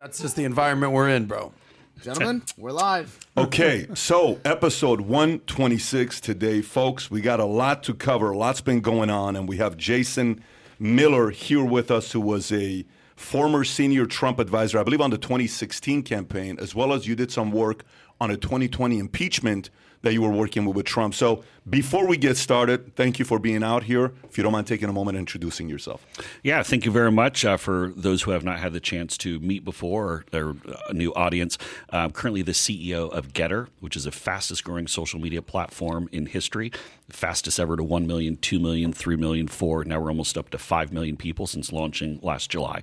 That's just the environment we're in, bro. Gentlemen, we're live. Okay, so episode 126 today, folks. We got a lot to cover. A lot's been going on, and we have Jason Miller here with us, who was a former senior Trump advisor, I believe, on the 2016 campaign, as well as you did some work on a 2020 impeachment that you were working with, with Trump. So before we get started, thank you for being out here. If you don't mind taking a moment and introducing yourself. Yeah, thank you very much uh, for those who have not had the chance to meet before or, a new audience. I'm currently the CEO of Gettr, which is the fastest growing social media platform in history. Fastest ever to 1 million, 2 million, 3 million, 4. Now we're almost up to 5 million people since launching last July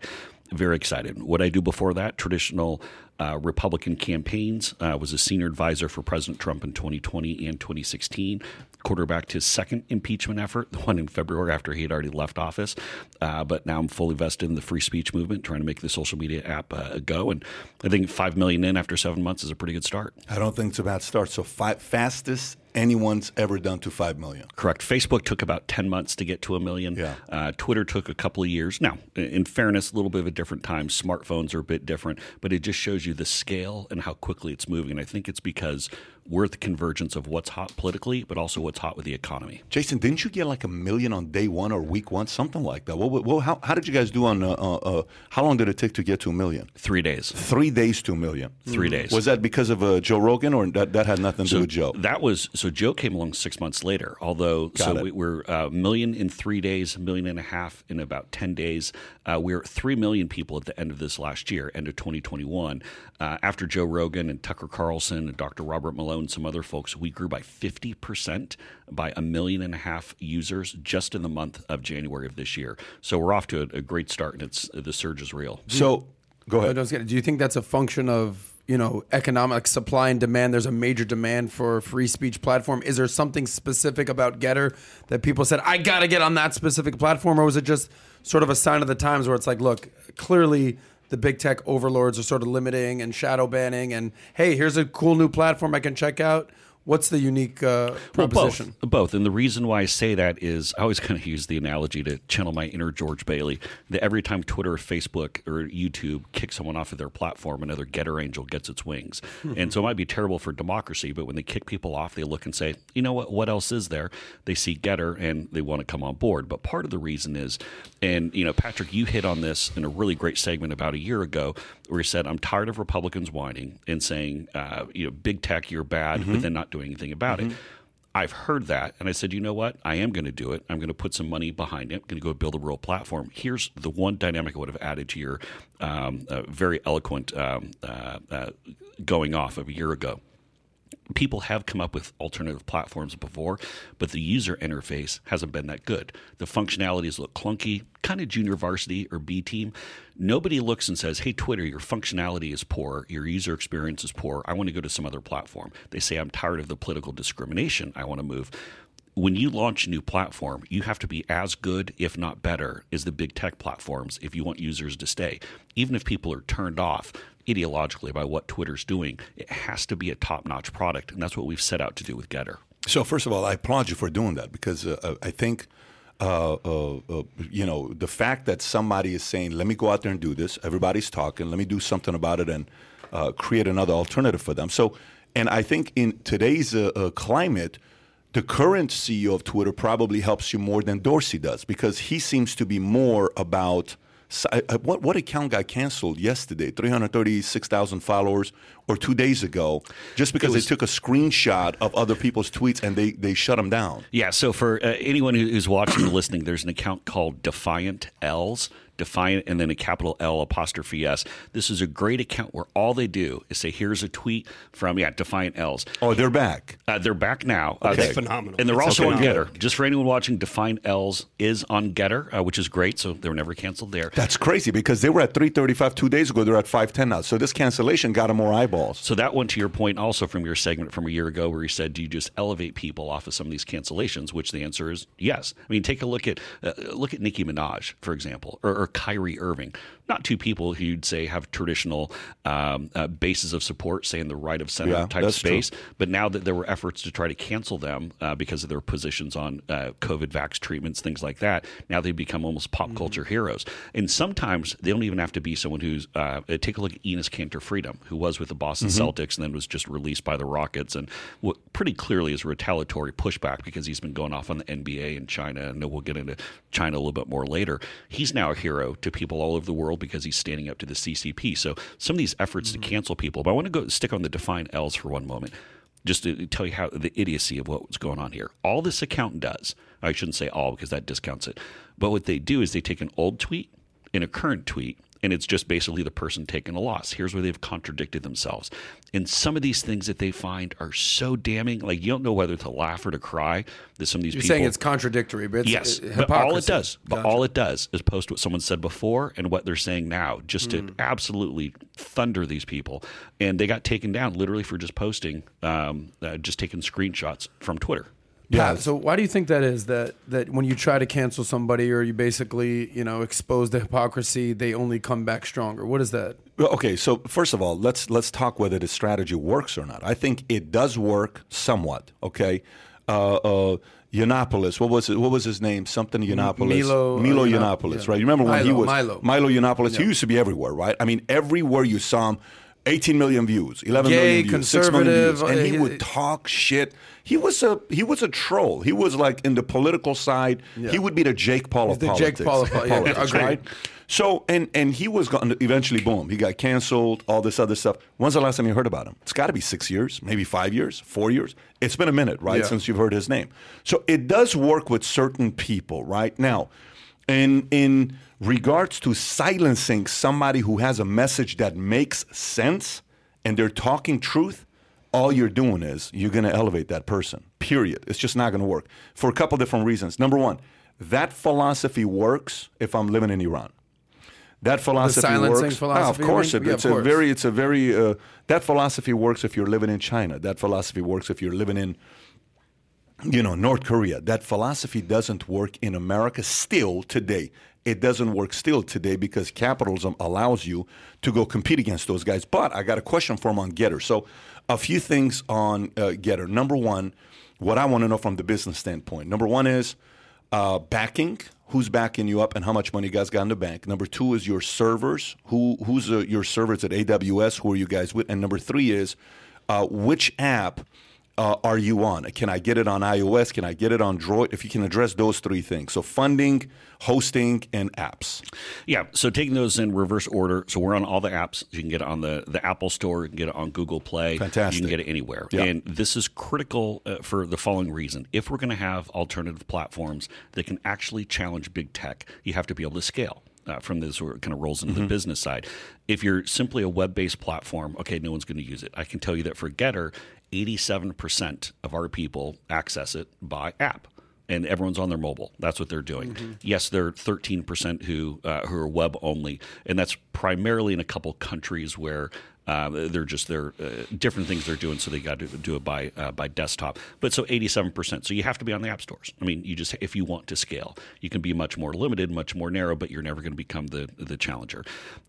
very excited. What I do before that, traditional uh, Republican campaigns. Uh, was a senior advisor for President Trump in 2020 and 2016. Quarterbacked his second impeachment effort, the one in February after he had already left office. Uh, but now I'm fully vested in the free speech movement, trying to make the social media app uh, go. And I think five million in after seven months is a pretty good start. I don't think it's a bad start. So five, fastest anyone's ever done to 5 million. Correct. Facebook took about 10 months to get to a million. Yeah. Uh, Twitter took a couple of years. Now, in fairness, a little bit of a different time. Smartphones are a bit different, but it just shows you the scale and how quickly it's moving. And I think it's because we're at the convergence of what's hot politically, but also what's hot with the economy. Jason, didn't you get like a million on day one or week one, something like that? What, what, how, how, did you guys do on? Uh, uh, uh, how long did it take to get to a million? Three days. Three days to a million. Three days. Was that because of uh, Joe Rogan, or that, that had nothing to so do with Joe? That was so. Joe came along six months later. Although, Got so it. we, we're a million in three days, a million and a half in about ten days. Uh, we're three million people at the end of this last year, end of 2021. Uh, after Joe Rogan and Tucker Carlson and Dr. Robert Malone, some other folks we grew by 50% by a million and a half users just in the month of January of this year. So we're off to a, a great start, and it's the surge is real. So go ahead. Do you think that's a function of you know economic supply and demand? There's a major demand for a free speech platform. Is there something specific about Gettr that people said I got to get on that specific platform, or was it just sort of a sign of the times where it's like, look, clearly the big tech overlords are sort of limiting and shadow banning, and hey, here's a cool new platform I can check out. What's the unique uh, proposition? Well, both, both. And the reason why I say that is I always kind of use the analogy to channel my inner George Bailey that every time Twitter or Facebook or YouTube kicks someone off of their platform, another Gettr angel gets its wings. and so it might be terrible for democracy, but when they kick people off, they look and say, you know what, what else is there? They see Gettr and they want to come on board. But part of the reason is, and, you know, Patrick, you hit on this in a really great segment about a year ago where you said, I'm tired of Republicans whining and saying, uh, you know, big tech, you're bad, mm-hmm. but then not doing anything about mm-hmm. it. I've heard that, and I said, you know what? I am going to do it. I'm going to put some money behind it. I'm going to go build a real platform. Here's the one dynamic I would have added to your um, uh, very eloquent um, uh, uh, going off of a year ago people have come up with alternative platforms before, but the user interface hasn't been that good. The functionalities look clunky, kind of junior varsity or B team. Nobody looks and says, Hey, Twitter, your functionality is poor, your user experience is poor. I want to go to some other platform. They say, I'm tired of the political discrimination. I want to move when you launch a new platform, you have to be as good, if not better, as the big tech platforms if you want users to stay. Even if people are turned off ideologically by what Twitter's doing, it has to be a top notch product. And that's what we've set out to do with Gettr. So, first of all, I applaud you for doing that because uh, I think. Uh, uh, uh, you know, the fact that somebody is saying, let me go out there and do this, everybody's talking, let me do something about it and uh, create another alternative for them. So, and I think in today's uh, uh, climate, the current CEO of Twitter probably helps you more than Dorsey does because he seems to be more about uh, uh, what what account got canceled yesterday? Three hundred thirty six thousand followers, or two days ago, just because was, they took a screenshot of other people's tweets and they they shut them down. Yeah. So for uh, anyone who's watching or listening, there's an account called Defiant L's. Defiant and then a capital L apostrophe S. This is a great account where all they do is say, "Here's a tweet from yeah Defiant L's." Oh, they're back. Uh, they're back now. Okay. Uh, That's phenomenal. And they're That's also on Gettr. Just for anyone watching, Defiant L's is on Gettr, uh, which is great. So they were never canceled there. That's crazy because they were at 335 two days ago. They're at 510 now. So this cancellation got them more eyeballs. So that went to your point also from your segment from a year ago where you said, "Do you just elevate people off of some of these cancellations?" Which the answer is yes. I mean, take a look at uh, look at Nicki Minaj, for example, or, or Kyrie Irving. Not two people who you'd say have traditional um, uh, bases of support, say in the right of center Yeah, type that's true. space. But now that there were efforts to try to cancel them uh, because of their positions on uh, COVID vax treatments, things like that, now they become almost pop Mm-hmm. culture heroes. And sometimes they don't even have to be someone who's. Uh, take a look at Enes Kanter Freedom, who was with the Boston Mm-hmm. Celtics and then was just released by the Rockets, and what pretty clearly is retaliatory pushback because he's been going off on the NBA and China, and we'll get into China a little bit more later. He's now a hero to people all over the world because he's standing up to the CCP. So some of these efforts Mm-hmm. to cancel people, but I want to go stick on the Defiant L's for one moment just to tell you how the idiocy of what's going on here. All this account does, I shouldn't say all because that discounts it, but what they do is they take an old tweet and a current tweet, and it's just basically the person taking a loss. Here's where they've contradicted themselves. And some of these things that they find are so damning, like you don't know whether to laugh or to cry. That some of these You're people saying it's contradictory, but it's yes, uh, but all it hypocrisy. does, but Gotcha. all it does is post what someone said before and what they're saying now, just Mm. to absolutely thunder these people. And they got taken down literally for just posting, um, uh, just taking screenshots from Twitter. Yeah. So why do you think that is? That that when you try to cancel somebody or you basically you know expose the hypocrisy, they only come back stronger. What is that? Okay, so first of all, let's let's talk whether the strategy works or not. I think it does work somewhat. Okay, uh, uh, Yiannopoulos, what was it? What was his name? Something Yiannopoulos. Milo, uh, Milo Yiannop- Yiannopoulos, yeah. right? You remember when he was Milo. Milo Yiannopoulos? He used to be everywhere, right? I mean, everywhere you saw him. 18 million views, 11 Gay, million views, 6 million views, and he uh, would talk shit. He was a he was a troll. He was like in the political side. He would be the Jake Paul of politics. the politics. Jake Paul of pol- yeah, politics, right? So and and he was going to eventually boom. He got canceled. All this other stuff. When's the last time you heard about him? It's got to be six years, maybe five years, four years. It's been a minute, right, Yeah. since you've heard his name. So it does work with certain people, right now. In in regards to silencing somebody who has a message that makes sense and they're talking truth, all you're doing is you're going to elevate that person. Period. It's just not going to work for a couple different reasons. Number one, that philosophy works if I'm living in Iran. That philosophy works. philosophy, Ah, of course, mean? it, Yeah, it's of a very, it's a very. Uh, that philosophy works if you're living in China. That philosophy works if you're living in you know, North Korea. That philosophy doesn't work in America still today. It doesn't work still today because capitalism allows you to go compete against those guys. But I got a question for him on Gettr. So, a few things on uh, Gettr. Number one, what I want to know from the business standpoint. Number one is uh, backing. Who's backing you up, and how much money you guys got in the bank? Number two is your servers. Who who's uh, your servers at AWS? Who are you guys with? And number three is uh, which app uh, are you on? Can I get it on iOS? Can I get it on Droid? If you can address those three things. So funding, hosting, and apps. Yeah, so taking those in reverse order. So we're on all the apps. You can get it on the, the Apple Store. You can get it on Google Play. Fantastic. You can get it anywhere. Yeah. And this is critical uh, for the following reason. If we're going to have alternative platforms that can actually challenge big tech, you have to be able to scale. Uh, from this, where it kind of rolls into Mm-hmm. the business side. If you're simply a web based platform, okay, no one's going to use it. I can tell you that for Gettr, 87% of our people access it by app and everyone's on their mobile. That's what they're doing. Mm-hmm. Yes, they're 13% who uh, who are web only, and that's primarily in a couple countries where uh, they're just they're uh, different things they're doing, so they got to do it by uh, by desktop. But so 87%. So you have to be on the app stores. I mean, you just if you want to scale, you can be much more limited, much more narrow, but you're never going to become the the challenger.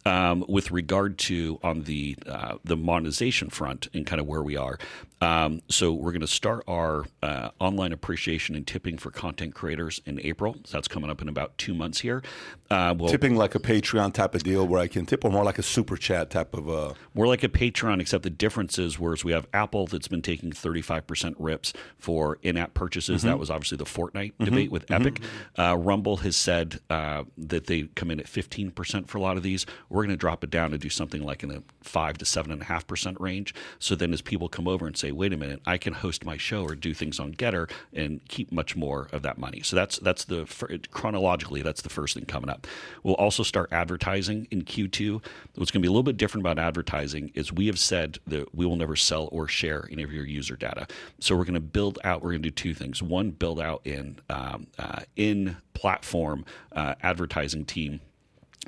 Um, with regard to on the uh, the monetization front and kind of where we are, um, so we're going to start our uh, online appreciation and tipping for content creators in April. So that's coming up in about two months here. Uh, we'll, Tipping like a Patreon type of deal where I can tip, or more like a super chat type of. Uh, We're like a Patreon, except the difference is whereas we have Apple that's been taking 35% rips for in app purchases. That was obviously the Fortnite debate with Epic. Uh, Rumble has said uh, that they come in at 15% for a lot of these. We're going to drop it down to do something like in the 5 to 7.5% range. So then as people come over and say, wait a minute, I can host my show or do things on Gettr and keep much more of that money. So that's, that's the chronologically, that's the first thing coming up. We'll also start advertising in Q2. What's going to be a little bit different about advertising is we have said that we will never sell or share any of your user data. So we're going to build out. We're going to do two things. One, build out in um, uh, in platform uh, advertising team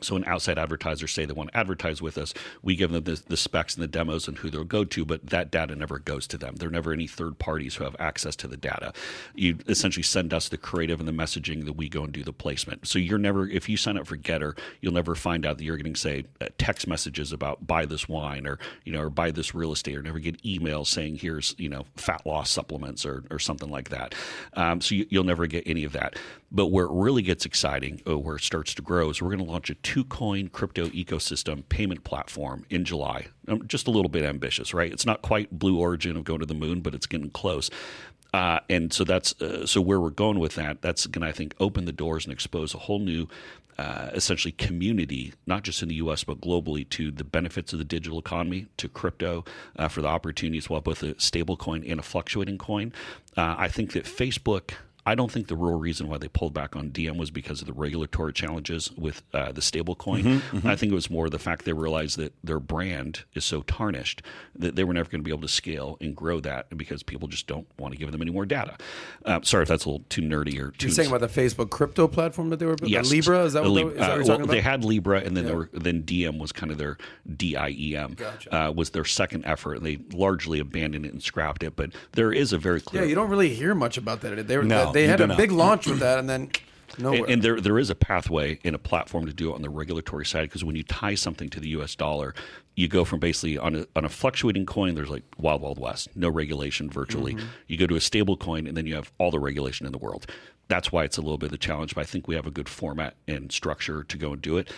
So when outside advertisers say they want to advertise with us, we give them the, the, specs and the demos and who they'll go to, but that data never goes to them. There are never any third parties who have access to the data. You essentially send us the creative and the messaging that we go and do the placement. So you're never, if you sign up for Gettr, you'll never find out that you're getting say uh, text messages about buy this wine or you know or buy this real estate, or never get emails saying here's you know fat loss supplements or or something like that. Um, so you, you'll never get any of that. But where it really gets exciting, or where it starts to grow, is we're going to launch a two coin crypto ecosystem payment platform in July. I'm just a little bit ambitious, right? It's not quite Blue Origin of going to the moon, but it's getting close. Uh, and so that's uh, so where we're going with that. That's going to I think open the doors and expose a whole new, uh, essentially community, not just in the U.S. but globally, to the benefits of the digital economy, to crypto, uh, for the opportunities, well, both a stable coin and a fluctuating coin. Uh, I think that Facebook I don't think the real reason why they pulled back on Diem was because of the regulatory challenges with uh, the stablecoin. Mm-hmm, mm-hmm. I think it was more the fact they realized that their brand is so tarnished that they were never going to be able to scale and grow that because people just don't want to give them any more data. Uh, sorry if that's a little too nerdy or too. You're saying about the Facebook crypto platform that they were building? Yes. Libra? Is that what, Lib- is that what you're uh, talking about? They had Libra and then yeah. were, then Diem was kind of their DIEM gotcha. Uh, was their second effort. And they largely abandoned it and scrapped it. But there is a very clear. Yeah, you don't really hear much about that. They were, no they had a big launch with that, and then nowhere. And, and, there there is a pathway in a platform to do it on the regulatory side because when you tie something to the U.S. dollar, you go from basically on a, on a fluctuating coin. There's like wild wild west, no regulation virtually. Mm-hmm. You go to a stable coin, and then you have all the regulation in the world. That's why it's a little bit of a challenge. But I think we have a good format and structure to go and do it.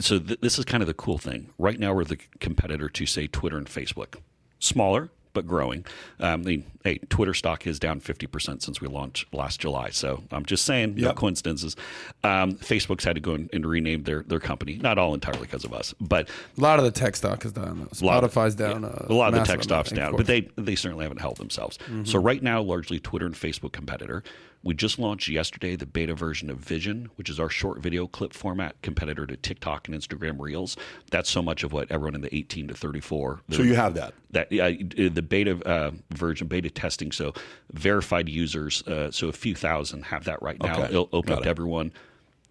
So th- this is kind of the cool thing. Right now, we're the competitor to say Twitter and Facebook. Smaller, but growing. Um, I mean, hey, Twitter stock is down 50% since we launched last July. So I'm just saying, yep. no coincidences. Um, Facebook's had to go and, and, rename their, their company, not all entirely because of us, but a lot of the tech stock is down. Spotify's down. Yeah, a lot of the tech stock's down, but they, they certainly haven't held themselves. Mm-hmm. So right now, largely Twitter and Facebook competitor. We just launched yesterday the beta version of Vision, which is our short video clip format competitor to TikTok and Instagram Reels. That's so much of what everyone in the 18 to 34. So you have that. That uh, the beta uh, version, beta testing. So verified users. Uh, so a few thousand have that right now. Okay. It'll open Got up it. to everyone.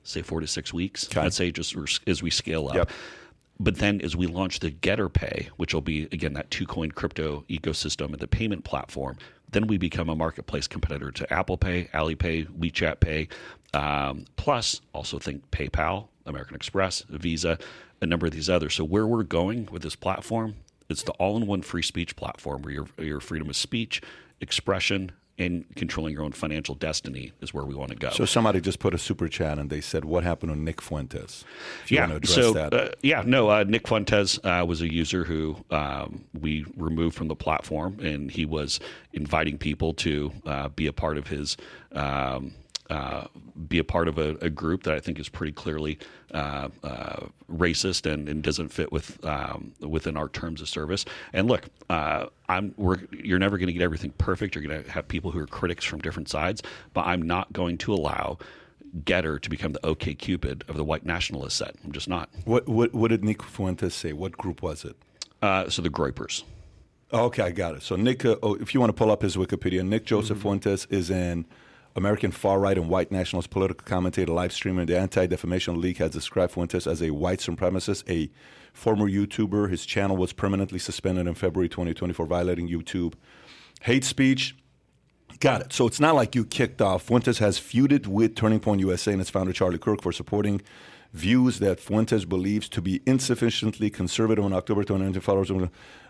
Say four to six weeks. Okay. I'd say just as we scale up. Yep. But then as we launch the Gettr Pay, which will be again that two coin crypto ecosystem and the payment platform, then we become a marketplace competitor to Apple Pay, Alipay, WeChat Pay, um, plus also think PayPal, American Express, Visa, a number of these others. So where we're going with this platform, it's the all-in-one free speech platform where your your freedom of speech, expression, and controlling your own financial destiny is where we want to go. So somebody just put a super chat and they said, "What happened to Nick Fuentes?" If you yeah. Want to address so uh, yeah, no, uh, Nick Fuentes uh, was a user who um, we removed from the platform, and he was inviting people to uh, be a part of his. Um, uh, be a part of a, a, group that I think is pretty clearly uh, uh, racist and, and, doesn't fit with um, within our terms of service. And look, uh, I'm you're never going to get everything perfect. You're going to have people who are critics from different sides, but I'm not going to allow. Gettr to become the OK Cupid of the white nationalist set. I'm just not. What what, what did Nick Fuentes say? What group was it? Uh, so the Groypers. Okay, I got it. So Nick, uh, oh, if you want to pull up his Wikipedia, Nick Joseph mm-hmm. Fuentes is in American far right and white nationalist political commentator, live streamer, the Anti Defamation League has described Fuentes as a white supremacist, a former YouTuber. His channel was permanently suspended in February 2020 for violating YouTube hate speech. Got it. So it's not like you kicked off. Fuentes has feuded with Turning Point USA and its founder Charlie Kirk for supporting views that Fuentes believes to be insufficiently conservative. On October 2019, followers of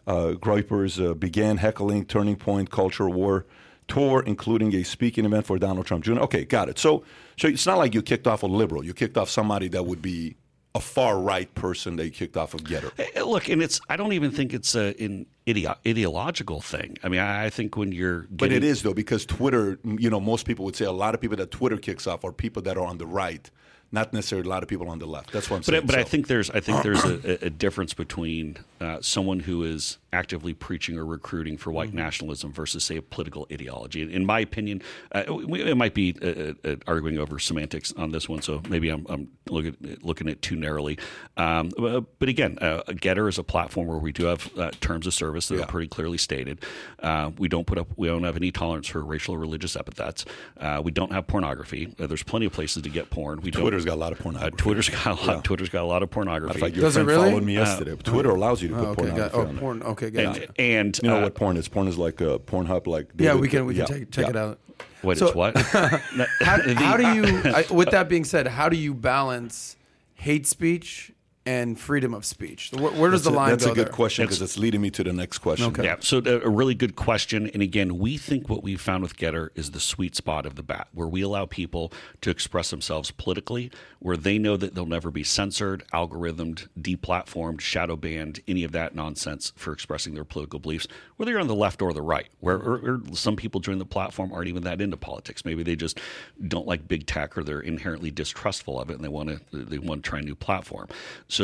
uh, Groypers uh, began heckling Turning Point culture war tour, including a speaking event for Donald Trump Jr. Okay, got it. So, so it's not like you kicked off a liberal. You kicked off somebody that would be a far right person they kicked off of Gettr. Hey, look, and it's I don't even think it's a, an ideo- ideological thing. I mean, I, I think when you're getting... but it is though because Twitter. You know, most people would say a lot of people that Twitter kicks off are people that are on the right not necessarily a lot of people on the left. That's what I'm saying. But, but so. I think there's I think there's a, a, difference between uh, someone who is actively preaching or recruiting for Mm-hmm. white nationalism versus, say, a political ideology. In my opinion, uh, we, it might be uh, uh, arguing over semantics on this one, so maybe I'm, I'm looking, looking at it too narrowly. Um, uh, but again, uh, Gettr is a platform where we do have uh, terms of service that Yeah. are pretty clearly stated. Uh, we don't put up, we don't have any tolerance for racial or religious epithets. Uh, we don't have pornography. Uh, there's plenty of places to get porn. We don't- Twitter's got a lot of uh, pornography. Twitter's got a lot. Yeah. Twitter's got a lot of pornography. In fact, your Does it friend really? followed me yesterday. Twitter allows you to put Oh, okay, got, pornography oh, porn. Okay, and, gotcha. and You know uh, what porn is? Porn is like uh, Pornhub, like yeah, we can we can yeah, check check yeah. it out. Wait, So- it's what? How, how do you? I, with that being said, how do you balance hate speech and freedom of speech? Where, where does That's the a, line that's go That's a good there? question because it's leading me to the next question. Okay. Yeah, so a a really good question. And again, we think what we've found with Gettr is the sweet spot of the bat, where we allow people to express themselves politically, where they know that they'll never be censored, algorithmed, deplatformed, shadow banned, any of that nonsense for expressing their political beliefs, whether you're on the left or the right. Where or, or some people join the platform aren't even that into politics. Maybe they just don't like big tech or they're inherently distrustful of it, and they want to they want to try a new platform. So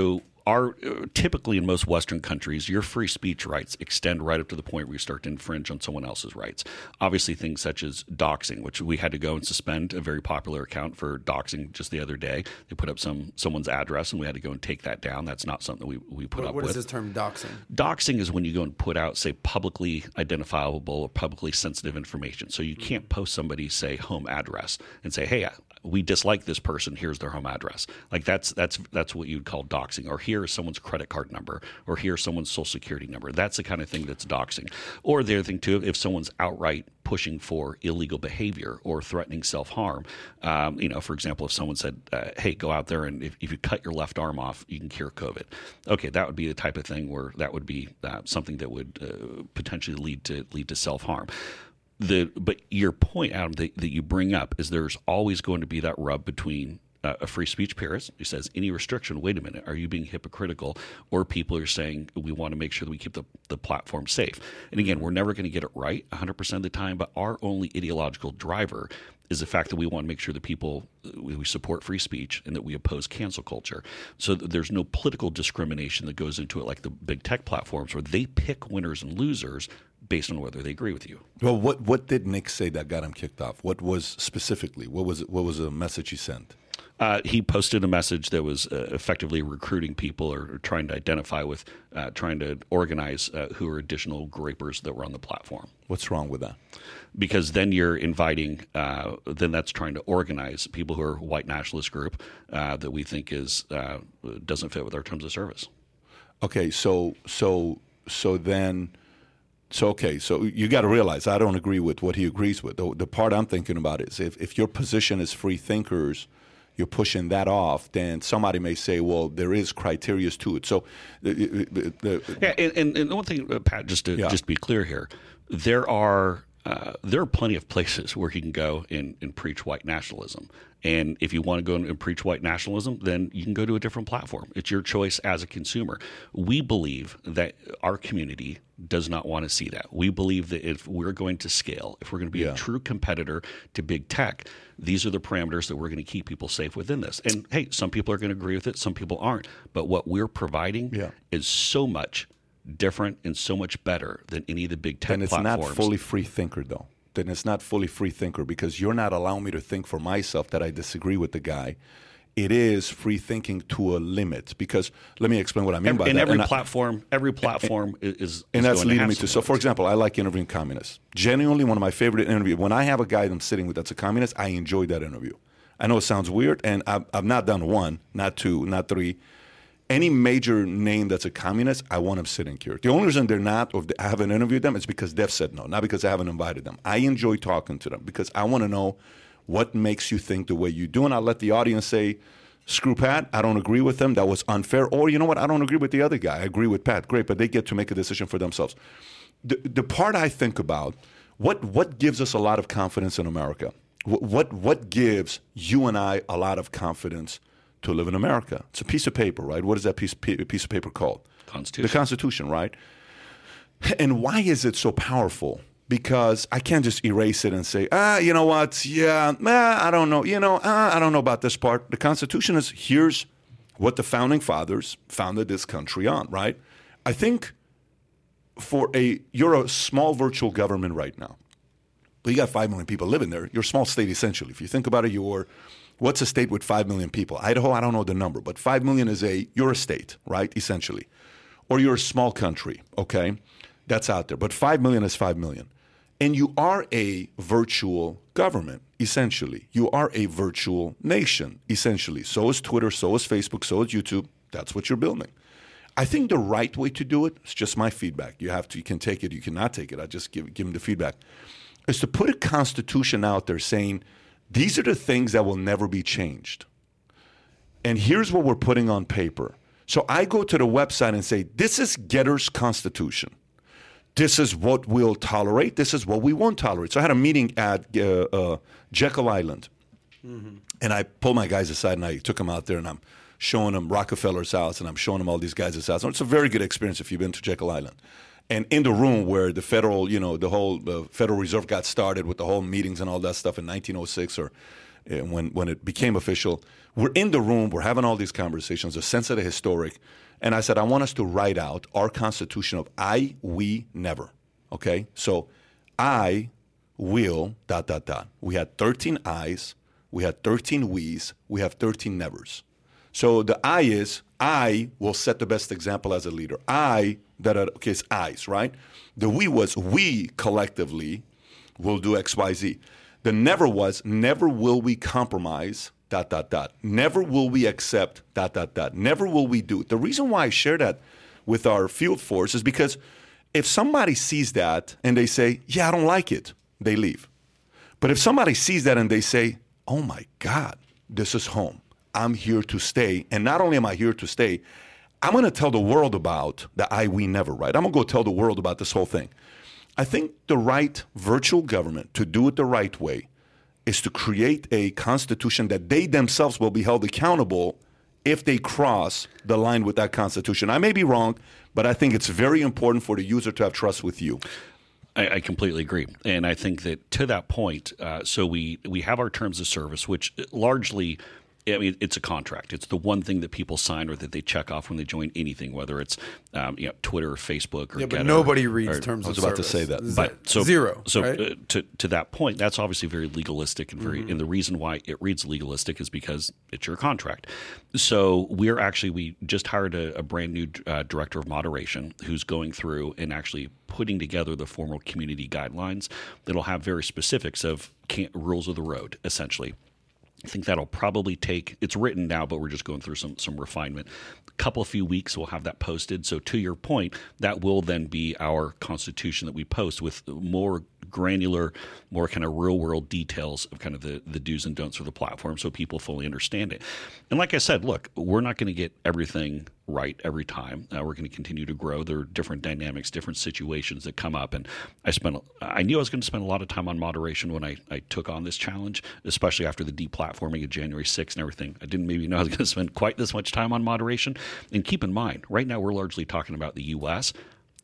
are uh, typically in most Western countries, your free speech rights extend right up to the point where you start to infringe on someone else's rights. Obviously, things such as doxing, which we had to go and suspend a very popular account for doxing just the other day. They put up some someone's address, and we had to go and take that down. That's not something we, we put What, up what with. is this term doxing? Doxing is when you go and put out, say, publicly identifiable or publicly sensitive information. So you can't post somebody's, say, home address and say, "Hey, we dislike this person. Here's their home address." Like that's that's that's what you'd call doxing. Or here is someone's credit card number, or here's someone's social security number. That's the kind of thing that's doxing. Or the other thing too, if someone's outright pushing for illegal behavior or threatening self harm. Um, you know, for example, if someone said, uh, "Hey, go out there and if, if you cut your left arm off, you can cure COVID," okay, that would be the type of thing where that would be uh, something that would uh, potentially lead to lead to self harm. The but your point, Adam, that, that you bring up is there's always going to be that rub between uh, a free speech purist who says any restriction, wait a minute, are you being hypocritical? Or people are saying we want to make sure that we keep the, the platform safe. And again, we're never going to get it right 100% of the time, but our only ideological driver is the fact that we want to make sure that people we we support free speech and that we oppose cancel culture. So there's no political discrimination that goes into it like the big tech platforms where they pick winners and losers based on whether they agree with you. Well, what what did Nick say that got him kicked off? What was specifically? What was what was the message he sent? Uh, he posted a message that was uh, effectively recruiting people or, or trying to identify with, uh, trying to organize uh, who are additional Groypers that were on the platform. What's wrong with that? Because then you're inviting, uh, then that's trying to organize people who are white nationalist group uh, that we think is uh, doesn't fit with our terms of service. Okay, so so so then, so okay, so you got to realize I don't agree with what he agrees with. The, the part I'm thinking about is if if your position is free thinkers, you're pushing that off. Then somebody may say, well, there is criteria to it. So the, the, the, Yeah, and, and, one thing, uh, Pat, just to Yeah. just to be clear here, there are uh, there are plenty of places where he can go and, and preach white nationalism. And if you want to go and preach white nationalism, then you can go to a different platform. It's your choice as a consumer. We believe that our community does not want to see that. We believe that if we're going to scale, if we're going to be Yeah. a true competitor to big tech, these are the parameters that we're going to keep people safe within this. And hey, some people are going to agree with it, some people aren't. But what we're providing Yeah. is so much different and so much better than any of the big tech and it's platforms. not fully free thinker though. Then it's not fully free thinker because you're not allowing me to think for myself that I disagree with the guy. It is free thinking to a limit because let me explain what I mean by that. and that. every I- platform, every platform is, is and that's leading me to so for example i like interviewing communists genuinely one of my favorite interviews when i have a guy i'm sitting with that's a communist i enjoy that interview i know it sounds weird and i've, I've not done one not two not three any major name that's a communist i want them sitting here the only reason they're not or i haven't interviewed them is because they've said no not because i haven't invited them i enjoy talking to them because i want to know what makes you think the way you do and i let the audience say screw Pat. I don't agree with them. That was unfair. Or you know what? I don't agree with the other guy. I agree with Pat. Great, but they get to make a decision for themselves. The, the part I think about what what gives us a lot of confidence in America. What, what what gives you and I a lot of confidence to live in America? It's a piece of paper, right? What is that piece piece of paper called? Constitution. The Constitution, right? And why is it so powerful? Because I can't just erase it and say, ah, you know what? Yeah, ah, I don't know. You know, ah, I don't know about this part. The Constitution is here's what the founding fathers founded this country on, right? I think for a you're a small virtual government right now, but you got five million people living there. You're a small state essentially. If you think about it, you're what's a state with five million people? Idaho, I don't know the number, but five million is a you're a state, right? Essentially, or you're a small country. Okay, that's out there. But five million is five million, and you are a virtual government essentially. You are a virtual nation essentially. So is Twitter. So is Facebook. So is YouTube. That's what you're building. I think the right way to do it, it's just my feedback. You have to, you can take it, you cannot take it. I just give, give them the feedback. Is to put a constitution out there saying these are the things that will never be changed. And here's what we're putting on paper. So I go to the website and say, this is Gettr's constitution. This is what we'll tolerate. This is what we won't tolerate. So I had a meeting at uh, uh, Jekyll Island. Mm-hmm. And I pulled my guys aside and I took them out there and I'm showing them Rockefeller's house and I'm showing them all these guys' house. And it's a very good experience if you've been to Jekyll Island. And in the room where the federal, you know, the whole uh, Federal Reserve got started with the whole meetings and all that stuff in 1906 or uh, when, when it became official, we're in the room, we're having all these conversations, a sense of the historic. And I said, I want us to write out our constitution of I, we, never. Okay? So I will, dot, dot, dot. We had 13 I's, we had 13 we's, we have 13 nevers. So the I is I will set the best example as a leader. I that are okay, it's I's, right? The we was we collectively will do X, Y, Z. The never was never will we compromise. Dot dot dot. Never will we accept. Dot dot dot. Never will we do. The reason why I share that with our field force is because if somebody sees that and they say, "Yeah, I don't like it," they leave. But if somebody sees that and they say, "Oh my God, this is home," I'm here to stay. And not only am I here to stay, I'm going to tell the world about the I We Never, right? I'm going to go tell the world about this whole thing. I think the right virtual government to do it the right way is to create a constitution that they themselves will be held accountable if they cross the line with that constitution. I may be wrong, but I think it's very important for the user to have trust with you. I, completely agree, and I think that to that point, uh, so we we have our terms of service, which largely I mean, it's a contract. It's the one thing that people sign or that they check off when they join anything, whether it's um, you know Twitter or Facebook or yeah, but Gettr nobody reads or, terms. I was of about service. to say that, but so zero. So right? uh, to to that point, that's obviously very legalistic and very. Mm-hmm. And the reason why it reads legalistic is because it's your contract. So we're actually we just hired a, a brand new uh, director of moderation who's going through and actually putting together the formal community guidelines that'll have very specifics of rules of the road essentially I think that'll probably take. It's written now, but we're just going through some some refinement. A couple of few weeks, we'll have that posted. So to your point, that will then be our constitution that we post with more granular, more kind of real world details of kind of the, the do's and don'ts for the platform so people fully understand it. And like I said, look, we're not going to get everything right every time. Uh, we're going to continue to grow. There are different dynamics, different situations that come up. And I spent, I knew I was going to spend a lot of time on moderation when I, I took on this challenge, especially after the deplatforming of January 6th and everything. I didn't maybe know I was going to spend quite this much time on moderation. And keep in mind, right now we're largely talking about the U.S.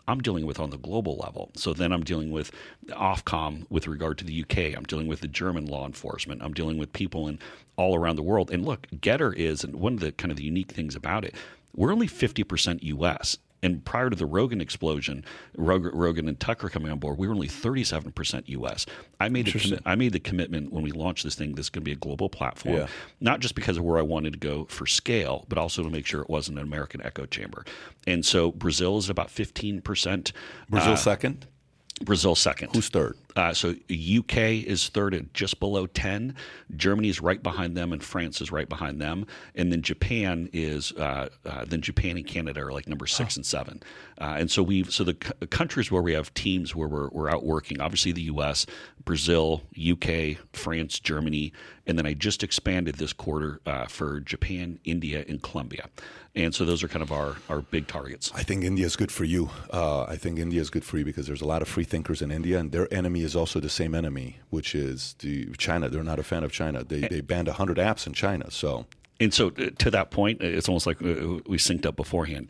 I'm dealing with on the global level. So then I'm dealing with Ofcom with regard to the UK. I'm dealing with the German law enforcement. I'm dealing with people in all around the world. And look, Gettr is, and one of the kind of the unique things about it, we're only 50% US. And prior to the Rogan explosion, Rogan and Tucker coming on board, we were only 37% US. I made a commi- I made the commitment when we launched this thing, this is going to be a global platform, yeah. not just because of where I wanted to go for scale, but also to make sure it wasn't an American echo chamber. And so Brazil is about 15%. Brazil uh, second? Brazil second. Who's third? Uh, so UK is third at just below 10. Germany is right behind them, and France is right behind them. And then Japan is uh, uh, then Japan and Canada are like number six and seven. Uh, and so we've so the c- countries where we have teams where we're, we're out working, obviously the U.S., Brazil, UK, France, Germany, and then I just expanded this quarter uh, for Japan, India, and Colombia. And so those are kind of our, our big targets. I think India is good for you. Uh, I think India is good for you because there's a lot of free thinkers in India, and their enemy is also the same enemy, which is the China. They're not a fan of China. They, they banned 100 apps in China. So and so uh, to that point, it's almost like uh, we synced up beforehand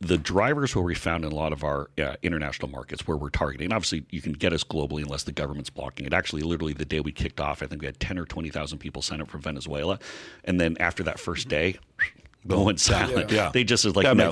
the drivers where we found in a lot of our uh, international markets where we're targeting. Obviously, you can get us globally unless the government's blocking it. Actually, literally the day we kicked off, I think we had ten or twenty thousand people sign up for Venezuela, and then after that first day, going silent. Yeah. They just is like That no,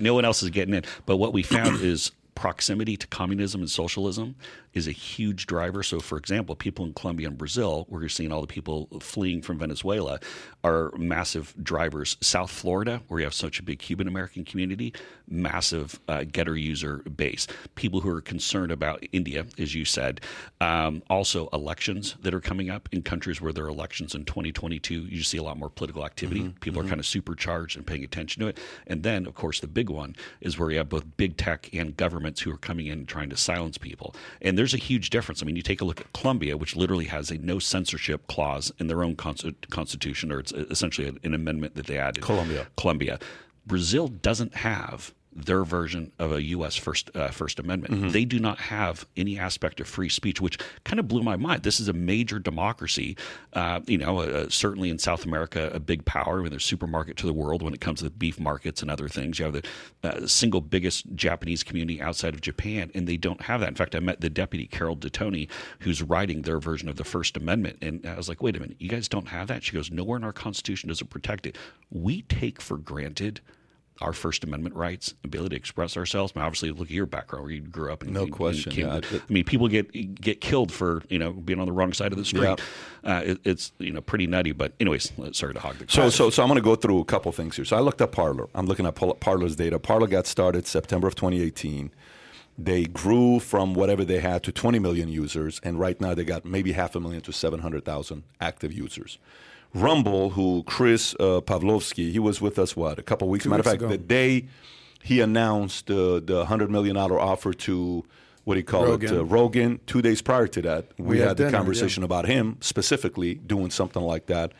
no one else is getting in. But what we found is proximity to communism and socialism is a huge driver. So, for example, people in Colombia and Brazil, where you're seeing all the people fleeing from Venezuela, are massive drivers. South Florida, where you have such a big Cuban American community, massive uh, Gettr user base. People who are concerned about India, as you said. Um, also, elections that are coming up in countries where there are elections in 2022. You see a lot more political activity. People are kind of supercharged and paying attention to it. And then, of course, the big one is where you have both big tech and governments who are coming in and trying to silence people. And there's a huge difference. I mean, you take a look at Colombia, which literally has a no censorship clause in their own consti- constitution, or it's uh, essentially an amendment that they added. Colombia. Colombia. Brazil doesn't have their version of a U.S. First uh, First Amendment. They do not have any aspect of free speech, which kind of blew my mind. This is a major democracy, uh, you know, uh, certainly in South America, a big power. I mean, they're supermarket to the world when it comes to the beef markets and other things. You have the uh, single biggest Japanese community outside of Japan, and they don't have that. In fact, I met the deputy Carol Detoni, who's writing their version of the First Amendment, and I was like, "Wait a minute, you guys don't have that?" She goes, "Nowhere in our Constitution does it protect it. We take for granted." Our First Amendment rights, ability to express ourselves. I mean, obviously, look at your background where you grew up. And, No and- question, and yeah. I mean, people get get killed for you know being on the wrong side of the street. Yeah. Uh, it, it's you know pretty nutty. But anyways, sorry to hog the. So, so, so I'm going to go through a couple things here. So I looked at Parler. I'm looking at Par- Parler's data. Parler got started September of 2018. They grew from whatever they had to 20 million users, and right now they got maybe half a million to 700,000 active users. Rumble, who Chris uh, Pavlovski, he was with us what a couple weeks. Two Matter of fact, ago. the day he announced uh, the hundred million dollar offer to what do you call Rogan. it, uh, Rogan. Two days prior to that, we, We had, had the dinner, conversation about him specifically doing something like that,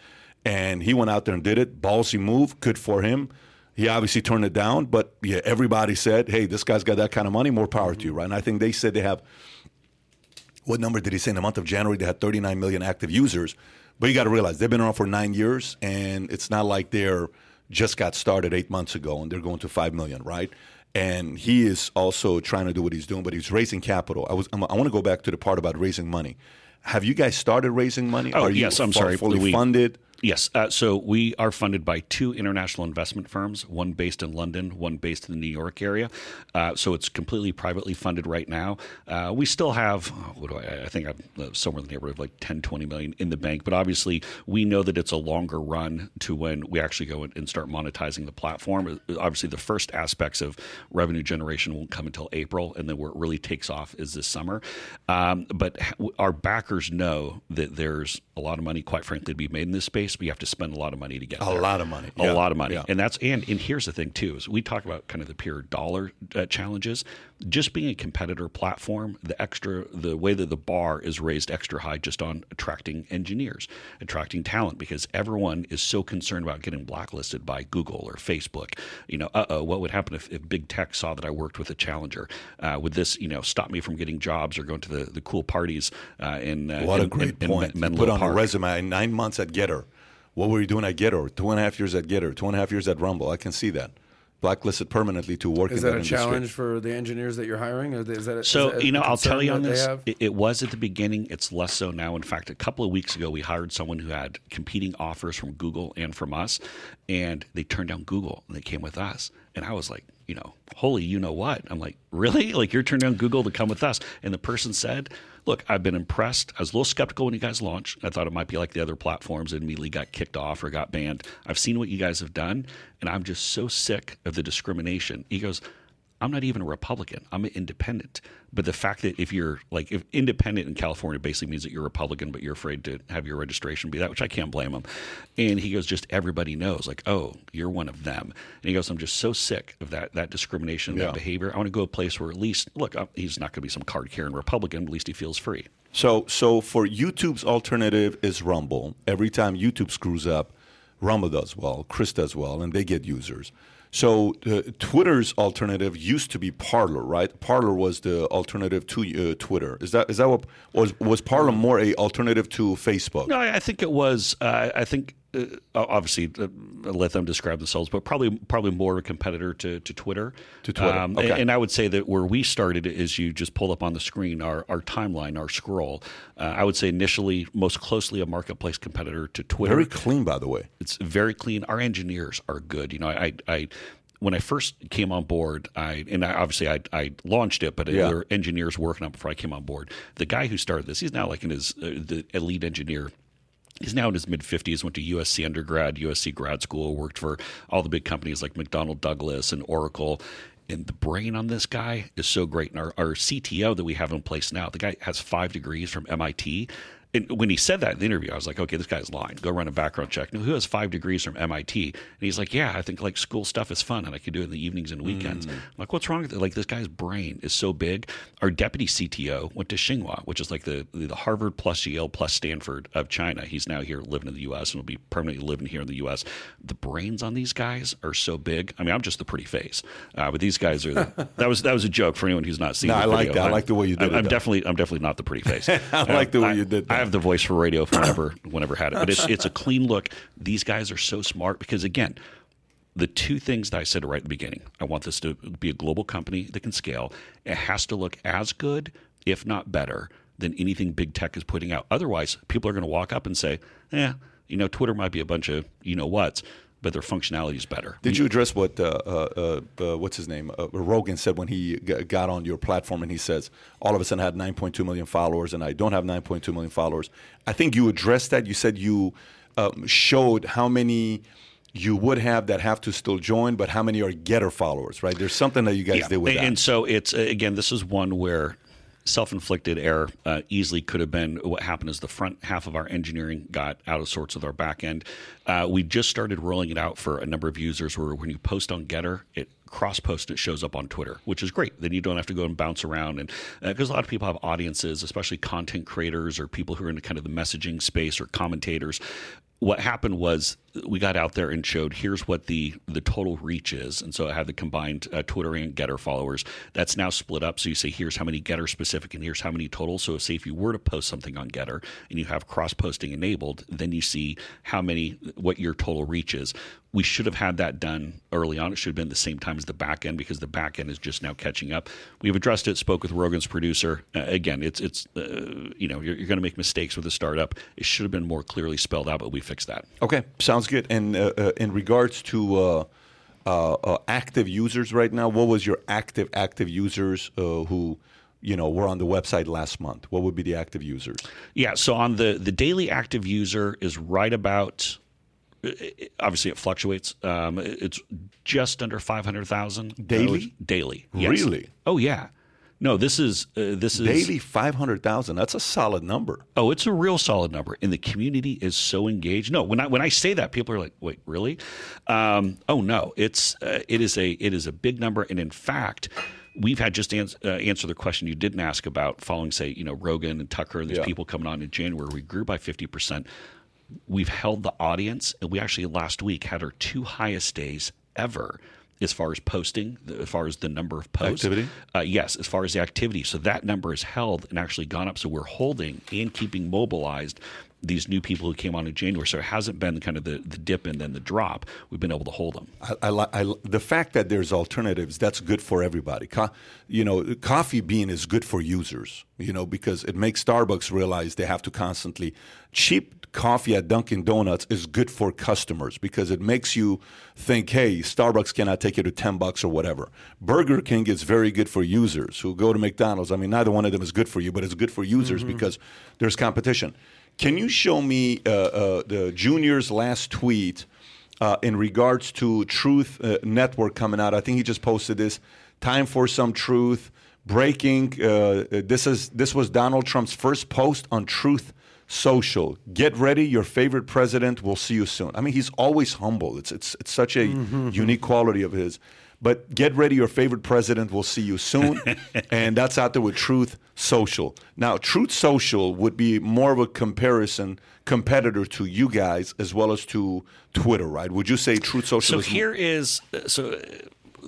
and he went out there and did it. Ballsy move, good for him. He obviously turned it down, but yeah, everybody said, "Hey, this guy's got that kind of money. More power to you, right?" And I think they said they have what number did he say in the month of January? They had 39 million active users. But you got to realize they've been around for nine years, and it's not like they're just got started eight months ago and they're going to five million, right? And he is also trying to do what he's doing, but he's raising capital. I was I'm, I want to go back to the part about raising money. Have you guys started raising money? Oh, Are you yes, I'm sorry. fully We- funded? Yes. Uh, so we are funded by two international investment firms, one based in London, one based in the New York area. Uh, so it's completely privately funded right now. Uh, we still have, oh, what do I, I think I'm uh, somewhere in the neighborhood of like 10, 20 million in the bank. But obviously, we know that it's a longer run to when we actually go and start monetizing the platform. Uh, Obviously, the first aspects of revenue generation won't come until April, and then where it really takes off is this summer. Um, but our backers know that there's a lot of money, quite frankly, to be made in this space. But you have to spend a lot of money to get A there. lot of money. a Yeah. lot of money, Yeah. and that's and and here's the thing too: is we talk about kind of the pure dollar uh, challenges. Just being a competitor platform, the extra, the way that the bar is raised extra high, just on attracting engineers, attracting talent, because everyone is so concerned about getting blacklisted by Google or Facebook. You know, uh oh, what would happen if, if big tech saw that I worked with a challenger? Uh, would this, you know, stop me from getting jobs or going to the, the cool parties uh, in uh, What in, a great in, in point. You Menlo put on Park? a resume nine months at Gettr. What were you doing at Gettr? Two and a half years at Gettr. Two and a half years at Rumble. I can see that. Blacklisted permanently to work Is in that a industry. challenge for the engineers that you're hiring? Or is that a, So is that a you know, I'll tell you on this. It, it was at the beginning. It's less so now. In fact, a couple of weeks ago, we hired someone who had competing offers from Google and from us, and they turned down Google and they came with us. And I was like, you know, holy, you know what? I'm like, really? Like you're turning down Google to come with us? And the person said, look, I've been impressed. I was a little skeptical when you guys launched. I thought it might be like the other platforms and immediately got kicked off or got banned. I've seen what you guys have done, and I'm just so sick of the discrimination. He goes, I'm not even a Republican. I'm an independent. But the fact that if you're like if independent in California basically means that you're Republican, but you're afraid to have your registration be that, which I can't blame him. And he goes, just everybody knows, like, oh, you're one of them. And he goes, I'm just so sick of that that discrimination, Yeah. that behavior. I want to go to a place where at least look, he's not going to be some card carrying Republican, but at least he feels free. So, so for YouTube's alternative is Rumble. Every time YouTube screws up, Rumble does well, Chris does well, and they get users. So, uh, Twitter's alternative used to be Parler, right? Parler was the alternative to uh, Twitter. Is that is that what was was Parler more a alternative to Facebook? No, I I think it was. Uh, I think uh, obviously uh, let them describe themselves, but probably probably more of a competitor to, to Twitter. To Twitter, Um, okay. and, and I would say that where we started is you just pull up on the screen our, our timeline, our scroll. Uh, I would say initially most closely a marketplace competitor to Twitter. Very clean, by the way. It's very clean. Our engineers are good. You know, I, I when I first came on board, I and I, obviously I, I launched it, but Yeah. there were engineers working on it before I came on board. The guy who started this, he's now like in his uh, the elite engineer. He's now in his mid 50s, went to USC undergrad, USC grad school, worked for all the big companies like McDonnell Douglas and Oracle. And the brain on this guy is so great. And our, our CTO that we have in place now, the guy has five degrees from MIT. And when he said that in the interview, I was like, okay, this guy's lying. Go run a background check. No, who has five degrees from MIT? And he's like, yeah, I think like school stuff is fun and I can do it in the evenings and weekends. I'm like, what's wrong with it? Like this guy's brain is so big. Our deputy CTO went to Tsinghua, which is like the, the Harvard plus Yale plus Stanford of China. He's now here living in the U.S. and will be permanently living here in the U.S. The brains on these guys are so big. I mean, I'm just the pretty face, uh, but these guys are. The, that was that was a joke for anyone who's not seen. No, I like video. that. I I'm- like the way you did I'm, it, I'm though. definitely I'm definitely not the pretty face. I like the way I- you did that. I have the voice for radio if I whenever whenever had it, but it's it's a clean look. These guys are so smart because again, the two things that I said right at the beginning. I want this to be a global company that can scale. It has to look as good, if not better, than anything big tech is putting out. Otherwise, people are going to walk up and say, "Yeah, you know, Twitter might be a bunch of you know what's." But their functionality is better. Did you address what uh, uh, uh, uh, what's his name uh, Rogan said when he g- got on your platform and he says all of a sudden I had 9.2 million followers and I don't have 9.2 million followers. I think you addressed that. You said you um, showed how many you would have that have to still join, but how many are Gettr followers, right? There's something that you guys did with and, that. and so it's uh, again, this is one where self-inflicted error uh, easily could have been what happened is the front half of our engineering got out of sorts with our back end. Uh, we just started rolling it out for a number of users where when you post on Gettr, it cross post it shows up on Twitter, which is great. Then you don't have to go and bounce around and because a lot of people have audiences, especially content creators or people who are in kind of the messaging space or commentators. What happened was we got out there and showed here's what the the total reach is, and so I have the combined uh, Twitter and Gettr followers. That's now split up. So you say here's how many Gettr specific, and here's how many total. So say if you were to post something on Gettr and you have cross posting enabled, then you see how many what your total reach is. We should have had that done early on. It should have been the same time as the back end because the back end is just now catching up. We've addressed it. Spoke with Rogan's producer. Uh, again, it's it's uh, you know you're, you're going to make mistakes with a startup. It should have been more clearly spelled out, but we fixed that. Okay, sounds good. And uh, uh, in regards to uh, uh, uh, active users right now, what was your active active users uh, who you know were on the website last month? What would be the active users? Yeah. So on the the daily active user is right about. Obviously, it fluctuates. Um, it's just under five hundred thousand Daily? Daily, yes. Really? Oh yeah. No, this is uh, this is Daily five hundred thousand. That's a solid number. Oh, it's a real solid number, and the community is so engaged. No, when I when I say that, people are like, "Wait, really?" Um, oh no, it's uh, it is a it is a big number, and in fact, we've had just ans- uh, answer the question you didn't ask about following, say, you know, Rogan and Tucker and these Yeah. people coming on in January. We grew by fifty percent. We've held the audience, and we actually last week had our two highest days ever. As far as posting, as far as the number of posts, Activity? uh, yes, as far as the activity. So that number is held and actually gone up. So we're holding and keeping mobilized these new people who came on in January. So it hasn't been kind of the, the dip and then the drop. We've been able to hold them. I, I, I the fact that there's alternatives that's good for everybody. Co- you know, coffee bean is good for users. You know, because it makes Starbucks realize they have to constantly cheap coffee at Dunkin' Donuts is good for customers because it makes you think, hey, Starbucks cannot take you to ten bucks or whatever. Burger King is very good for users who go to McDonald's. I mean, neither one of them is good for you, but it's good for users because there's competition. Can you show me uh, uh, the junior's last tweet? uh, in regards to Truth uh, Network coming out. I think he just posted this. Time for some truth. Breaking. Uh, this is this was Donald Trump's first post on Truth Social. Get ready. Your favorite president. We'll see you soon. I mean, he's always humble. It's it's it's such a unique quality of his. But get ready. Your favorite president. We'll see you soon. and that's out there with Truth Social. Now, Truth Social would be more of a comparison competitor to you guys as well as to Twitter, right? Would you say Truth Social So is here is so uh,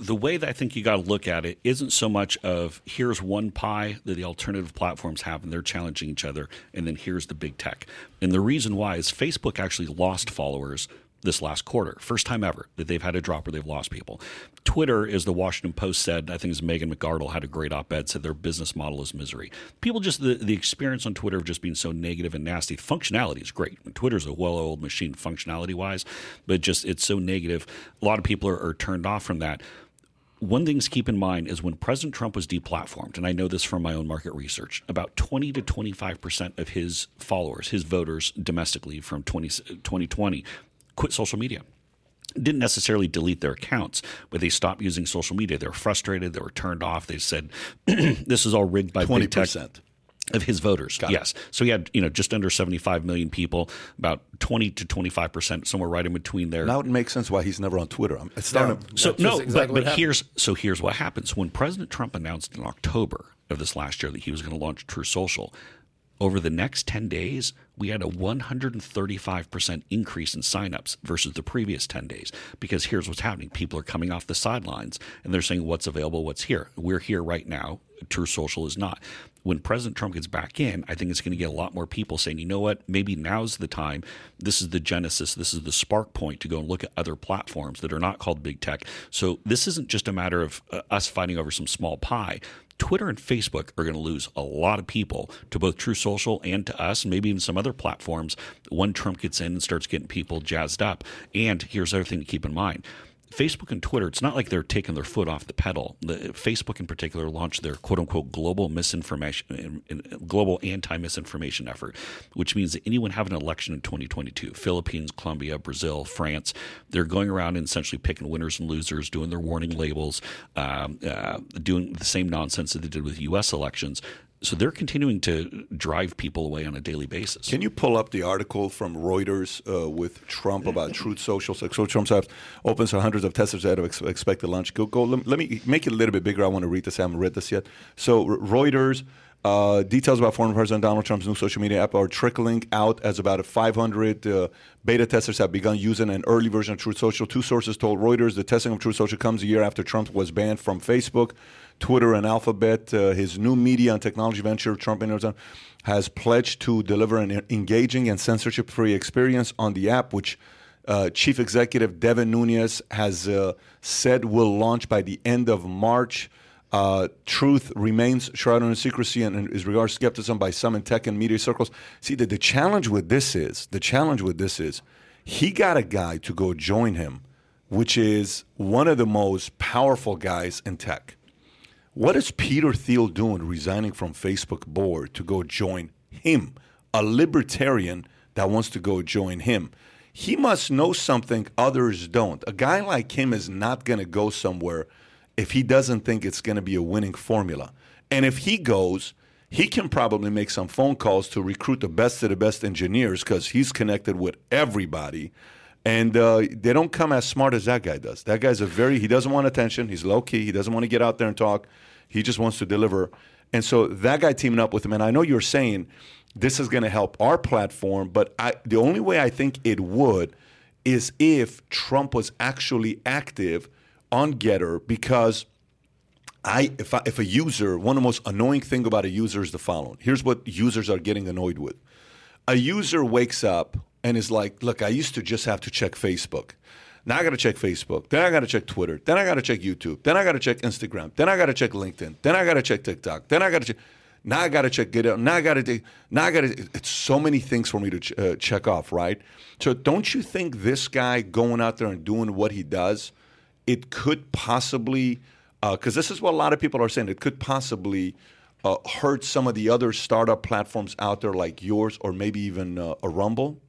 the way that I think you got to look at it isn't so much of here's one pie that the alternative platforms have and they're challenging each other, and then here's the big tech. And the reason why is Facebook actually lost followers this last quarter. First time ever that they've had a drop where they've lost people. Twitter, as the Washington Post said, I think it's Megan McArdle had a great op ed, said their business model is misery. People just, the, the experience on Twitter of just being so negative and nasty. Functionality is great. Twitter's a well oiled machine functionality wise, but just it's so negative. A lot of people are, are turned off from that one thing to keep in mind is when President Trump was deplatformed, and I know this from my own market research, about 20 to 25% of his followers, his voters domestically from 20, 2020, quit social media. Didn't necessarily delete their accounts, but they stopped using social media. They were frustrated. They were turned off. They said, "This is all rigged by Twenty big tech." Percent. Of his voters, Got it. yes. So he had, you know, just under 75 million people, about 20 to 25 percent, somewhere right in between there. Now it makes sense why he's never on Twitter. I'm- It's starting. to- So no, exactly but, but here's so here's what happens when President Trump announced in October of this last year that he was going to launch True Social. Over the next 10 days, we had a 135% increase in signups versus the previous 10 days. Because here's what's happening people are coming off the sidelines and they're saying, What's available? What's here? We're here right now. True Social is not. When President Trump gets back in, I think it's going to get a lot more people saying, you know what, maybe now's the time. This is the genesis, this is the spark point to go and look at other platforms that are not called big tech. So this isn't just a matter of uh, us fighting over some small pie. Twitter and Facebook are going to lose a lot of people to both True Social and to us, and maybe even some other platforms when Trump gets in and starts getting people jazzed up. And here's the other thing to keep in mind. Facebook and Twitter, it's not like they're taking their foot off the pedal. The, Facebook, in particular, launched their "quote unquote" global misinformation, global anti-misinformation effort, which means that anyone having an election in 2022, Philippines, Colombia, Brazil, France, they're going around and essentially picking winners and losers, doing their warning labels, um, uh, doing the same nonsense that they did with U.S. elections. So they're continuing to drive people away on a daily basis. Can you pull up the article from Reuters uh, with Trump about Truth Social? So, Trump opens hundreds of testers ahead of ex- expected launch. Go, go. Let, me make it a little bit bigger. I want to read this. I haven't read this yet. So, Reuters. Uh, details about former President Donald Trump's new social media app are trickling out as about 500 uh, beta testers have begun using an early version of Truth Social. Two sources told Reuters the testing of Truth Social comes a year after Trump was banned from Facebook. Twitter and Alphabet, uh, his new media and technology venture, Trump Internet, has pledged to deliver an engaging and censorship free experience on the app, which uh, Chief Executive Devin Nunes has uh, said will launch by the end of March. Uh, truth remains shrouded in secrecy and, and is regarded skepticism by some in tech and media circles. See, the, the challenge with this is the challenge with this is he got a guy to go join him, which is one of the most powerful guys in tech. What is Peter Thiel doing resigning from Facebook board to go join him, a libertarian that wants to go join him? He must know something others don't. A guy like him is not going to go somewhere if he doesn't think it's going to be a winning formula. And if he goes, he can probably make some phone calls to recruit the best of the best engineers because he's connected with everybody. And uh, they don't come as smart as that guy does. That guy's a very, he doesn't want attention. He's low key. He doesn't want to get out there and talk. He just wants to deliver. And so that guy teaming up with him, and I know you're saying this is going to help our platform, but I, the only way I think it would is if Trump was actually active on Gettr because I if I, if a user, one of the most annoying thing about a user is the following. Here's what users are getting annoyed with. A user wakes up and is like, "Look, I used to just have to check Facebook. Now I got to check Facebook. Then I got to check Twitter. Then I got to check YouTube. Then I got to check Instagram. Then I got to check LinkedIn. Then I got to check TikTok. Then I got to check. Now I got to check GitHub. Now I got to. Now I got to. It's so many things for me to ch- uh, check off, right? So don't you think this guy going out there and doing what he does, it could possibly, because this is what a lot of people are saying, it could possibly uh, hurt some of the other startup platforms out there like yours, or maybe even uh, a Rumble.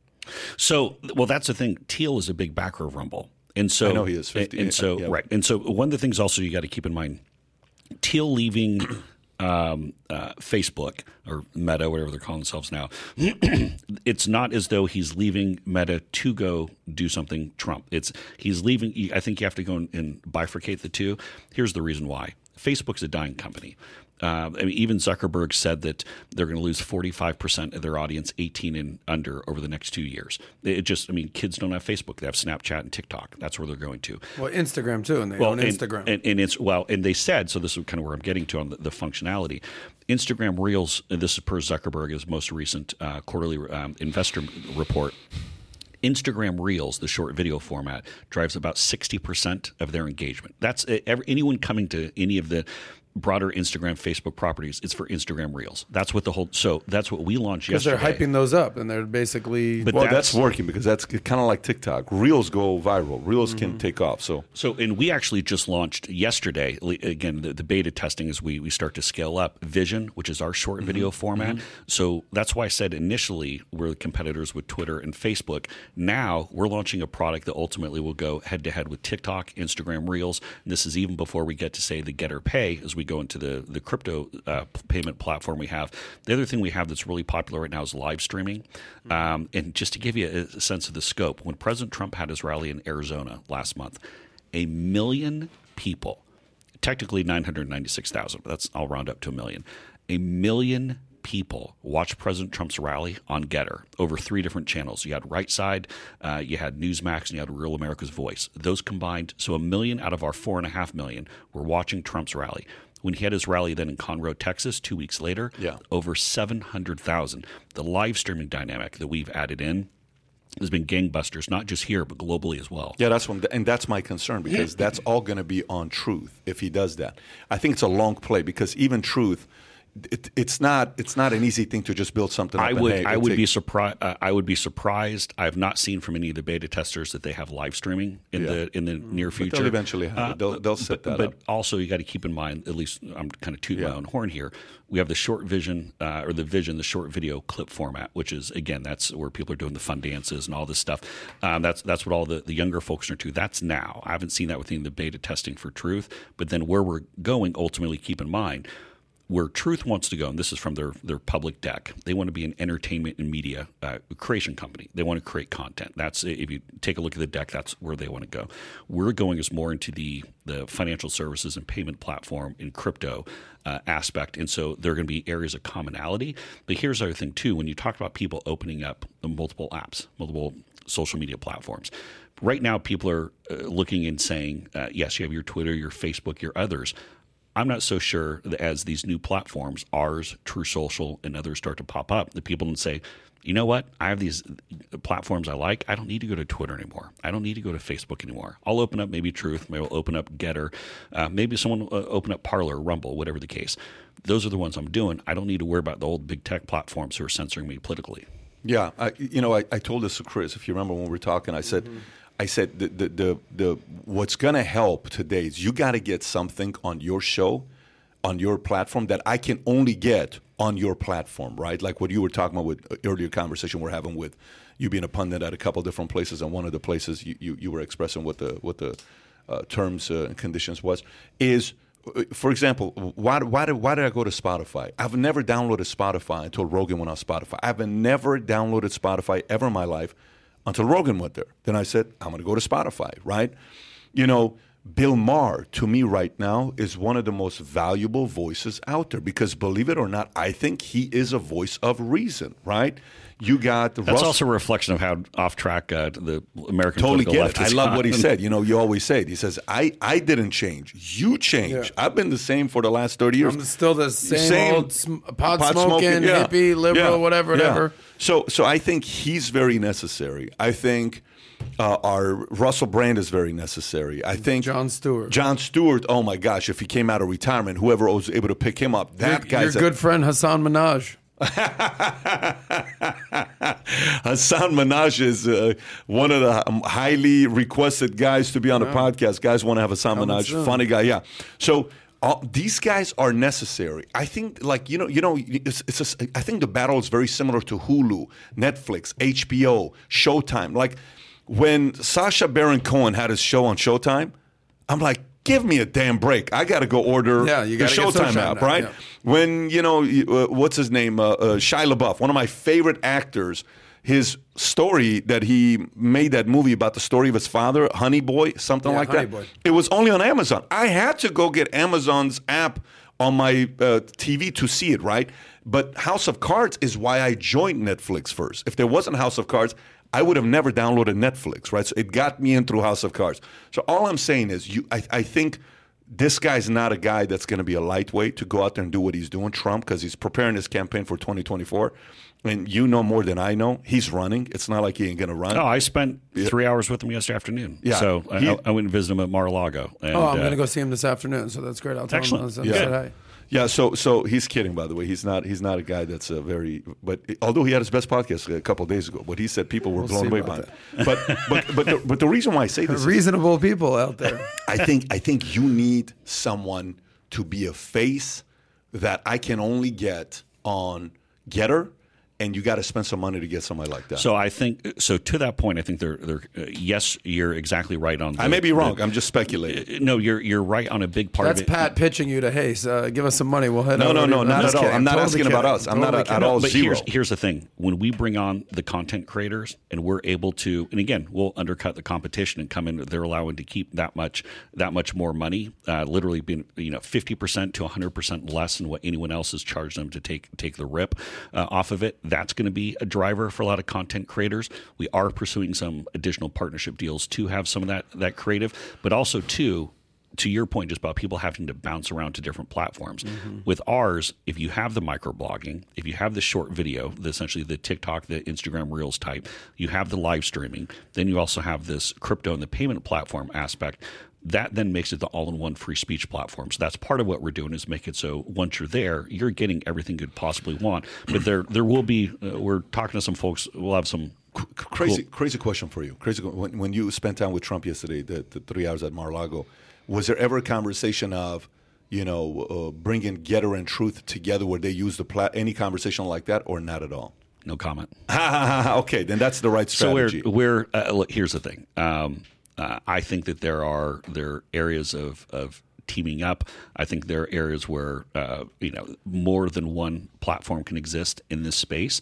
So, well, that's the thing. Thiel is a big backer of Rumble, and so I know he is, 50 and, and so yeah. right, and so one of the things also you got to keep in mind, Thiel leaving um, uh, Facebook or Meta, whatever they're calling themselves now. it's not as though he's leaving Meta to go do something Trump. It's he's leaving. I think you have to go and, and bifurcate the two. Here's the reason why. Facebook's a dying company. Uh, I mean, even Zuckerberg said that they're going to lose 45% of their audience 18 and under over the next two years. It just, I mean, kids don't have Facebook. They have Snapchat and TikTok. That's where they're going to. Well, Instagram too, and they own and, Instagram. And, and it's, well, and they said, so this is kind of where I'm getting to on the, the functionality. Instagram Reels, this is per Zuckerberg, his most recent uh, quarterly um, investor report. Instagram Reels, the short video format, drives about 60% of their engagement. That's every, anyone coming to any of the broader Instagram, Facebook properties. It's for Instagram Reels. That's what the whole. So that's what we launched because they're hyping those up, and they're basically. But Well, that's- that's, working because that's kind of like TikTok. Reels go viral. Reels can mm-hmm. take off. So So, and we actually just launched yesterday. le- Again, the, the beta testing as we we start to scale up Vision, which is our short mm-hmm. video format. Mm-hmm. So that's why I said initially we're competitors with Twitter and Facebook. Now we're launching a product that ultimately will go head to head with TikTok, Instagram Reels. And this is even before we get to say the Gettr Pay as we go into the the crypto uh, payment platform we have. The other thing we have that's really popular right now is live streaming. Um, and just to give you a, a sense of the scope, when President Trump had his rally in Arizona last month, a million people, technically 996,000, but that's I'll round up to a million. A million people watched President Trump's rally on Gettr over three different channels. You had Right Side, uh, you had Newsmax, and you had Real America's Voice. Those combined, so a million out of our four and a half million were watching Trump's rally. When he had his rally then in Conroe, Texas, two weeks later, Yeah. over 700,000. The live streaming dynamic that we've added in has been gangbusters, not just here, but globally as well. yeah, that's one, and that's my concern because that's all going to be on Truth if he does that. I think it's a long play because even Truth, it, it's not it's not an easy thing to just build something. Up I and, would hey, I would take- be surprised. Uh, I would be surprised. I have not seen from any of the beta testers that they have live streaming in Yeah. the in the near future. they'll eventually have it. They'll- they'll set but, that but up. also, you got to keep in mind. At least I'm kind of tooting Yeah. my own horn here. We have the short vision uh, or the vision, the short video clip format, which is again that's where people are doing the fun dances and all this stuff. Um, that's that's what all the, the younger folks are to. That's now. I haven't seen that within the beta testing for Truth. But then where we're going, ultimately, keep in mind where Truth wants to go, and this is from their their public deck. They want to be an entertainment and media uh, creation company. They want to create content. That's if you take a look at the deck, that's where they want to go. We're going as more into the the financial services and payment platform in crypto uh, aspect, and so there are going to be areas of commonality. But here's the other thing too: when you talk about people opening up multiple apps, multiple social media platforms. Right now, people are uh, looking and saying, uh, yes, you have your Twitter, your Facebook, your others. I'm not so sure that as these new platforms, ours, True Social, and others start to pop up, that people can say, you know what? I have these platforms I like. I don't need to go to Twitter anymore. I don't need to go to Facebook anymore. I'll open up maybe Truth. Maybe I'll open up Gettr. Uh, maybe someone will uh, open up Parler, Rumble, whatever the case. Those are the ones I'm doing. I don't need to worry about the old big tech platforms who are censoring me politically. Yeah, I, you know, I, I told this to Chris. If you remember when we were talking, I said, I said the the the, the what's going to help today is you got to get something on your show, on your platform that I can only get on your platform, right? Like what you were talking about with uh, earlier conversation we're having with you being a pundit at a couple different places, and one of the places you, you, you were expressing what the what the uh, terms uh, and conditions was is. uh, For example, why, why, did, why did I go to Spotify? I've never downloaded Spotify until Rogan went on Spotify. I've never downloaded Spotify ever in my life until Rogan went there. Then I said, I'm going to go to Spotify, right? You know, Bill Maher, to me right now, is one of the most valuable voices out there because believe it or not, I think he is a voice of reason, right? You got That's Russ- also a reflection of how off track uh, the American totally political get left it. I has love what he said. You know, you always say it. He says, I, I didn't change. You changed. Yeah. I've been the same for the last 30 years. I'm still the same, Same old sm- pot, smoking, yeah. hippie, liberal, Yeah. whatever, Yeah. whatever. So, so I think he's very necessary. I think uh, our Russell Brand is very necessary. I think Jon Stewart. Jon Stewart. Oh my gosh! If he came out of retirement, whoever was able to pick him up, that your, guy's your a- good friend Hasan Minhaj. Hasan Minhaj is uh, one of the um, highly requested guys to be on the podcast. Guys want to have Hasan Coming Minhaj, soon. funny guy. Yeah. So uh, these guys are necessary. I think, like you know, you know, it's, it's just, I think the battle is very similar to Hulu, Netflix, HBO, Showtime. Like when Sacha Baron Cohen had his show on Showtime, I'm like. Give me a damn break! I got to go order Yeah, you the Showtime app, now, right? yeah. when you know uh, what's his name, uh, uh, Shia LaBeouf, one of my favorite actors, his story that he made that movie about the story of his father, Honey Boy, something Yeah, like Honey that. Boy. It was only on Amazon. I had to go get Amazon's app on my uh, TV to see it, right? But House of Cards is why I joined Netflix first. If there wasn't House of Cards, I would have never downloaded Netflix, right? So it got me in through House of Cards. So all I'm saying is, you, I, I think this guy's not a guy that's going to be a lightweight to go out there and do what he's doing, Trump, because he's preparing his campaign for 2024. And you know more than I know. He's running. It's not like he ain't going to run. No, I spent three hours with him yesterday afternoon. Yeah. So I, He- I went and visited him at Mar-a-Lago. And, Oh, I'm uh, gonna go see him this afternoon, so that's great. I'll tell Excellent. him. I'll Yeah. say hi. Yeah, so so he's kidding. By the way, he's not he's not a guy that's a very. But although he had his best podcast a couple days ago, but he said people were We'll blown away by it. But but but the, but the reason why I say this, is Reasonable people out there. I think I think you need someone to be a face that I can only get on Gettr, and you got to spend some money to get somebody like that. So I think so. To that point, I think they're they're uh, yes, you're exactly right on. The, I may be wrong. the- I'm just speculating. uh, no, you're you're right on a big part That's of it. Pat pitching you to hey, uh, give us some money. We'll head No, over no, no, not at all. I'm not Totally asking about us. I'm not Totally at kidding. all But zero. here's here's the thing: when we bring on the content creators and we're able to, and again, we'll undercut the competition and come in. They're allowing to keep that much that much more money, uh, literally being you know fifty percent to hundred percent less than what anyone else has charged them to take take the rip uh, off of it. That's going to be a driver for a lot of content creators. We are pursuing some additional partnership deals to have some of that that creative, but also too to your point just about people having to bounce around to different platforms. Mm-hmm. With ours if you have the microblogging if you have the short video the, essentially the tiktok the instagram reels type you have the live streaming then you also have this crypto and the payment platform aspect that then makes it the all-in-one free speech platform so that's part of what we're doing is make it so once you're there you're getting everything you could possibly want but there there will be uh, we're talking to some folks we'll have some crazy crazy question for you. Crazy when, when you spent time with Trump yesterday, the, the three hours at Mar-a-Lago, was there ever a conversation of you know uh, bringing Gettr and Truth together where they use the plat- any conversation like that or not at all? no comment okay, then that's the right strategy. So we're, we're uh, look. Here's the thing. Um, uh, I think that there are there are areas of of teaming up. I think there are areas where uh, you know more than one platform can exist in this space.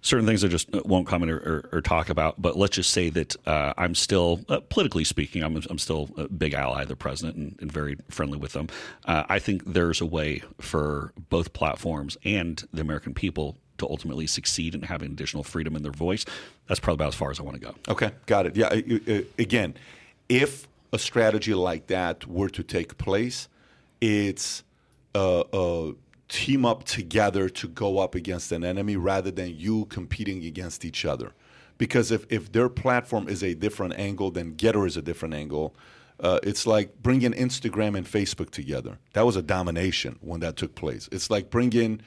Certain things I just won't comment or, or, or talk about, but let's just say that uh, I'm still, uh, politically speaking, I'm, I'm still a big ally of the president and, and very friendly with them. Uh, I think there's a way for both platforms and the American people to ultimately succeed in having additional freedom in their voice. That's probably about as far as I want to go. Okay, got it. Yeah, uh, uh, again, if a strategy like that were to take place, it's uh, uh, team up together to go up against an enemy rather than you competing against each other. Because if, if their platform is a different angle, then Gettr is a different angle. Uh, it's like bringing Instagram and Facebook together. That was a domination when that took place. It's like bringing,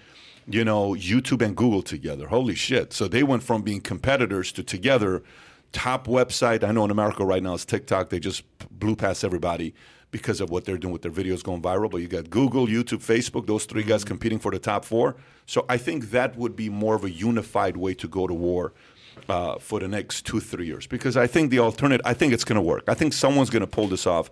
you know, YouTube and Google together. Holy shit! So they went from being competitors to together. Top website I know in America right now is TikTok. They just blew past everybody because of what they're doing with their videos going viral. But you got Google, YouTube, Facebook; those three guys competing for the top four. So I think that would be more of a unified way to go to war uh, for the next two, three years. Because I think the alternative, I think it's going to work. I think someone's going to pull this off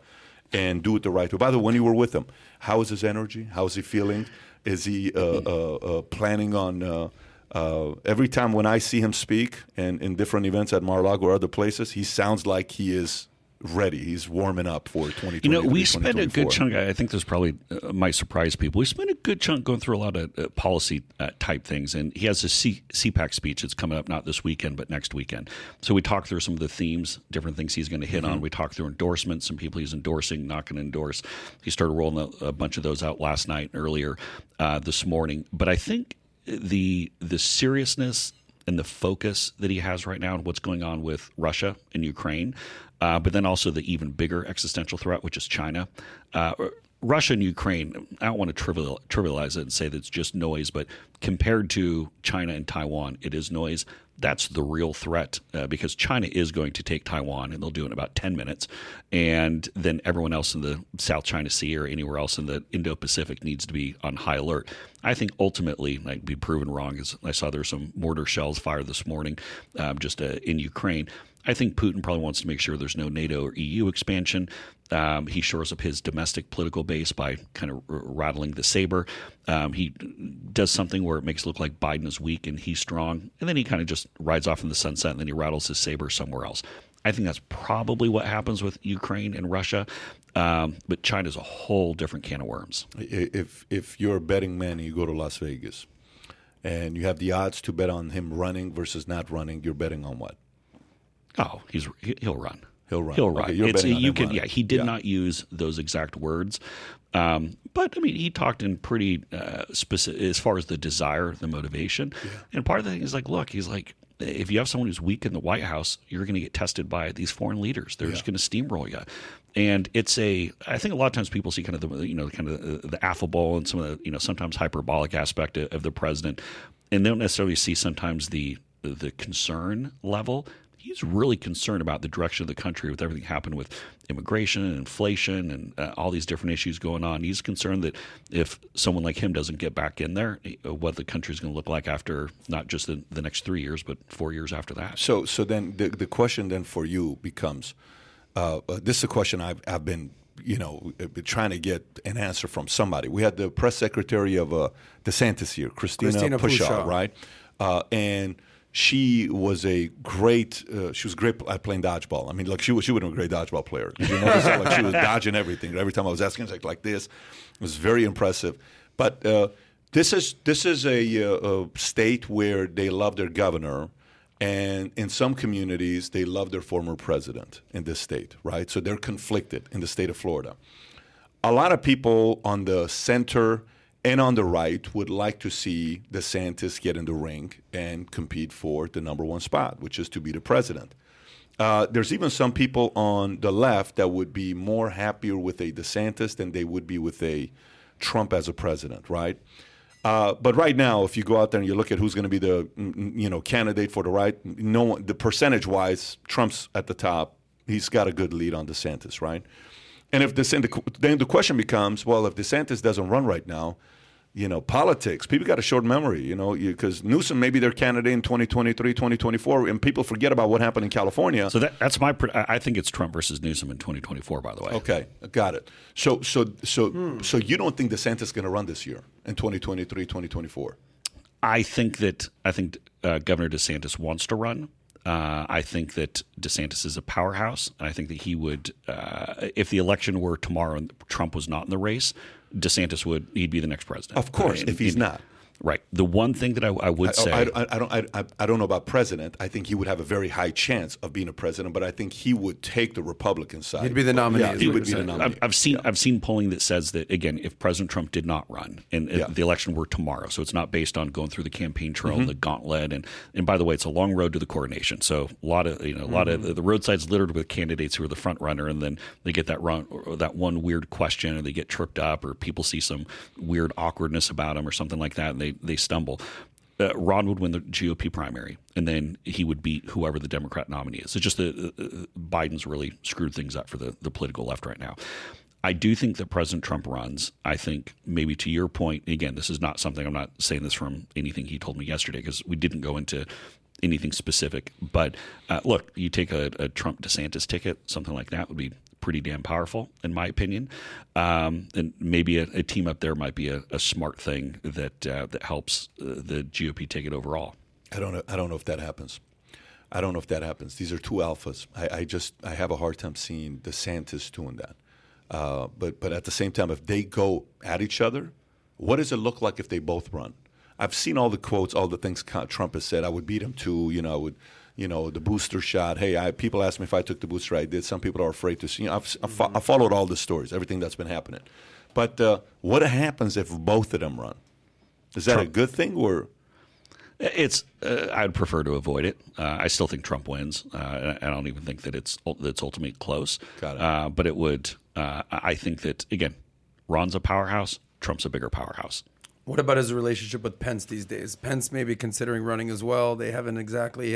and do it the right way. By the way, when you were with him, how is his energy? How is he feeling? Is he uh, uh, uh, planning on? Uh, every time when I see him speak and in different events at Mar-a-Lago or other places, he sounds like he is ready. He's warming up for 2020. You know, we spent a good chunk. I think this probably uh, might surprise people. We spent a good chunk going through a lot of uh, policy uh, type things, and he has a C- CPAC speech that's coming up not this weekend but next weekend. So we talked through some of the themes, different things he's going to hit on. We talked through endorsements, some people he's endorsing, not going to endorse. He started rolling a, a bunch of those out last night and earlier uh, this morning. But I think the the seriousness and the focus that he has right now and what's going on with Russia and Ukraine, uh, but then also the even bigger existential threat, which is China. Uh, Russia and Ukraine, I don't want to trivial, trivialize it and say that it's just noise, but compared to China and Taiwan, it is noise. That's the real threat uh, because China is going to take Taiwan and they'll do it in about 10 minutes. And then everyone else in the South China Sea or anywhere else in the Indo Pacific needs to be on high alert. I think ultimately, I'd be proven wrong, as I saw there's some mortar shells fired this morning um, just uh, in Ukraine. I think Putin probably wants to make sure there's no NATO or EU expansion. Um, he shores up his domestic political base by kind of r- rattling the saber. Um, he does something where it makes it look like Biden is weak and he's strong, and then he kind of just rides off in the sunset and then he rattles his saber somewhere else. I think that's probably what happens with Ukraine and Russia. Um, but China's a whole different can of worms. If if you're a betting man and you go to Las Vegas, and you have the odds to bet on him running versus not running, you're betting on what? Oh, he's he- he'll run. He'll run. He'll run. Okay, you can, running. yeah. He did Yeah. not use those exact words, um, but I mean, he talked in pretty uh, specific as far as the desire, the motivation, and part of the thing is like, look, he's like, if you have someone who's weak in the White House, you're going to get tested by these foreign leaders. They're just going to steamroll you. And it's a, I think a lot of times people see kind of the, you know, kind of the, the affable and some of the, you know, sometimes hyperbolic aspect of, of the president, and they don't necessarily see sometimes the the concern level he's really concerned about the direction of the country with everything happened with immigration and inflation and uh, all these different issues going on. He's concerned that if someone like him doesn't get back in there, uh, what the country's going to look like after not just the, the next three years, but four years after that. So, so then the, the question then for you becomes, uh, uh, this is a question I've, I've been, you know, uh, trying to get an answer from somebody. We had the press secretary of uh, DeSantis here, Christina, Christina Pushaw, Pushaw. right? Uh, and she was a great. Uh, she was great at playing dodgeball. I mean, like she was. She was a great dodgeball player. Did you notice that? Like she was dodging everything. Every time I was asking, like like this, it was very impressive. But uh, this is this is a, uh, a state where they love their governor. And in some communities, they love their former president in this state, right? So they're conflicted in the state of Florida. A lot of people on the center and on the right would like to see DeSantis get in the ring and compete for the number one spot, which is to be the president. Uh, there's even some people on the left that would be more happier with a DeSantis than they would be with a Trump as a president, right? Uh, but right now, if you go out there and you look at who's going to be the mm, mm, you know candidate for the right, no one, the percentage wise, Trump's at the top. He's got a good lead on DeSantis, right? And if DeSantis, then the question becomes, well, if DeSantis doesn't run right now, you know, politics, people got a short memory, you know, because Newsom may be their candidate in 2023, 2024, and people forget about what happened in California. So that, that's my. I think it's Trump versus Newsom in 2024. By the way, Okay, got it. So, so, so, so you don't think DeSantis is going to run this year in 2023, 2024? I think that I think uh, Governor DeSantis wants to run. Uh, I think that DeSantis is a powerhouse, and I think that he would, uh, if the election were tomorrow and Trump was not in the race, DeSantis would he'd be the next president. Of course, if he's and- not. Right. The one thing that I, I would say, I, I, I don't. I, I- I don't know about president. I think he would have a very high chance of being a president, but I think he would take the Republican side. He'd be the nominee, Yeah, he would be the nominee. I've, I've seen I've seen polling that says that again, if President Trump did not run and Yeah. the election were tomorrow, so it's not based on going through the campaign trail, Mm-hmm. the gauntlet, and and by the way, it's a long road to the coronation. So a lot of you know a lot Mm-hmm. of the roadsides littered with candidates who are the front runner, and then they get that run or that one weird question, or they get tripped up, or people see some weird awkwardness about them, or something like that, and they they stumble. Uh, Ron would win the GOP primary, and then he would beat whoever the Democrat nominee is. It's just that uh, uh, Biden's really screwed things up for the, the political left right now. I do think that President Trump runs. I think maybe to your point, again, this is not something I'm not saying this from anything he told me yesterday because we didn't go into anything specific. But uh, look, you take a, a Trump DeSantis ticket, something like that would be pretty damn powerful, in my opinion. Um, and maybe a, a team up there might be a, a smart thing that uh, that helps uh, the GOP take it overall. I don't know. I don't know if that happens. I don't know if that happens. These are two alphas. I, I just I have a hard time seeing DeSantis doing that. Uh, but but at the same time, if they go at each other, what does it look like if they both run? I've seen all the quotes, all the things Trump has said. I would beat him too. You know, I would. You know, the booster shot. Hey, I, people ask me if I took the booster. I did. Some people are afraid to see. You know, I've, I've, fo- I followed all the stories, everything that's been happening. But uh, what happens if both of them run? Is that a good thing or? It's. Uh, I'd prefer to avoid it. Uh, I still think Trump wins. Uh, I don't even think that it's that it's ultimately close. Got it. Uh, but it would. Uh, I think that again, Ron's a powerhouse. Trump's a bigger powerhouse. What about his relationship with Pence these days? Pence may be considering running as well. They haven't exactly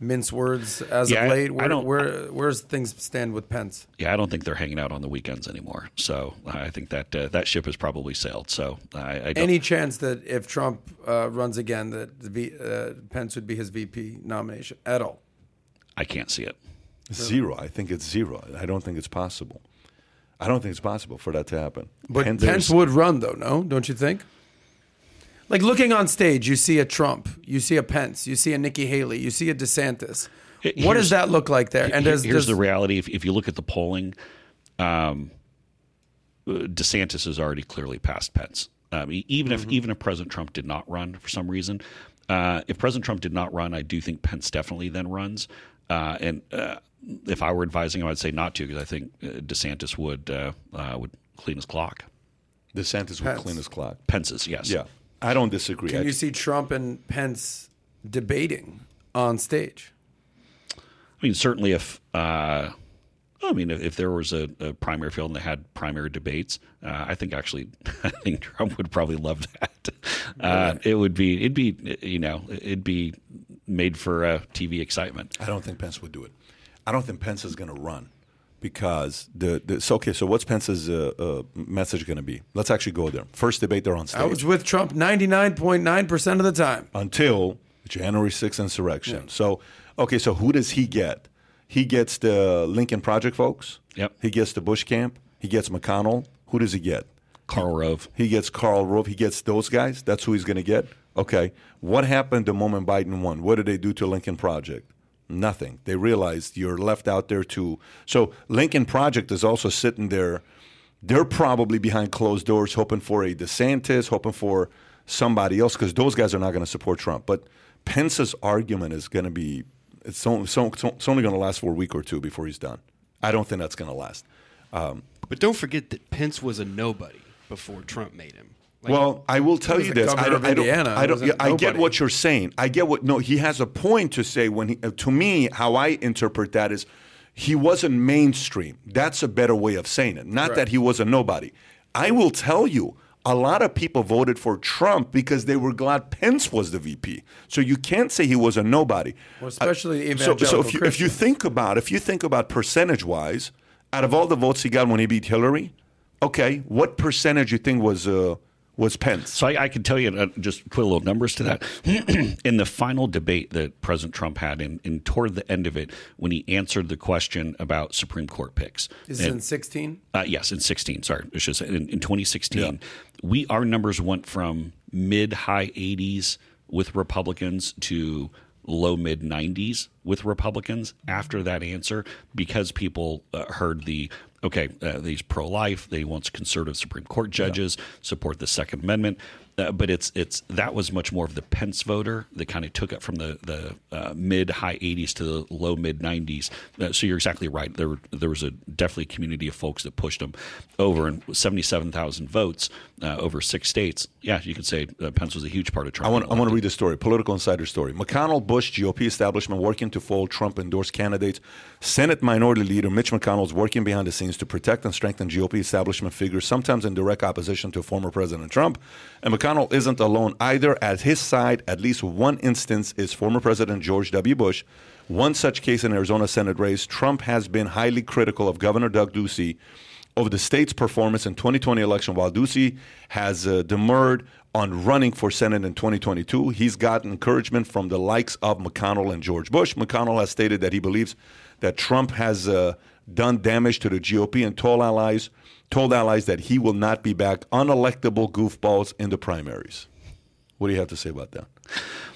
minced words as Yeah, of late. I Where, don't- where where's things stand with Pence? Yeah, I don't think they're hanging out on the weekends anymore. So I think that uh, that ship has probably sailed. So I, I don't, Any chance that if Trump uh, runs again, that the v, uh, Pence would be his VP nomination at all? I can't see it. Zero. I think it's zero. I don't think it's possible. I don't think it's possible for that to happen. But Pence- Pence would run, though, no? Don't you think? Like looking on stage, you see a Trump, you see a Pence, you see a Nikki Haley, you see a DeSantis. Here- What does that look like there? And Here- does, here's does the reality: if, if you look at the polling, um, uh, DeSantis is already clearly past Pence. Um, even Mm-hmm. if even if President Trump did not run for some reason, uh, if President Trump did not run, I do think Pence definitely then runs. Uh, and uh, if I were advising him, I'd say not to because I think uh, DeSantis would uh, uh, would clean his clock. DeSantis would Pence. clean his clock. Pence's, yes. Yeah, I don't disagree. can I- you see Trump and Pence debating on stage? I mean, certainly if uh, I mean if, if there was a, a primary field and they had primary debates, uh, I think actually I think Trump would probably love that. Uh, it would be it'd be you know it'd be made for uh, TV excitement. I don't think Pence would do it. I don't think Pence is going to run because the, the so okay. So what's Pence's uh, uh, message going to be? Let's actually go there. First debate, they're on stage I was with Trump 99.9% of the time. until January 6th insurrection. So okay, so who does he get? He gets the Lincoln Project folks. Yep. He gets the Bush camp. He gets McConnell. Who does he get? Karl Rove. He gets Karl Rove. He gets those guys. That's who he's going to get. Okay. What happened the moment Biden won? What did they do to Lincoln Project? Nothing. They realized you're left out there too. So Lincoln Project is also sitting there. They're probably behind closed doors, hoping for a DeSantis, hoping for somebody else, because those guys are not going to support Trump. But Pence's argument is going to be it's only, so, it's only going to last for a week or two before he's done. I don't think that's going to last. Um, but don't forget that Pence was a nobody before Trump made him. Like, Well, I will tell you this. I don't. I don't. I, don't I get what you're saying. I get what. No, he has a point to say. When he, uh, to me, how I interpret that is, he wasn't mainstream. That's a better way of saying it. Not that he was a nobody. I will tell you. A lot of people voted for Trump because they were glad Pence was the VP. So you can't say he was a nobody. Well, especially Uh, so, so if you, if you think about if you think about percentage wise, out of all the votes he got when he beat Hillary, okay, what percentage you think was uh, was Pence? So I, I can tell you, uh, just put a little numbers to that. in the final debate that President Trump had, in, in toward the end of it, when he answered the question about Supreme Court picks, Is and- it in 16? Uh, yes, in 16. Sorry, I should say in, in 2016, we our numbers went from mid high 80s with Republicans to low mid 90s with Republicans after that answer because people uh, heard the okay, uh, these pro life, they want conservative Supreme Court judges, support the Second Amendment. Uh, but it's it's that was much more of the Pence voter that kind of took it from the the uh, mid high 80s to the low mid 90s. Uh, so you're exactly right. There there was a definitely community of folks that pushed him over, and 77,000 votes uh, over six states. Yeah, you could say uh, Pence was a huge part of Trump. I want, I want to read the story, political insider story. McConnell, Bush, GOP establishment working to fold Trump endorsed candidates. Senate Minority Leader Mitch McConnell is working behind the scenes to protect and strengthen GOP establishment figures, sometimes in direct opposition to former President Trump. And McConnell isn't alone either. At his side, at least one instance is former President George W. Bush. One such case in Arizona Senate race, Trump has been highly critical of Governor Doug Ducey of the state's performance in 2020 election while Ducey has uh, demurred on running for Senate in 2022. He's gotten encouragement from the likes of McConnell and George Bush. McConnell has stated that he believes that Trump has uh, done damage to the GOP and told allies told allies that he will not be back unelectable goofballs in the primaries. What do you have to say about that?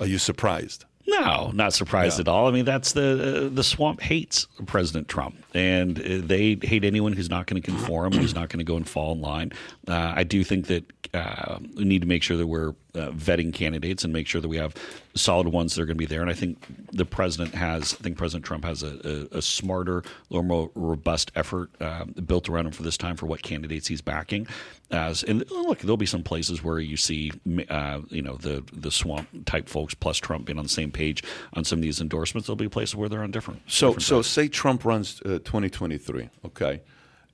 Are you surprised? No, not surprised at all. I mean, that's the uh, the swamp hates President Trump, and uh, they hate anyone who's not going to conform, who's not going to go and fall in line. Uh, I do think that uh, we need to make sure that we're uh, vetting candidates and make sure that we have solid ones that are going to be there. And I think the president has, I think President Trump has a, a, a smarter, a little more robust effort uh, built around him for this time for what candidates he's backing. As and look, there'll be some places where you see, uh, you know, the the swamp type folks plus Trump being on the same page on some of these endorsements. There'll be places where they're on different. So, different so say Trump runs uh, 2023, okay?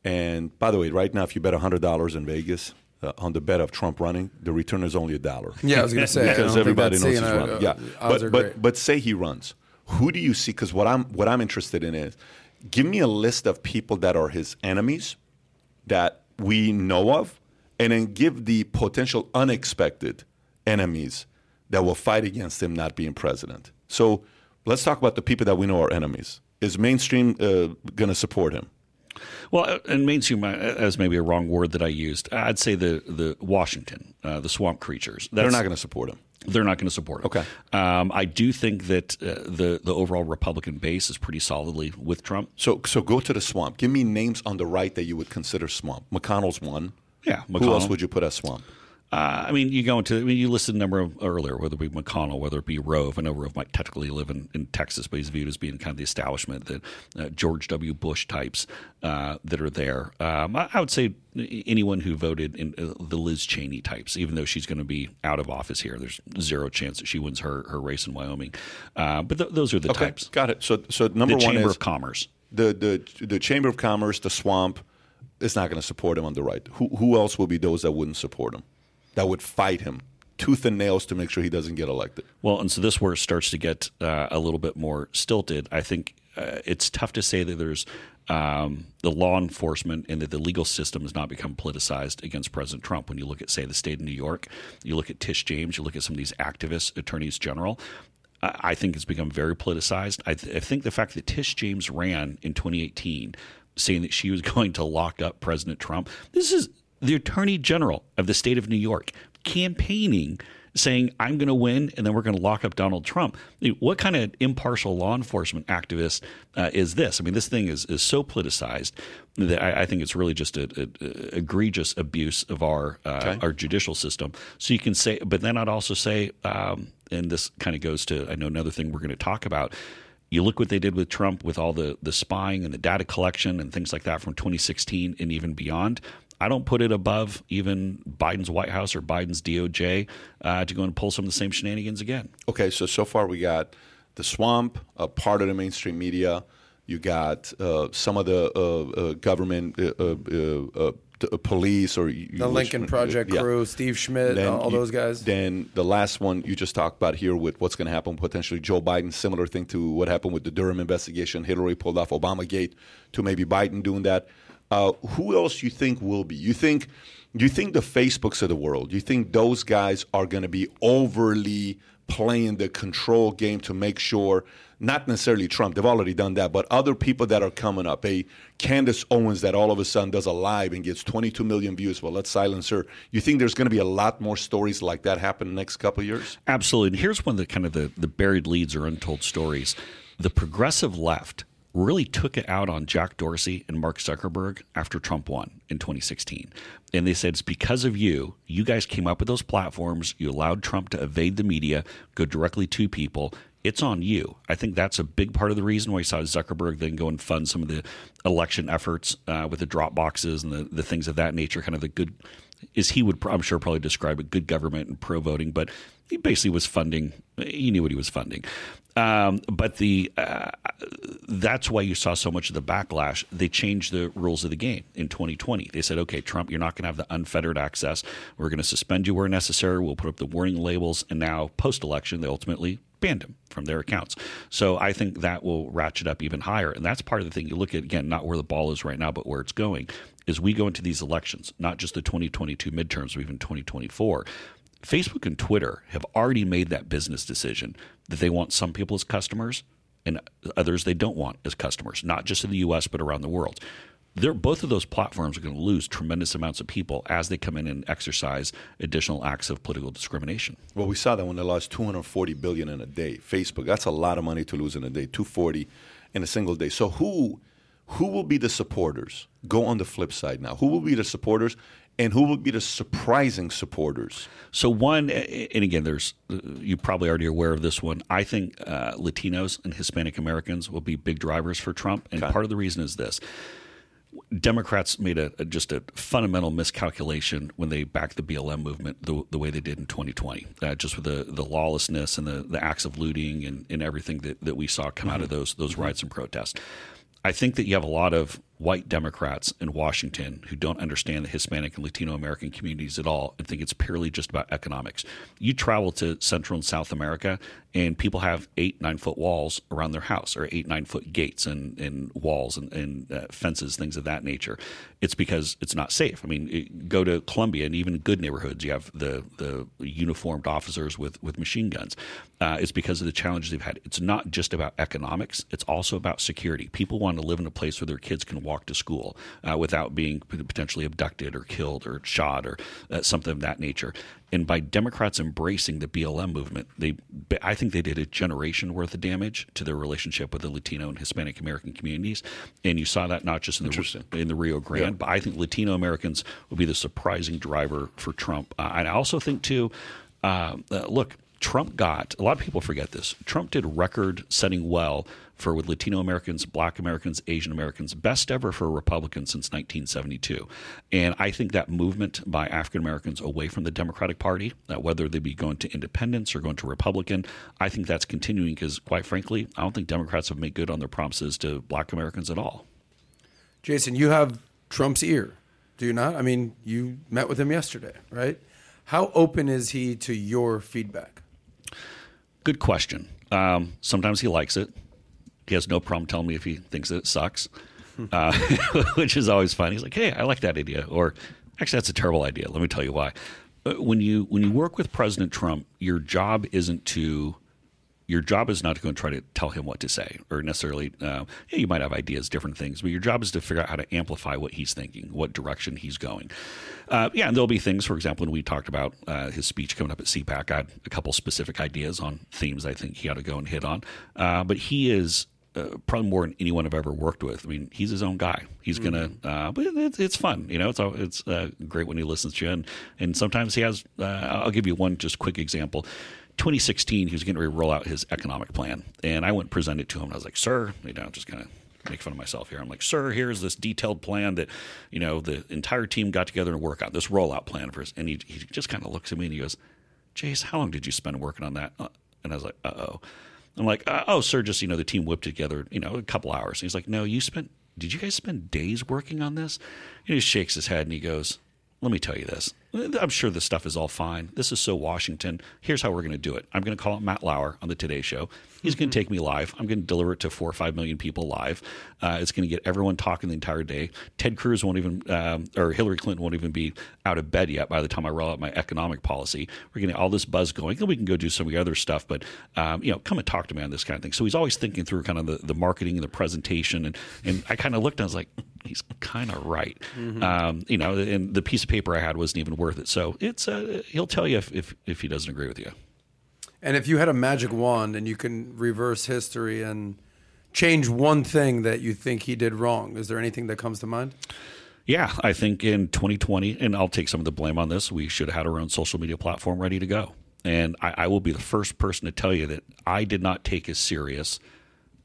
And by the way, right now, if you bet $100 in Vegas uh, on the bet of Trump running, the return is only a dollar. Yeah, I was going to say. Because everybody knows he's running. uh, yeah, but but but say he runs. Who do you see? Because what I'm what I'm interested in is, give me a list of people that are his enemies that we know of, and then give the potential unexpected enemies that will fight against him not being president. So let's talk about the people that we know are enemies. Is mainstream uh, going to support him? Well, and mainstream uh, as maybe a wrong word that I used. I'd say the the Washington, uh, the swamp creatures. They're not going to support him. They're not going to support him. Okay. Um, I do think that uh, the the overall Republican base is pretty solidly with Trump. So, so go to the swamp. Give me names on the right that you would consider swamp. McConnell's one. Yeah, Who else would you put as swamp? Uh, I mean, you go into. I mean, you listed a number of earlier, whether it be McConnell, whether it be Rove. I know Rove might technically live in, in Texas, but he's viewed as being kind of the establishment, that uh, George W. Bush types uh, that are there. Um, I, I would say anyone who voted in uh, the Liz Cheney types, even though she's going to be out of office here, there's zero chance that she wins her, her race in Wyoming. Uh, but th- those are the Okay, types. got it. So, so number The one Chamber of Commerce. the the the Chamber of Commerce, the swamp, is not going to support him on the right. Who who else will be those that wouldn't support him, that would fight him tooth and nails to make sure he doesn't get elected? Well, and so this where it starts to get uh, a little bit more stilted. I think uh, it's tough to say that there's um, the law enforcement and that the legal system has not become politicized against President Trump. When you look at, say, the state of New York, you look at Tish James, you look at some of these activists, attorneys general. I I think it's become very politicized. I, th- I think the fact that Tish James ran in 2018 saying that she was going to lock up President Trump, this is the attorney general of the state of New York campaigning saying I'm going to win and then we're going to lock up Donald Trump. What kind of impartial law enforcement activist uh, is this? I mean, this thing is, is so politicized that I, I think it's really just a, a, a egregious abuse of our uh, Okay. our judicial system. So you can say, but then I'd also say, um, and this kind of goes to I know another thing we're going to talk about. You look what they did with Trump with all the the spying and the data collection and things like that from 2016 and even beyond. I don't put it above even Biden's White House or Biden's DOJ uh, to go and pull some of the same shenanigans again. Okay, so so far we got the swamp, a part of the mainstream media. You got uh, some of the uh, uh, government, uh, uh, uh, the, uh, police, or you, The Lincoln Project yeah. crew, Steve Schmidt, Then all you- those guys. Then the last one you just talked about here with what's going to happen potentially Joe Biden, similar thing to what happened with the Durham investigation. Hillary pulled off Obamagate to maybe Biden doing that. Uh, who else you think will be? You think you think the Facebooks of the world? You think those guys are going to be overly playing the control game to make sure? Not necessarily Trump; they've already done that, but other people that are coming up. A Candace Owens that all of a sudden does a live and gets 22 million views. Well, let's silence her. You think there's going to be a lot more stories like that happen in the next couple of years? Absolutely. And here's one of the kind of the, the buried leads or untold stories. The progressive left really took it out on Jack Dorsey and Mark Zuckerberg after Trump won in 2016. And they said, it's because of you. You guys came up with those platforms. You allowed Trump to evade the media, go directly to people. It's on you. I think that's a big part of the reason why you saw Zuckerberg then go and fund some of the election efforts uh, with the drop boxes and the, the things of that nature, kind of the good is he would I'm sure probably describe it good government and pro voting, but he basically was funding. He knew what he was funding. Um, but the uh, that's why you saw so much of the backlash. They changed the rules of the game in 2020. They said, "Okay, Trump, you're not going to have the unfettered access. We're going to suspend you where necessary. We'll put up the warning labels." And now, post election, they ultimately banned him from their accounts. So I think that will ratchet up even higher. And that's part of the thing you look at again, not where the ball is right now, but where it's going. Is we go into these elections, not just the 2022 midterms, but even 2024. Facebook and Twitter have already made that business decision that they want some people as customers and others they don't want as customers, not just in the US, but around the world. They're, both of those platforms are going to lose tremendous amounts of people as they come in and exercise additional acts of political discrimination. Well, we saw that when they lost 240 billion in a day. Facebook, that's a lot of money to lose in a day. 240 in a single day. So who who will be the supporters? Go on the flip side now. Who will be the supporters, and who will be the surprising supporters? So one, and again, there's you probably already aware of this one. I think uh, Latinos and Hispanic Americans will be big drivers for Trump, and Okay. part of the reason is this: Democrats made a, a- just a fundamental miscalculation when they backed the BLM movement the, the way they did in 2020, uh, just with the, the lawlessness and the, the acts of looting and, and everything that, that we saw come out of those those riots and protests. I think that you have a lot of white Democrats in Washington who don't understand the Hispanic and Latino American communities at all and think it's purely just about economics. You travel to Central and South America, and people have eight, nine foot walls around their house, or eight, nine foot gates and, and walls and, and uh, fences, things of that nature. It's because it's not safe. I mean, it, go to Colombia, and even good neighborhoods, you have the, the uniformed officers with, with machine guns. Uh, it's because of the challenges they've had. It's not just about economics, it's also about security. People want to live in a place where their kids can walk to school uh, without being potentially abducted or killed or shot or uh, something of that nature. And by Democrats embracing the BLM movement, they I think they did a generation worth of damage to their relationship with the Latino and Hispanic American communities. And you saw that not just in the in the Rio Grande, yeah. but I think Latino Americans will be the surprising driver for Trump. Uh, and I also think too, uh, uh, look Trump got a lot of people forget this. Trump did record setting well for with Latino Americans, Black Americans, Asian Americans, best ever for a Republican since 1972. And I think that movement by African Americans away from the Democratic Party, whether they be going to independence or going to Republican, I think that's continuing because, quite frankly, I don't think Democrats have made good on their promises to Black Americans at all. Jason, you have Trump's ear, do you not? I mean, you met with him yesterday, right? How open is he to your feedback? Good question. Um, sometimes he likes it. He has no problem telling me if he thinks that it sucks, uh, which is always fun. He's like, "Hey, I like that idea," or "Actually, that's a terrible idea." Let me tell you why. Uh, when you when you work with President Trump, your job isn't to your job is not to go and try to tell him what to say or necessarily uh, yeah, you might have ideas different things but your job is to figure out how to amplify what he's thinking what direction he's going uh, yeah and there'll be things for example when we talked about uh, his speech coming up at cpac i had a couple specific ideas on themes i think he ought to go and hit on uh, but he is uh, probably more than anyone I've ever worked with. I mean, he's his own guy. He's gonna, mm-hmm. uh, but it's, it's fun. You know, it's it's uh, great when he listens to you, and and sometimes he has. Uh, I'll give you one just quick example. 2016, he was getting ready to roll out his economic plan, and I went and presented it to him. And I was like, "Sir, you know, just kind of make fun of myself here. I'm like, sir, here's this detailed plan that, you know, the entire team got together and work on this rollout plan for us. And he, he just kind of looks at me and he goes, Jace, how long did you spend working on that? Uh, and I was like, uh oh. I'm like, uh, oh, sir, just, you know, the team whipped together, you know, a couple hours. And he's like, no, you spent, did you guys spend days working on this? And he shakes his head and he goes, let me tell you this. I'm sure this stuff is all fine. This is so Washington. Here's how we're going to do it. I'm going to call it Matt Lauer on the Today Show. He's going to take me live. I'm going to deliver it to four or five million people live. Uh, it's going to get everyone talking the entire day. Ted Cruz won't even, um, or Hillary Clinton won't even be out of bed yet by the time I roll out my economic policy. We're going to get all this buzz going. and we can go do some of the other stuff. But um, you know, come and talk to me on this kind of thing. So he's always thinking through kind of the, the marketing and the presentation. And and I kind of looked and I was like, he's kind of right. Mm-hmm. Um, you know, and the piece of paper I had wasn't even worth it. So it's uh, he'll tell you if, if if he doesn't agree with you. And if you had a magic wand and you can reverse history and change one thing that you think he did wrong, is there anything that comes to mind? Yeah, I think in 2020, and I'll take some of the blame on this, we should have had our own social media platform ready to go. And I, I will be the first person to tell you that I did not take as serious –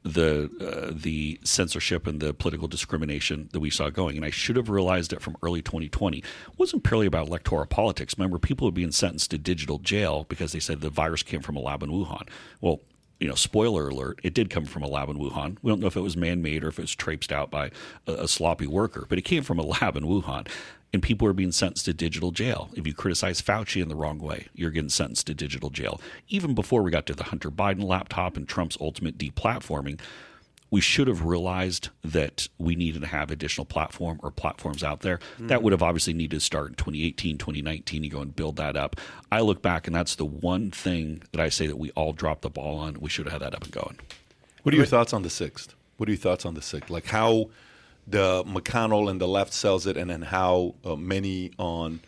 the uh, the censorship and the political discrimination that we saw going. And I should have realized it from early 2020. It wasn't purely about electoral politics. Remember, people were being sentenced to digital jail because they said the virus came from a lab in Wuhan. Well, you know, spoiler alert, it did come from a lab in Wuhan. We don't know if it was man made or if it was traipsed out by a, a, sloppy worker, but it came from a lab in Wuhan and people are being sentenced to digital jail. If you criticize Fauci in the wrong way, you're getting sentenced to digital jail. Even before we got to the Hunter Biden laptop and Trump's ultimate deplatforming, we should have realized that we needed to have additional platform or platforms out there. Mm-hmm. That would have obviously needed to start in 2018, 2019. You go and build that up. I look back, and that's the one thing that I say that we all dropped the ball on. We should have had that up and going. What are your thoughts on the sixth? What are your thoughts on the sixth? Like how the McConnell and the left sells it, and then how uh, many on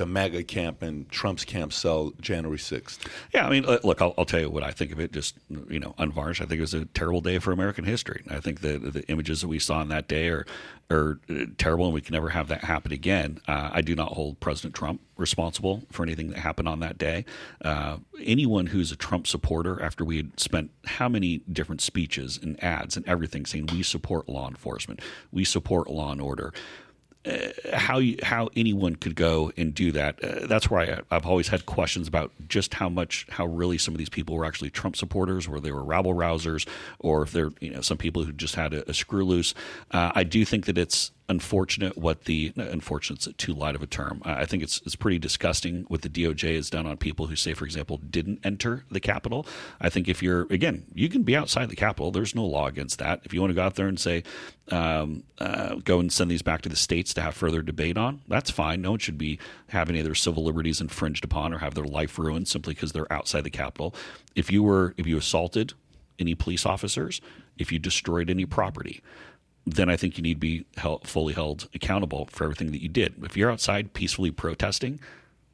the MAGA camp and Trump's camp sell January 6th. Yeah, I mean, look, I'll, I'll, tell you what I think of it, just, you know, unvarnished. I think it was a terrible day for American history. I think the, the images that we saw on that day are, are uh, terrible, and we can never have that happen again. Uh, I do not hold President Trump responsible for anything that happened on that day. Uh, anyone who's a Trump supporter, after we had spent how many different speeches and ads and everything saying we support law enforcement, we support law and order how you, how anyone could go and do that. Uh, that's where I, I've always had questions about just how much, how really some of these people were actually Trump supporters, or they were rabble rousers, or if they're you know some people who just had a, a screw loose. Uh, I do think that it's unfortunate what the unfortunate is too light of a term. I think it's it's pretty disgusting what the DOJ has done on people who say, for example, didn't enter the Capitol. I think if you're again, you can be outside the Capitol. There's no law against that. If you want to go out there and say, um, uh, go and send these back to the states to have further debate on, that's fine. No one should be having any their civil liberties infringed upon or have their life ruined simply because they're outside the Capitol. If you were if you assaulted any police officers, if you destroyed any property, then I think you need to be held, fully held accountable for everything that you did. If you're outside peacefully protesting,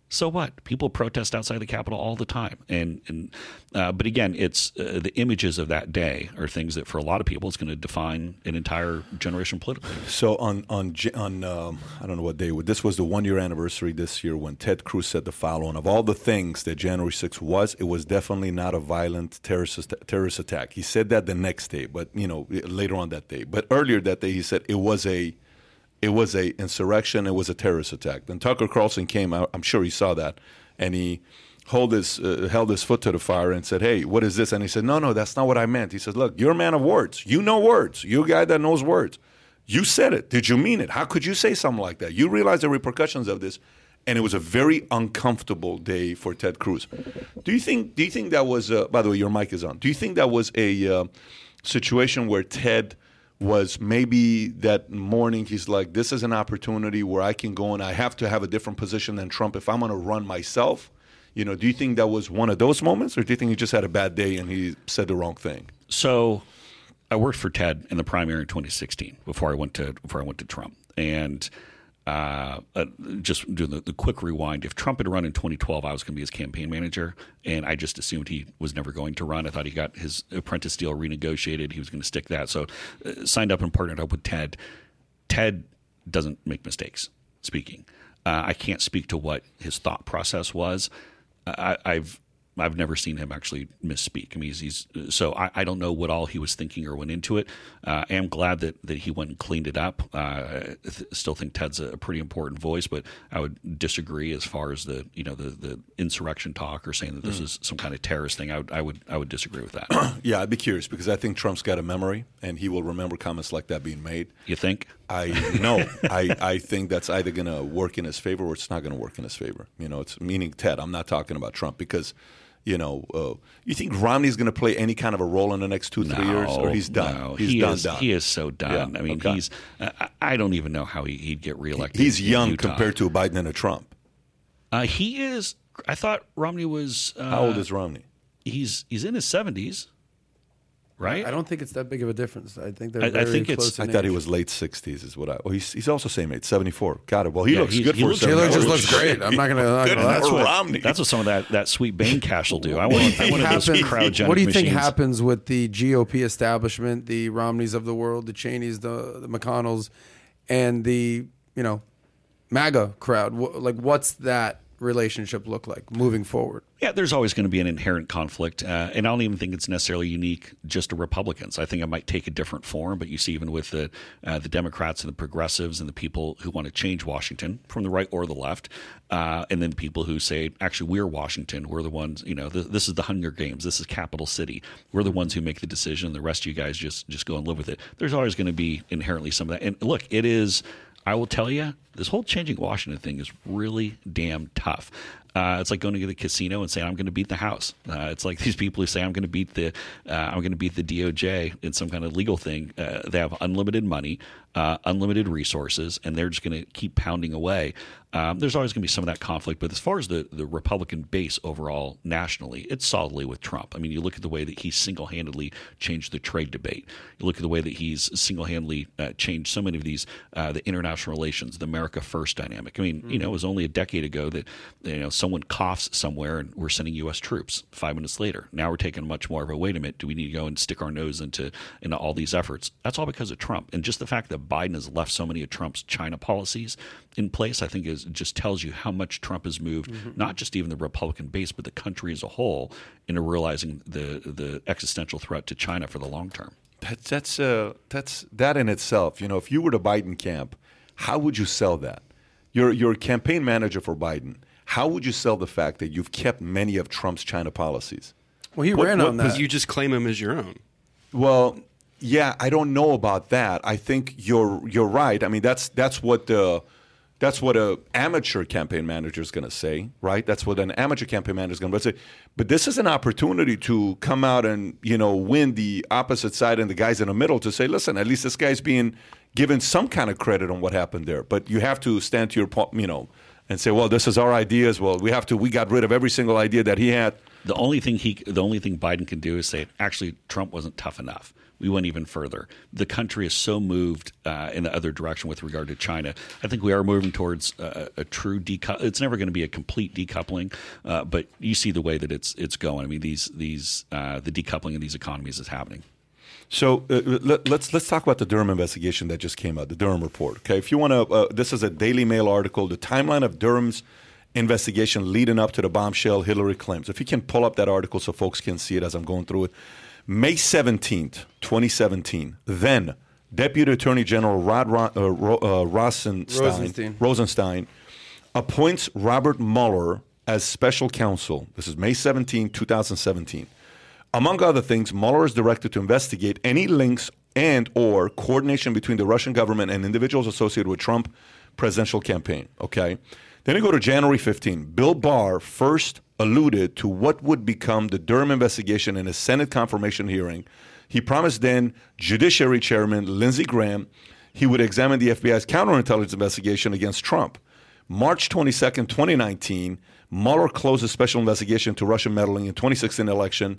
so what? People protest outside the Capitol all the time, and and uh, but again, it's uh, the images of that day are things that for a lot of people it's going to define an entire generation politically. So on on on um, I don't know what day. This was the one year anniversary this year when Ted Cruz said the following: of all the things that January 6th was, it was definitely not a violent terrorist terrorist attack. He said that the next day, but you know later on that day. But earlier that day, he said it was a it was a insurrection. It was a terrorist attack. Then Tucker Carlson came out. I'm sure he saw that, and he hold his uh, held his foot to the fire and said, "Hey, what is this?" And he said, "No, no, that's not what I meant." He said, "Look, you're a man of words. You know words. You're a guy that knows words. You said it. Did you mean it? How could you say something like that? You realize the repercussions of this." And it was a very uncomfortable day for Ted Cruz. Do you think? Do you think that was? Uh, by the way, your mic is on. Do you think that was a uh, situation where Ted? Was maybe that morning he's like, this is an opportunity where I can go and I have to have a different position than Trump if I'm going to run myself. You know, do you think that was one of those moments, or do you think he just had a bad day and he said the wrong thing? So, I worked for Ted in the primary in 2016 before I went to before I went to Trump, and uh, uh, just doing the, the, quick rewind. If Trump had run in 2012, I was going to be his campaign manager, and I just assumed he was never going to run. I thought he got his apprentice deal renegotiated. He was going to stick that. So, uh, signed up and partnered up with Ted. Ted doesn't make mistakes speaking. Uh, I can't speak to what his thought process was. I, I've I've never seen him actually misspeak. I mean, he's, he's so I, I, don't know what all he was thinking or went into it. Uh, I am glad that, that he went and cleaned it up. Uh, I th- still think Ted's a, pretty important voice, but I would disagree as far as the you know the, the insurrection talk or saying that this mm. is some kind of terrorist thing. I would I would I would disagree with that. yeah, I'd be curious because I think Trump's got a memory and he will remember comments like that being made. You think? I no, I, I think that's either going to work in his favor or it's not going to work in his favor. You know, it's meaning Ted. I'm not talking about Trump because you know, uh, you think Romney's going to play any kind of a role in the next two, three no, years, or he's done? No, he's he done, is, done. He is so done. Yeah, I mean, okay. he's. Uh, I don't even know how he, would get reelected. He's young compared to a Biden and a Trump. Uh, he is. I thought Romney was. how old is Romney? He's he's in his seventies right? I don't think it's that big of a difference. I think they're I, I think it's. I thought he was late sixties, is what I. Well, he's, he's also same age, seventy four. Got it. Well, he yeah, looks good he for looks, Taylor just looks oh, great. I'm not going to. That's what Romney. That's what some of that that sweet Bain cash will do. I want. I want those cryogenic What do you machines. think happens with the GOP establishment, the Romneys of the world, the Cheneys, the the McConnells, and the you know MAGA crowd? Like, what's that relationship look like moving forward? Yeah, there's always going to be an inherent conflict, uh, and I don't even think it's necessarily unique just to Republicans. I think it might take a different form, but you see even with the uh, the Democrats and the progressives and the people who want to change Washington from the right or the left, uh, and then people who say, actually, we're Washington, we're the ones, you know, th- this is the Hunger Games, this is capital city, we're the ones who make the decision. The rest of you guys just just go and live with it. There's always going to be inherently some of that, and look, it is. I will tell you, this whole changing Washington thing is really damn tough. Uh, it's like going to the casino and saying I'm going to beat the house. Uh, it's like these people who say I'm going to beat the uh, I'm going to beat the DOJ in some kind of legal thing. Uh, they have unlimited money, uh, unlimited resources, and they're just going to keep pounding away. Um, there's always going to be some of that conflict, but as far as the, the Republican base overall nationally, it's solidly with Trump. I mean, you look at the way that he single handedly changed the trade debate. You look at the way that he's single handedly uh, changed so many of these the international relations, the America First dynamic. I mean, mm-hmm. you know, it was only a decade ago that you know someone coughs somewhere and we're sending U.S. troops. Five minutes later, now we're taking much more of a wait a minute. Do we need to go and stick our nose into into all these efforts? That's all because of Trump and just the fact that Biden has left so many of Trump's China policies in place. I think is just tells you how much Trump has moved, mm-hmm. not just even the Republican base, but the country as a whole into realizing the the existential threat to China for the long term. That's that's uh, that's that in itself. You know, if you were the Biden camp How would you sell that? You're you're a campaign manager for Biden. How would you sell the fact that you've kept many of Trump's China policies? Well, he What- ran what- on Because that. you just claim him as your own. Well, yeah, I don't know about that. I think you're you're right. I mean, that's that's what the that's what a amateur campaign manager is going to say, right? That's what an amateur campaign manager is going to say. But this is an opportunity to come out and you know win the opposite side and the guys in the middle to say, listen, at least this guy's being given some kind of credit on what happened there. But you have to stand to your po- you know and say, well, this is our ideas. Well, we have to we got rid of every single idea that he had. The only thing he, the only thing Biden can do is say, actually, Trump wasn't tough enough. We went even further. The country is so moved uh, in the other direction with regard to China. I think we are moving towards uh, a true decoupling. It's never going to be a complete decoupling, uh, but you see the way that it's it's going. I mean, these these uh, the decoupling of these economies is happening. So uh, let, let's let's talk about the Durham investigation that just came out, the Durham report. Okay, if you want to, uh, this is a Daily Mail article, the timeline of Durham's investigation leading up to the bombshell Hillary claims. If you can pull up that article so folks can see it as I'm going through it, May seventeenth, 2017. Then Deputy Attorney General Rod Ro- uh, Ro- uh, Rosenstein, Rosenstein. Rosenstein appoints Robert Mueller as special counsel. This is May 17, 2017. Among other things, Mueller is directed to investigate any links and or coordination between the Russian government and individuals associated with Trump presidential campaign. Okay. Then we go to January 15. Bill Barr first alluded to what would become the Durham investigation in a Senate confirmation hearing. He promised then Judiciary Chairman Lindsey Graham he would examine the FBI's counterintelligence investigation against Trump. March 22nd, 2019, Mueller closed a special investigation into Russian meddling in 2016 election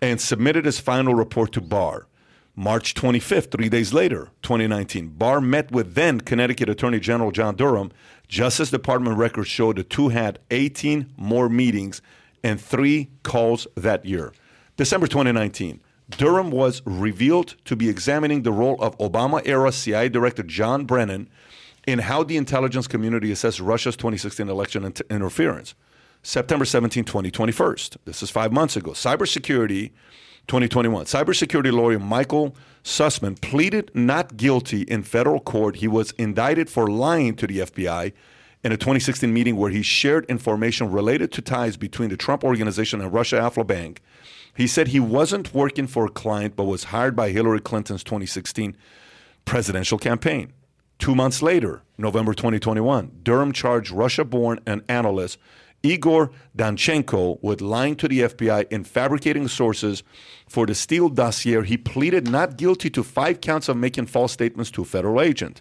and submitted his final report to Barr. March 25th, three days later, 2019, Barr met with then Connecticut Attorney General John Durham. Justice Department records show the two had 18 more meetings and three calls that year. December 2019, Durham was revealed to be examining the role of Obama era CIA Director John Brennan in how the intelligence community assessed Russia's 2016 election int- interference. September 17, 2021. This is five months ago. Cybersecurity, 2021. Cybersecurity lawyer Michael Sussmann pleaded not guilty in federal court. He was indicted for lying to the FBI in a 2016 meeting where he shared information related to ties between the Trump organization and Russia Alfa Bank. He said he wasn't working for a client but was hired by Hillary Clinton's 2016 presidential campaign. Two months later, November 2021, Durham charged Russia born and analyst Igor Danchenko with lying to the FBI and fabricating sources for the Steele dossier. He pleaded not guilty to five counts of making false statements to a federal agent.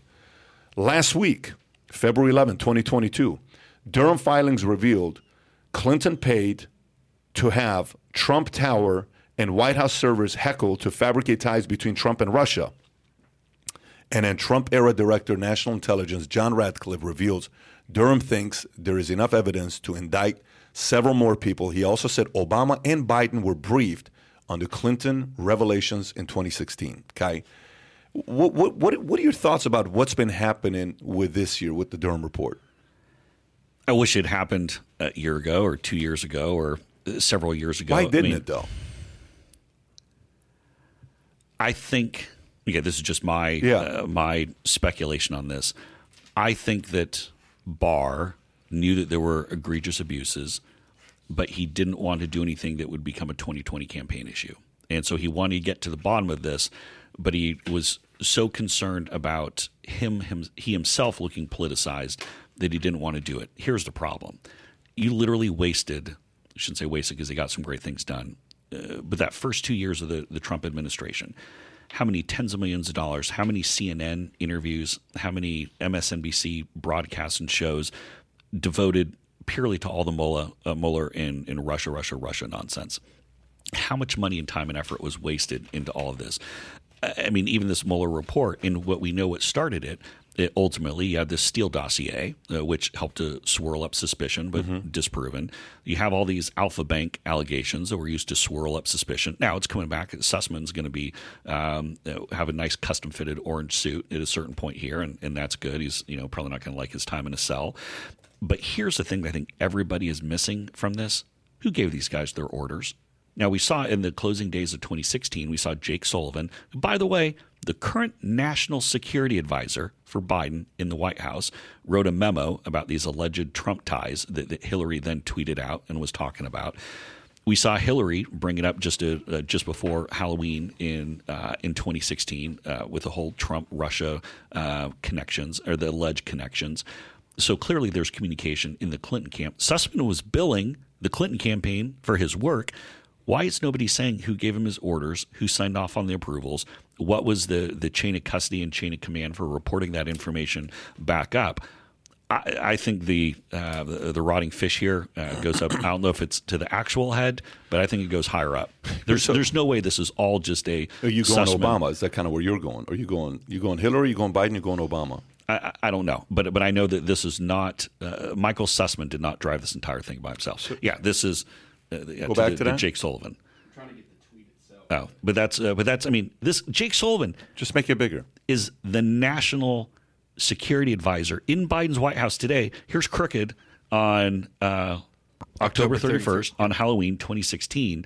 Last week, February 11, 2022, Durham filings revealed Clinton paid to have Trump Tower and White House servers heckled to fabricate ties between Trump and Russia. And then Trump era director National Intelligence John Ratcliffe reveals Durham thinks there is enough evidence to indict several more people. He also said Obama and Biden were briefed on the Clinton revelations in 2016. Okay. What, what, what, what are your thoughts about what's been happening with this year with the Durham report? I wish it happened a year ago or two years ago or uh, several years ago. Why I didn't mean, it though? I think, yeah, this is just my Yeah. uh, my speculation on this. I think that Barr knew that there were egregious abuses, but he didn't want to do anything that would become a 2020 campaign issue, and so he wanted to get to the bottom of this. But he was so concerned about him, him he himself looking politicized that he didn't want to do it. Here's the problem: you literally wasted. I shouldn't say wasted because they got some great things done uh, but that first two years of the, the Trump administration, how many tens of millions of dollars, how many CNN interviews, how many MSNBC broadcasts and shows devoted purely to all the Mueller, uh, Mueller in, in Russia, Russia, Russia nonsense? How much money and time and effort was wasted into all of this? I mean, even this Mueller report, and what we know what started it, it ultimately you had this Steele dossier, uh, which helped to swirl up suspicion, but disproven. You have all these Alfa Bank allegations that were used to swirl up suspicion. Now it's coming back. Sussmann's going to be um, uh, have a nice custom fitted orange suit at a certain point here, and, and that's good. He's you know probably not going to like his time in a cell. But here's the thing that I think everybody is missing from this: who gave these guys their orders? Now, we saw in the closing days of 2016, we saw Jake Sullivan, by the way, the current national security advisor for Biden in the White House, wrote a memo about these alleged Trump ties that, that Hillary then tweeted out and was talking about. We saw Hillary bring it up just uh, uh, just before Halloween in uh, in 2016 uh, with the whole Trump Russia uh, connections or the alleged connections. So clearly, there's communication in the Clinton camp. Sussmann was billing the Clinton campaign for his work. Why is nobody saying who gave him his orders, who signed off on the approvals, what was the the chain of custody and chain of command for reporting that information back up? I, I think the, uh, the the rotting fish here uh, goes up. I don't know if it's to the actual head, but I think it goes higher up. There's So- there's no way this is all just a. Are you going Sussmann. Obama? Is that kind of where you're going? Are you going? You going Hillary? You going Biden? You going Obama? I, I I don't know, but but I know that this is not uh, Michael Sussmann did not drive this entire thing by himself. yeah, this is uh, yeah, Go back the, to the that. Jake Sullivan. Oh, but that's uh, but that's I mean this Jake Sullivan Just make it bigger. is the national security advisor in Biden's White House today. Here's Crooked on uh, October October 31st on Halloween 2016,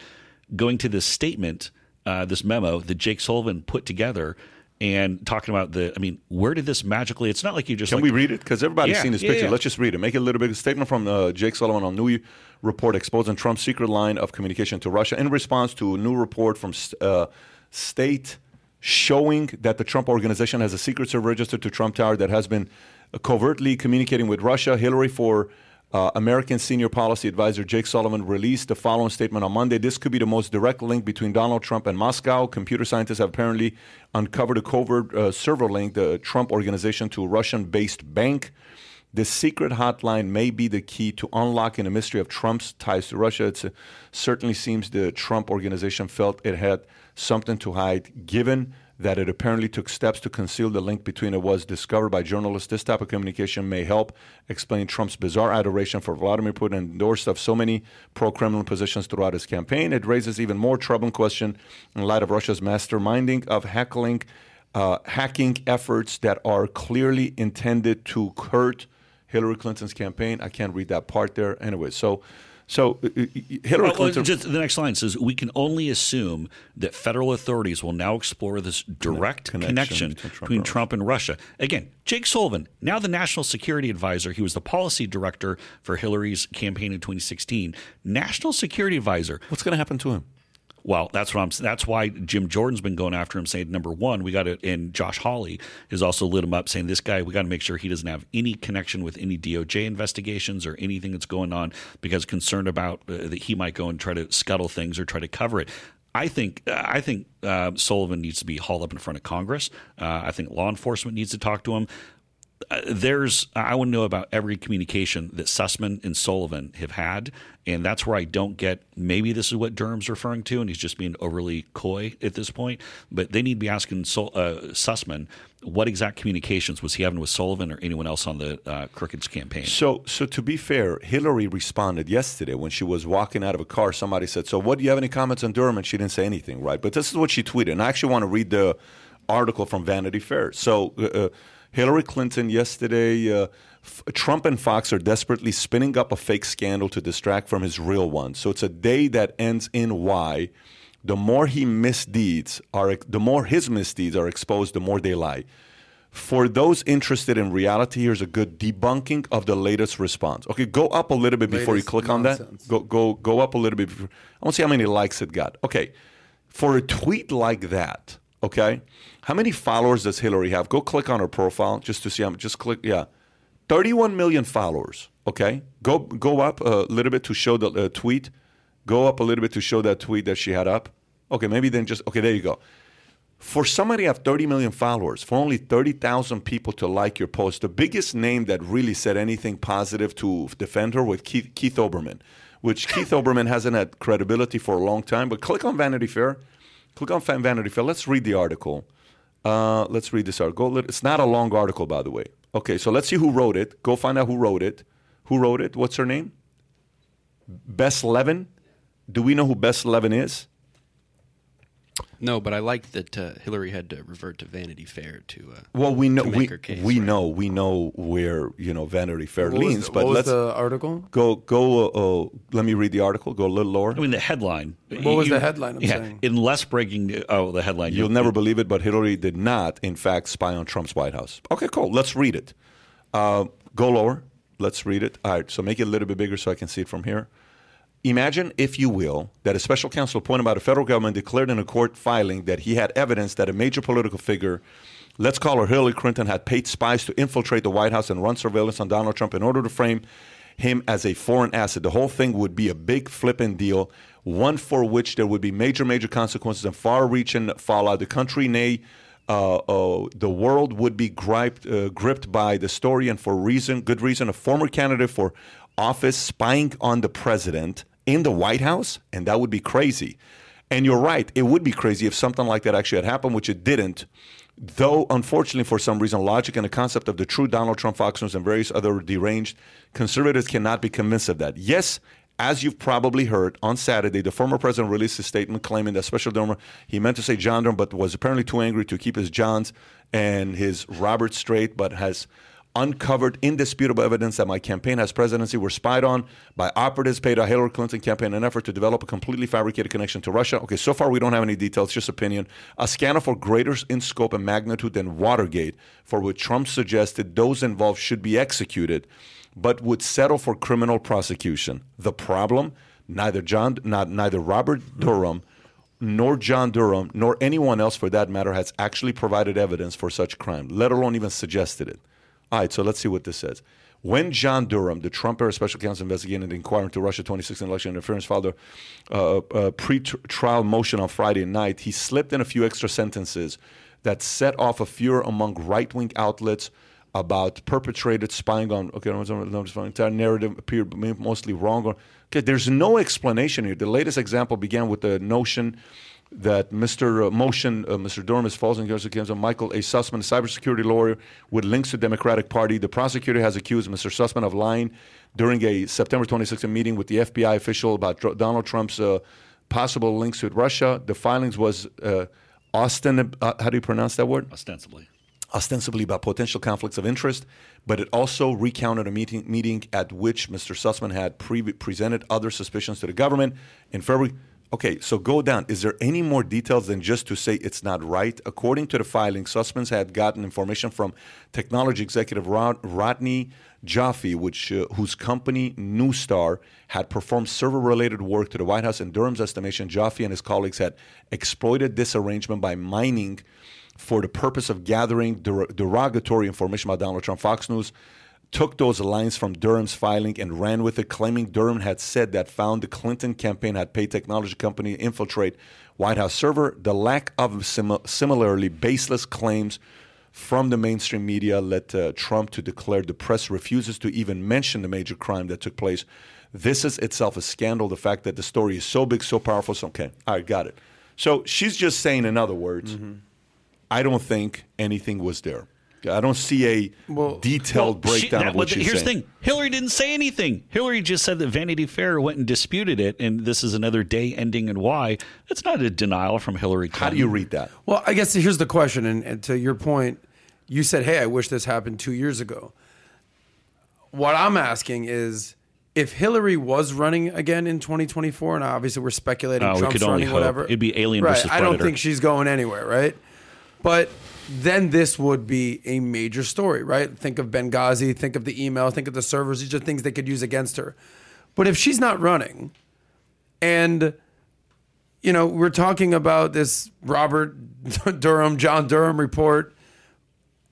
going to this statement, uh, this memo that Jake Sullivan put together. And talking about the, I mean, where did this magically? It's not like you just Can like, we read it? Because everybody's Yeah, seen this yeah, picture. yeah. Let's just read it. Make it a little bit. A statement from uh, Jake Sullivan on new report exposing Trump's secret line of communication to Russia in response to a new report from uh, state showing that the Trump organization has a secret server registered to Trump Tower that has been covertly communicating with Russia. Hillary for uh, American senior policy advisor Jake Sullivan released the following statement on Monday. This could be the most direct link between Donald Trump and Moscow. Computer scientists have apparently uncovered a covert uh, server link, the Trump organization, to a Russian based bank. This secret hotline may be the key to unlocking the mystery of Trump's ties to Russia. It certainly seems the Trump organization felt it had something to hide, given that it apparently took steps to conceal the link between it was discovered by journalists. This type of communication may help explain Trump's bizarre adoration for Vladimir Putin and endorsed of so many pro-Kremlin positions throughout his campaign. It raises even more troubling question in light of Russia's masterminding of heckling, uh, hacking efforts that are clearly intended to hurt Hillary Clinton's campaign. I can't read that part there. Anyway, so so uh, uh, Hillary Clinton. just the next line says we can only assume that federal authorities will now explore this direct Connection connection, between Trump between and Trump and Russia. Again, Jake Sullivan, now the national security advisor. He was the policy director for Hillary's campaign in 2016. National security advisor. what's going to happen to him? Well, that's what I'm. That's why Jim Jordan's been going after him, saying number one, we got to. And Josh Hawley has also lit him up, saying this guy, we got to make sure he doesn't have any connection with any DOJ investigations or anything that's going on, because concerned about uh, that he might go and try to scuttle things or try to cover it. I think I think uh, Sullivan needs to be hauled up in front of Congress. Uh, I think law enforcement needs to talk to him there's I want to know about every communication that Sussmann and Sullivan have had, and that's where I don't get. Maybe this is what Durham's referring to, and he's just being overly coy at this point. But they need to be asking Sul- uh, Sussmann what exact communications was he having with Sullivan or anyone else on the uh, Crooked's campaign. So, so to be fair, Hillary responded yesterday when she was walking out of a car. Somebody said, "So, what do you have any comments on Durham?" And she didn't say anything, right? But this is what she tweeted, and I actually want to read the article from Vanity Fair. So, uh, uh, Hillary Clinton yesterday. Uh, F- Trump and Fox are desperately spinning up a fake scandal to distract from his real one. So it's a day that ends in Y. The more he misdeeds are, the more his misdeeds are exposed, the more they lie. For those interested in reality, here's a good debunking of the latest response. Okay, go up a little bit before you click on that. Go go go up a little bit. Before, I want to see how many likes it got. Okay, for a tweet like that, okay, how many followers does Hillary have? Go click on her profile just to see how. Just click, yeah, 31 million followers. Okay, go go up a little bit to show the uh, tweet. Go up a little bit to show that tweet that she had up. Okay, maybe then just okay. There you go for somebody to have 30 million followers, for only 30,000 people to like your post, the biggest name that really said anything positive to defend her was Keith, Keith Olbermann, which Keith Olbermann hasn't had credibility for a long time. But click on Vanity Fair. Click on Fan- Vanity Fair. Let's read the article. Uh, let's read this article. It's not a long article, by the way. Okay, so let's see who wrote it. Go find out who wrote it. Who wrote it? What's her name? Bess Levin. Do we know who Bess Levin is? No, but I like that uh, Hillary had to revert to Vanity Fair to. Uh, Well, we know to we, her case, we right? know we know where you know Vanity Fair What was leans, the- but what was let's the article? go go. Uh, uh, let me read the article. Go a little lower. I mean, the headline. What was the headline, I'm yeah, saying? in less breaking. Oh, the headline. You'll never believe it, but Hillary did not, in fact, spy on Trump's White House. Okay, cool. Let's read it. Uh, go lower. Let's read it. All right. So make it a little bit bigger so I can see it from here. Imagine, if you will, that a special counsel appointed by the federal government declared in a court filing that he had evidence that a major political figure, let's call her Hillary Clinton, had paid spies to infiltrate the White House and run surveillance on Donald Trump in order to frame him as a foreign asset. The whole thing would be a big flipping deal, one for which there would be major, major consequences and far-reaching fallout. The country, nay, uh, uh, the world would be griped, uh, gripped by the story, and for reason, good reason, a former candidate for office spying on the president in the White House, and that would be crazy. And you're right, it would be crazy if something like that actually had happened, which it didn't. Though, unfortunately, for some reason, logic and the concept of the true Donald Trump, Fox News, and various other deranged conservatives cannot be convinced of that. Yes, as you've probably heard, on Saturday, the former president released a statement claiming that Special Durham, he meant to say John Durham, but was apparently too angry to keep his Johns and his Robert straight, but has uncovered indisputable evidence that my campaign as presidency were spied on by operatives paid a Hillary Clinton campaign in an effort to develop a completely fabricated connection to Russia. Okay, so far we don't have any details, just opinion. A scandal for greater in scope and magnitude than Watergate, for which Trump suggested those involved should be executed, but would settle for criminal prosecution. The problem: neither John, not neither Robert Durham nor John Durham, nor anyone else for that matter, has actually provided evidence for such crime, let alone even suggested it. All right, so let's see what this says. When John Durham, the Trump era special counsel investigating the inquiry into Russia 2016 election interference, filed a, uh, a pre-trial motion on Friday night, he slipped in a few extra sentences that set off a furor among right-wing outlets about perpetrated spying on. Okay, the entire narrative appeared mostly wrong. Okay, there's no explanation here. The latest example began with the notion that Mr. Uh, Motion, uh, Mr. Durham is false and against Michael A. Sussmann, a cybersecurity lawyer with links to Democratic Party. The prosecutor has accused Mr. Sussmann of lying during a September 26th meeting with the FBI official about Donald Trump's uh, possible links with Russia. The filings was uh, Austin. Uh, how do you pronounce that word? ostensibly. ostensibly about potential conflicts of interest, but it also recounted a meeting, meeting at which Mr. Sussmann had pre- presented other suspicions to the government in February. Okay, so go down. Is there any more details than just to say it's not right? According to the filing, Sussmanns had gotten information from technology executive Rod- Rodney Joffe, which uh, whose company Neustar had performed server-related work to the White House. In Durham's estimation, Joffe and his colleagues had exploited this arrangement by mining for the purpose of gathering der- derogatory information about Donald Trump. Fox News took those lines from Durham's filing and ran with it, claiming Durham had said that found the Clinton campaign had paid technology company to infiltrate White House server. The lack of sim- similarly baseless claims from the mainstream media led uh, Trump to declare the press refuses to even mention the major crime that took place. This is itself a scandal. The fact that the story is so big, so powerful. So, okay, all right, got it. So she's just saying, in other words, I don't think anything was there. I don't see a detailed Well, breakdown that- of what but she's Here's saying. the thing: Hillary didn't say anything. Hillary just said that Vanity Fair went and disputed it, and this is another day ending in Y. That's not a denial from Hillary. Clinton. How do you read that? Well, I guess here's the question, and, and to your point, you said, "Hey, I wish this happened two years ago." What I'm asking is, if Hillary was running again in 2024, and obviously we're speculating Uh, we Trump's could only running, hope. whatever, It'd be Alien right? versus I don't think she's going anywhere, right? But then this would be a major story, right? Think of Benghazi, think of the email, think of the servers. These are things they could use against her. But if she's not running, and you know, we're talking about this Robert Durham, John Durham report.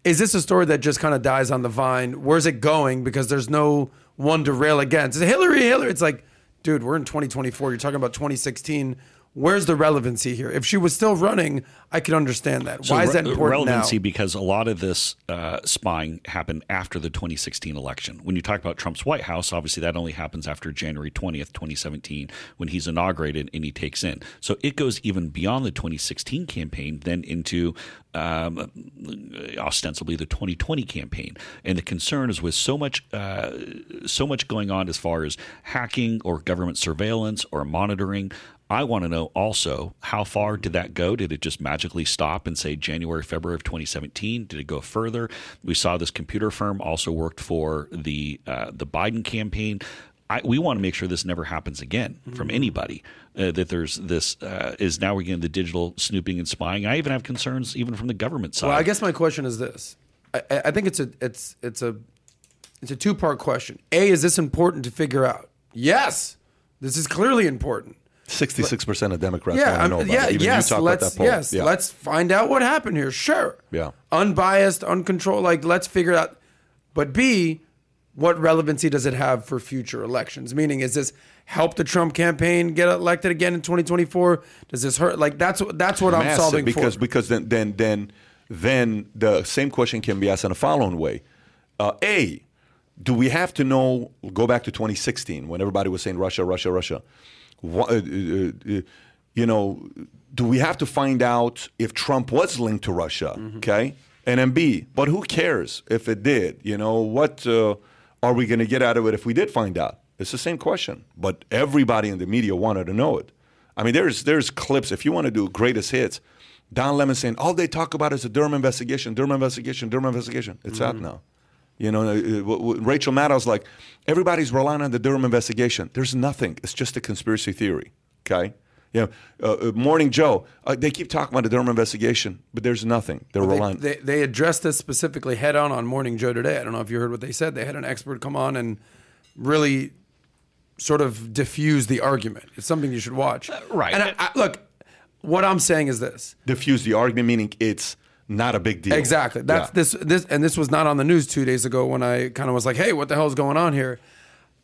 Is this a story that just kind of dies on the vine? Where's it going? Because there's no one to rail against. Hillary, Hillary. It's like, dude, we're in 2024. You're talking about 2016. Where's the relevancy here? If she was still running, I could understand that. So Why is that important relevancy? now? Because a lot of this uh, spying happened after the 2016 election. When you talk about Trump's White House, obviously that only happens after January 20th, 2017, when he's inaugurated and he takes in. So it goes even beyond the 2016 campaign, then into um, ostensibly the 2020 campaign. And the concern is with so much, uh, so much going on as far as hacking or government surveillance or monitoring I want to know also how far did that go? Did it just magically stop and say January, February of 2017? Did it go further? We saw this computer firm also worked for the uh, the Biden campaign. I, we want to make sure this never happens again from anybody. Uh, that there's this uh, is now again the digital snooping and spying. I even have concerns even from the government side. Well, I guess my question is this: I, I I think it's a it's it's a it's a two part question. A, is this important to figure out? Yes, this is clearly important. Sixty-six percent of Democrats Yeah, want to know about yeah, it. Even yes. you talk about Let's that poll. yes, Yeah. let's find out what happened here. Sure. Yeah. Unbiased, uncontrolled. Like, let's figure out. But B, what relevancy does it have for future elections? Meaning, is this help the Trump campaign get elected again in 2024? Does this hurt? Like, that's what that's what I'm solving because for. because then then then then the same question can be asked in the following way: uh, A, do we have to know? Go back to 2016 when everybody was saying Russia, Russia, Russia. Uh, uh, uh, you know, do we have to find out if Trump was linked to Russia? Mm-hmm. Okay, and then B, but who cares if it did? You know, what uh, are we going to get out of it if we did find out? It's the same question, but everybody in the media wanted to know it. I mean, there's there's clips. If you want to do greatest hits, Don Lemon saying all they talk about is the Durham investigation, Durham investigation, Durham investigation. It's out now. You know, uh, uh, w- w- Rachel Maddow's like everybody's relying on the Durham investigation. There's nothing. It's just a conspiracy theory. Okay. You know, uh, uh, Morning Joe. Uh, they keep talking about the Durham investigation, but there's nothing. They're They, relying. they, they addressed this specifically head on on Morning Joe today. I don't know if you heard what they said. They had an expert come on and really sort of diffuse the argument. It's something you should watch. right. And I, I, look, what I'm saying is this. diffuse the argument, meaning it's not a big deal. Exactly. That's Yeah. this this and this was not on the news two days ago when I kind of was like, "Hey, what the hell's going on here?"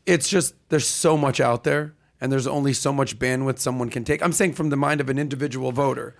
It's just there's so much out there, and there's only so much bandwidth someone can take. I'm saying from the mind of an individual voter.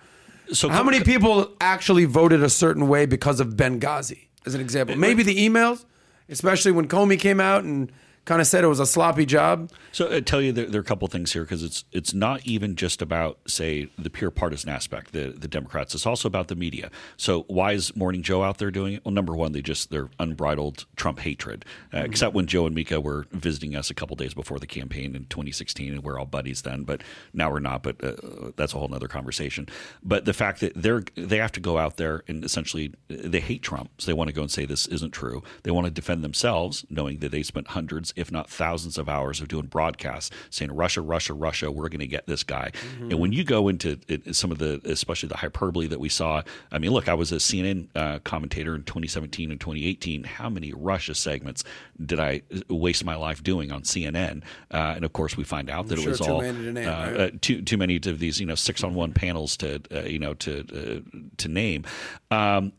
So How many people actually voted a certain way because of Benghazi, as an example? Maybe the emails, especially when Comey came out and kind of said it was a sloppy job. So I tell you, there, there are a couple things here because it's it's not even just about say the pure partisan aspect, the the Democrats. It's also about the media. So why is Morning Joe out there doing it? Well, number one, they just they're unbridled Trump hatred. Uh, Except when Joe and Mika were visiting us a couple days before the campaign in 2016, and we're all buddies then. But now we're not. But uh, that's a whole other conversation. But the fact that they're they have to go out there and essentially they hate Trump, so they want to go and say this isn't true. They want to defend themselves, knowing that they spent hundreds, if not thousands, of hours of doing broadcasts saying Russia, Russia, Russia, we're going to get this guy. And when you go into it, some of the, especially the hyperbole that we saw, I mean, look, I was a CNN uh, commentator in 2017 and 2018. How many Russia segments did I waste my life doing on CNN? Uh, and of course, we find out that sure it was all name, uh, right? uh, too too many of these, you know, six on one panels to uh, you know to uh, to name. Um,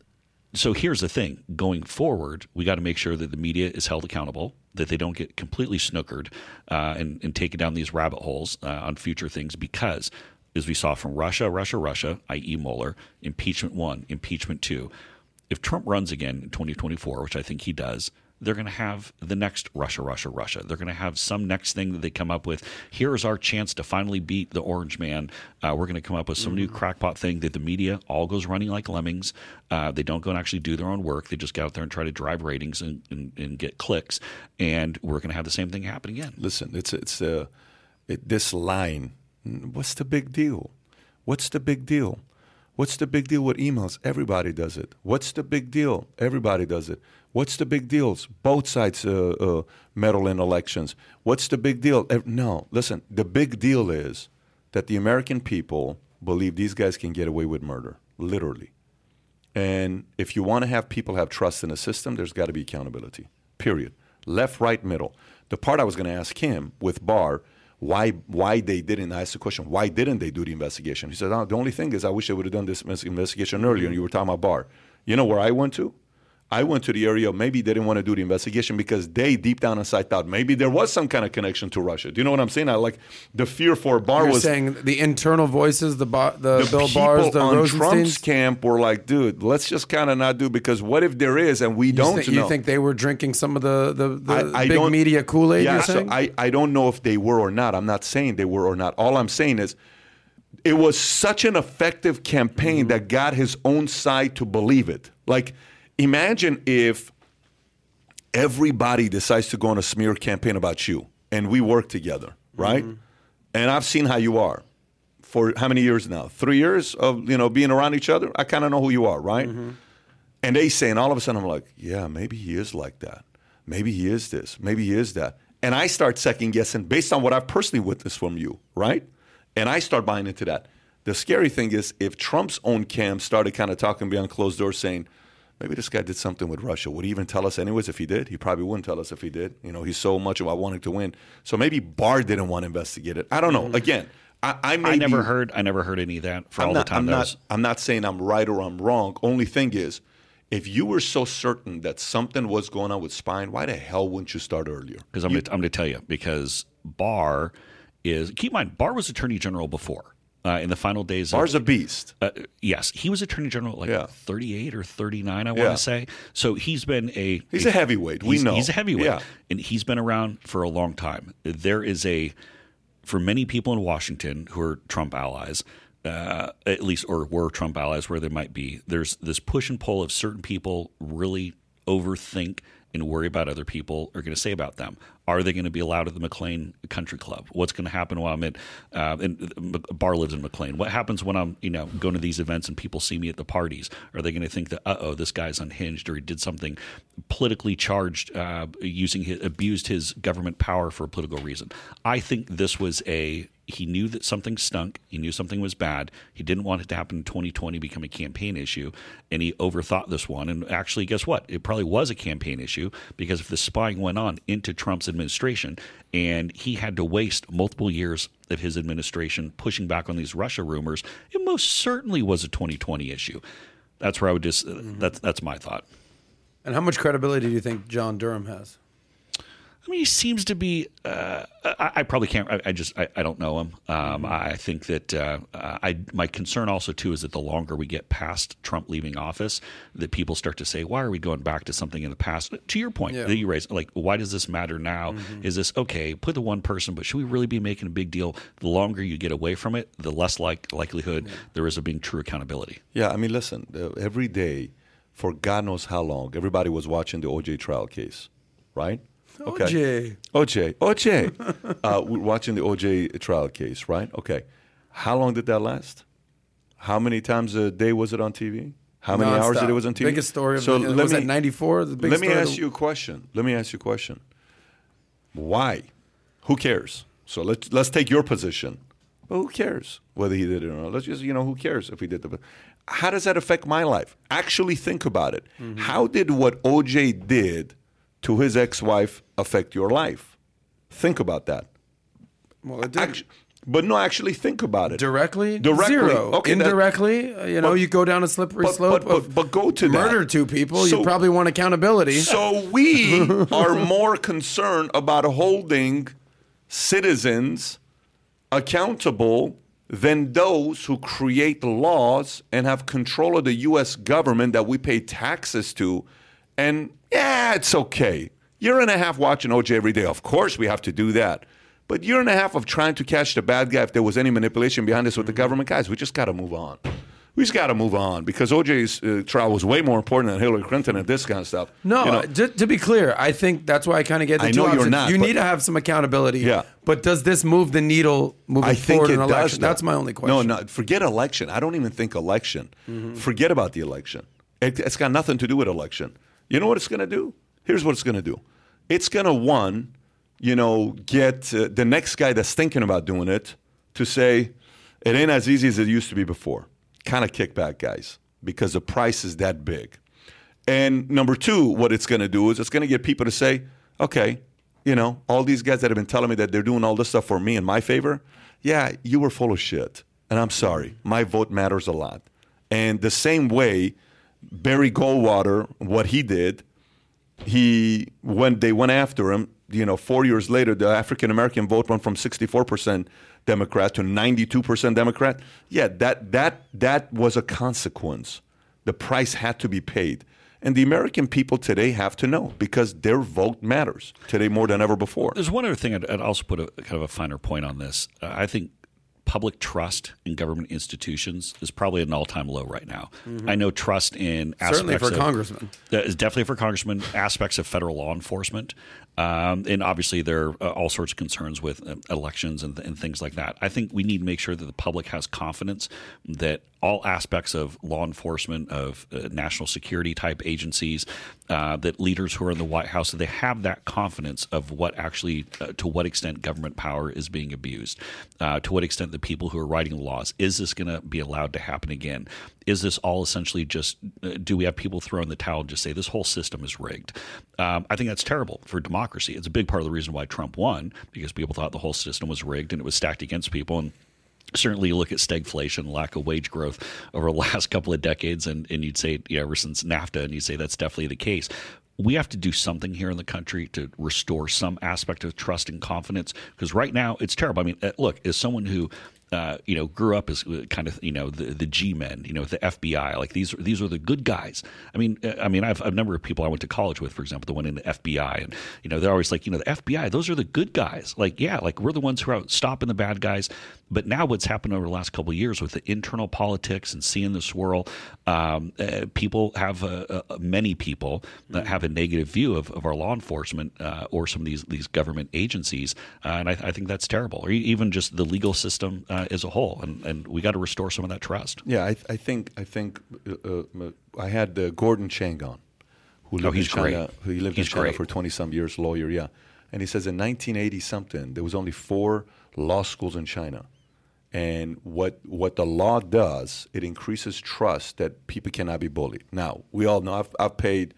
so here's the thing going forward we got to make sure that the media is held accountable that they don't get completely snookered uh, and, and taken down these rabbit holes uh, on future things because as we saw from russia russia russia i.e mueller impeachment one impeachment two. If trump runs again in 2024 which i think he does they're going to have the next Russia, Russia, Russia. They're going to have some next thing that they come up with. Here is our chance to finally beat the Orange Man. Uh, we're going to come up with some new crackpot thing that the media all goes running like lemmings. Uh, they don't go and actually do their own work. They just get out there and try to drive ratings and, and, and get clicks. And we're going to have the same thing happen again. Listen, it's it's uh, it, this line. What's the big deal? What's the big deal? What's the big deal with emails? Everybody does it. What's the big deal? Everybody does it. What's the big deals? Both sides uh, uh, meddle in elections. What's the big deal? No, listen. The big deal is that the American people believe these guys can get away with murder, literally. And if you want to have people have trust in the system, there's got to be accountability. Period. Left, right, middle. The part I was going to ask him with Barr, why why they didn't I asked the question, why didn't they do the investigation? He said, oh, the only thing is I wish they would have done this investigation earlier. And you were talking about Barr. You know where I went to? I went to the area. Maybe they didn't want to do the investigation because they deep down inside thought maybe there was some kind of connection to Russia. Do you know what I'm saying? I like the fear for Barr You're was saying the internal voices, the Ba- the, the Bill Barrs, the on Trump's camp were like, dude, let's just kind of not do because what if there is and we You, don't think, know? you think they were drinking some of the the, the I, I big media Kool Aid? Yeah, so? I, I don't know if they were or not. I'm not saying they were or not. All I'm saying is it was such an effective campaign Mm-hmm. that got his own side to believe it. Like, imagine if everybody decides to go on a smear campaign about you and we work together, right? Mm-hmm. And I've seen how you are. for how many years now? Three years of you know being around each other. I kind of know who you are, right? And they say, and all of a sudden I'm like, yeah, maybe he is like that. Maybe he is this. Maybe he is that. And I start second guessing based on what I've personally witnessed from you, right? And I start buying into that. The scary thing is if Trump's own camp started kind of talking behind closed doors saying, maybe this guy did something with Russia. Would he even tell us anyways if he did? He probably wouldn't tell us if he did. You know, he's so much about wanting to win. So maybe Barr didn't want to investigate it. I don't know. Mm-hmm. Again, I, I, may I never be- heard. I never heard any of that for I'm all not, the time. I'm not, was, I'm not saying I'm right or I'm wrong. Only thing is, if you were so certain that something was going on with spine, why the hell wouldn't you start earlier? because I'm going to tell you because Barr is keep in mind Barr was Attorney General before uh, in the final days. Barr's of, a beast. uh, yes, he was Attorney General like Yeah. 38 or 39, I want Yeah. to say. So he's been a He's a heavyweight. We he's, know. he's a heavyweight, Yeah. and he's been around for a long time. There is a for many people in Washington who are Trump allies, uh, at least or were Trump allies, where they might be. There's this push and pull of certain people really overthink and worry about other people are going to say about them. Are they going to be allowed at the McLean Country Club? What's going to happen while I'm at? Uh, and Barr lives in McLean. What happens when I'm, you know, going to these events and people see me at the parties? Are they going to think that, uh oh, this guy's unhinged or he did something politically charged, uh, using his, abused his government power for a political reason? I think this was a he knew that something stunk. He knew something was bad. He didn't want it to happen in 2020, become a campaign issue, and he overthought this one. And actually, guess what? It probably was a campaign issue because if the spying went on into Trump's administration, and he had to waste multiple years of his administration pushing back on these Russia rumors, it most certainly was a 2020 issue. That's where I would just. Uh, that's that's my thought. And how much credibility do you think John Durham has? I mean, he seems to be. Uh, I, I probably can't. I, I just. I, I don't know him. Um, I think that. Uh, I. My concern also too is that the longer we get past Trump leaving office, that people start to say, "Why are we going back to something in the past?" To your point Yeah. that you raised, like, why does this matter now? Is this okay? Put the one person, but should we really be making a big deal? The longer you get away from it, the less like likelihood there is of being true accountability. Yeah, I mean, listen, uh, every day for God knows how long, everybody was watching the OJ trial case, right? OJ. OJ. OJ. uh, we're watching the OJ trial case, right? Okay. How long did that last? How many times a day was it on TV? How many hours did it was on TV? Biggest story of so the, let was me, that 94? The big let me ask the- you a question. Let me ask you a question. Why? Who cares? So let's let's take your position. Well, who cares whether he did it or not? Let's just you know who cares if he did the. How does that affect my life? Actually, think about it. Mm-hmm. How did what OJ did to his ex-wife affect your life? Think about that. Well, it did. Actu- but no, actually think about it. Directly, Directly. zero. Okay, Indirectly, uh, you know, But- you go down a slippery but- slope but- but- but go to that. murder two people. So- you probably want accountability. So we are more concerned about holding citizens accountable than those who create laws and have control of the U.S. government that we pay taxes to. And yeah, it's okay. Year and a half watching OJ every day. Of course, we have to do that. But year and a half of trying to catch the bad guy if there was any manipulation behind this with the government, guys, we just got to move on. We just got to move on because OJ's uh, trial was way more important than Hillary Clinton and this kind of stuff. No, You know, to, to be clear, I think that's why I kind of get the I two know you're options. not, You but- need to have some accountability. Yeah. But does this move the needle moving I think forward it in an does. election? That's my only question. No, no, forget election. I don't even think election. Mm-hmm. Forget about the election. It, it's got nothing to do with election. You know what it's going to do? Here's what it's going to do. It's going to one, you know, get uh, the next guy that's thinking about doing it to say it ain't as easy as it used to be before. Kind of kick back, guys, because the price is that big. And number two, what it's going to do is it's going to get people to say, okay, you know, all these guys that have been telling me that they're doing all this stuff for me in my favor, yeah, you were full of shit. And I'm sorry. My vote matters a lot. And the same way, Barry Goldwater, what he did, he when they went after him, you know, four years later, the African American vote went from 64% Democrat to 92% Democrat. Yeah, that that that was a consequence. The price had to be paid. And the American people today have to know because their vote matters today more than ever before. There's one other thing I'd, I'd also put a kind of a finer point on this. I think public trust in government institutions is probably at an all-time low right now. I know trust in aspects Certainly for of, congressmen. that is definitely for congressmen. Aspects of federal law enforcement, um, and obviously there are uh, all sorts of concerns with uh, elections and, and things like that. I think we need to make sure that the public has confidence that all aspects of law enforcement, of uh, national security type agencies, uh, that leaders who are in the White House, they have that confidence of what actually, uh, to what extent government power is being abused, uh, to what extent the people who are writing laws, is this going to be allowed to happen again? Is this all essentially just, uh, do we have people throw in the towel and just say this whole system is rigged? Um, I think that's terrible for democracy. It's a big part of the reason why Trump won, because people thought the whole system was rigged and it was stacked against people. And certainly you look at stagflation, lack of wage growth over the last couple of decades, and, and you'd say, you know, ever since NAFTA, and you'd say that's definitely the case. We have to do something here in the country to restore some aspect of trust and confidence because right now it's terrible. I mean, uh, look, as someone who uh, you know, grew up as uh, kind of you know the the G men, you know, the FBI. Like these these are the good guys. I mean, I mean, I've a number of people I went to college with, for example, the one in the FBI, and you know, they're always like, you know, the FBI. Those are the good guys. Like, yeah, like we're the ones who are stopping the bad guys. But now, what's happened over the last couple of years with the internal politics and seeing the swirl, um, uh, people have uh, uh, many people that have a negative view of, of our law enforcement uh, or some of these these government agencies, uh, and I, I think that's terrible. Or even just the legal system uh, as a whole, and, and we got to restore some of that trust. Yeah, I, I think I think I had uh, Gordon Chang on, who lived Oh, in China. great. Who he lived He's in China great. for twenty some years, lawyer. Yeah, and he says in 1980 something there was only four law schools in China, and what what the law does it increases trust that people cannot be bullied. Now we all know I've, I've paid,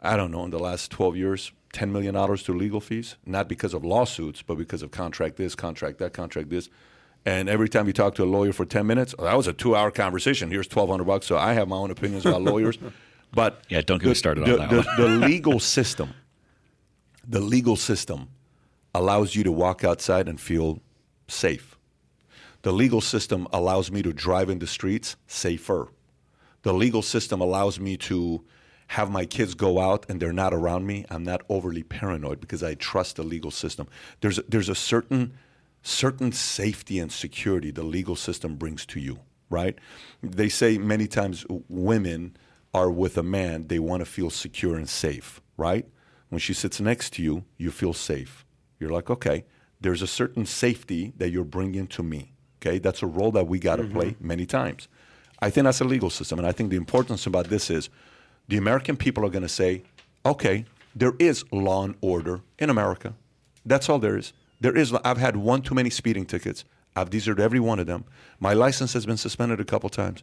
I don't know, in the last 12 years. $10 million to legal fees, not because of lawsuits, but because of contract this, contract that, contract this. And every time you talk to a lawyer for 10 minutes, oh, that was a two hour conversation. Here's 1200 bucks. So I have my own opinions about lawyers. But Yeah, don't get me started on that the, one. the legal system, the legal system allows you to walk outside and feel safe. The legal system allows me to drive in the streets safer. The legal system allows me to have my kids go out and they're not around me. I'm not overly paranoid because I trust the legal system. There's a, there's a certain certain safety and security the legal system brings to you, right? They say many times women are with a man, they want to feel secure and safe, right? When she sits next to you, you feel safe. You're like, okay, there's a certain safety that you're bringing to me. Okay, that's a role that we got to mm-hmm. play many times. I think that's a legal system, and I think the importance about this is the American people are going to say, okay, there is law and order in America. That's all there is. There is. I've had one too many speeding tickets. I've deserved every one of them. My license has been suspended a couple times.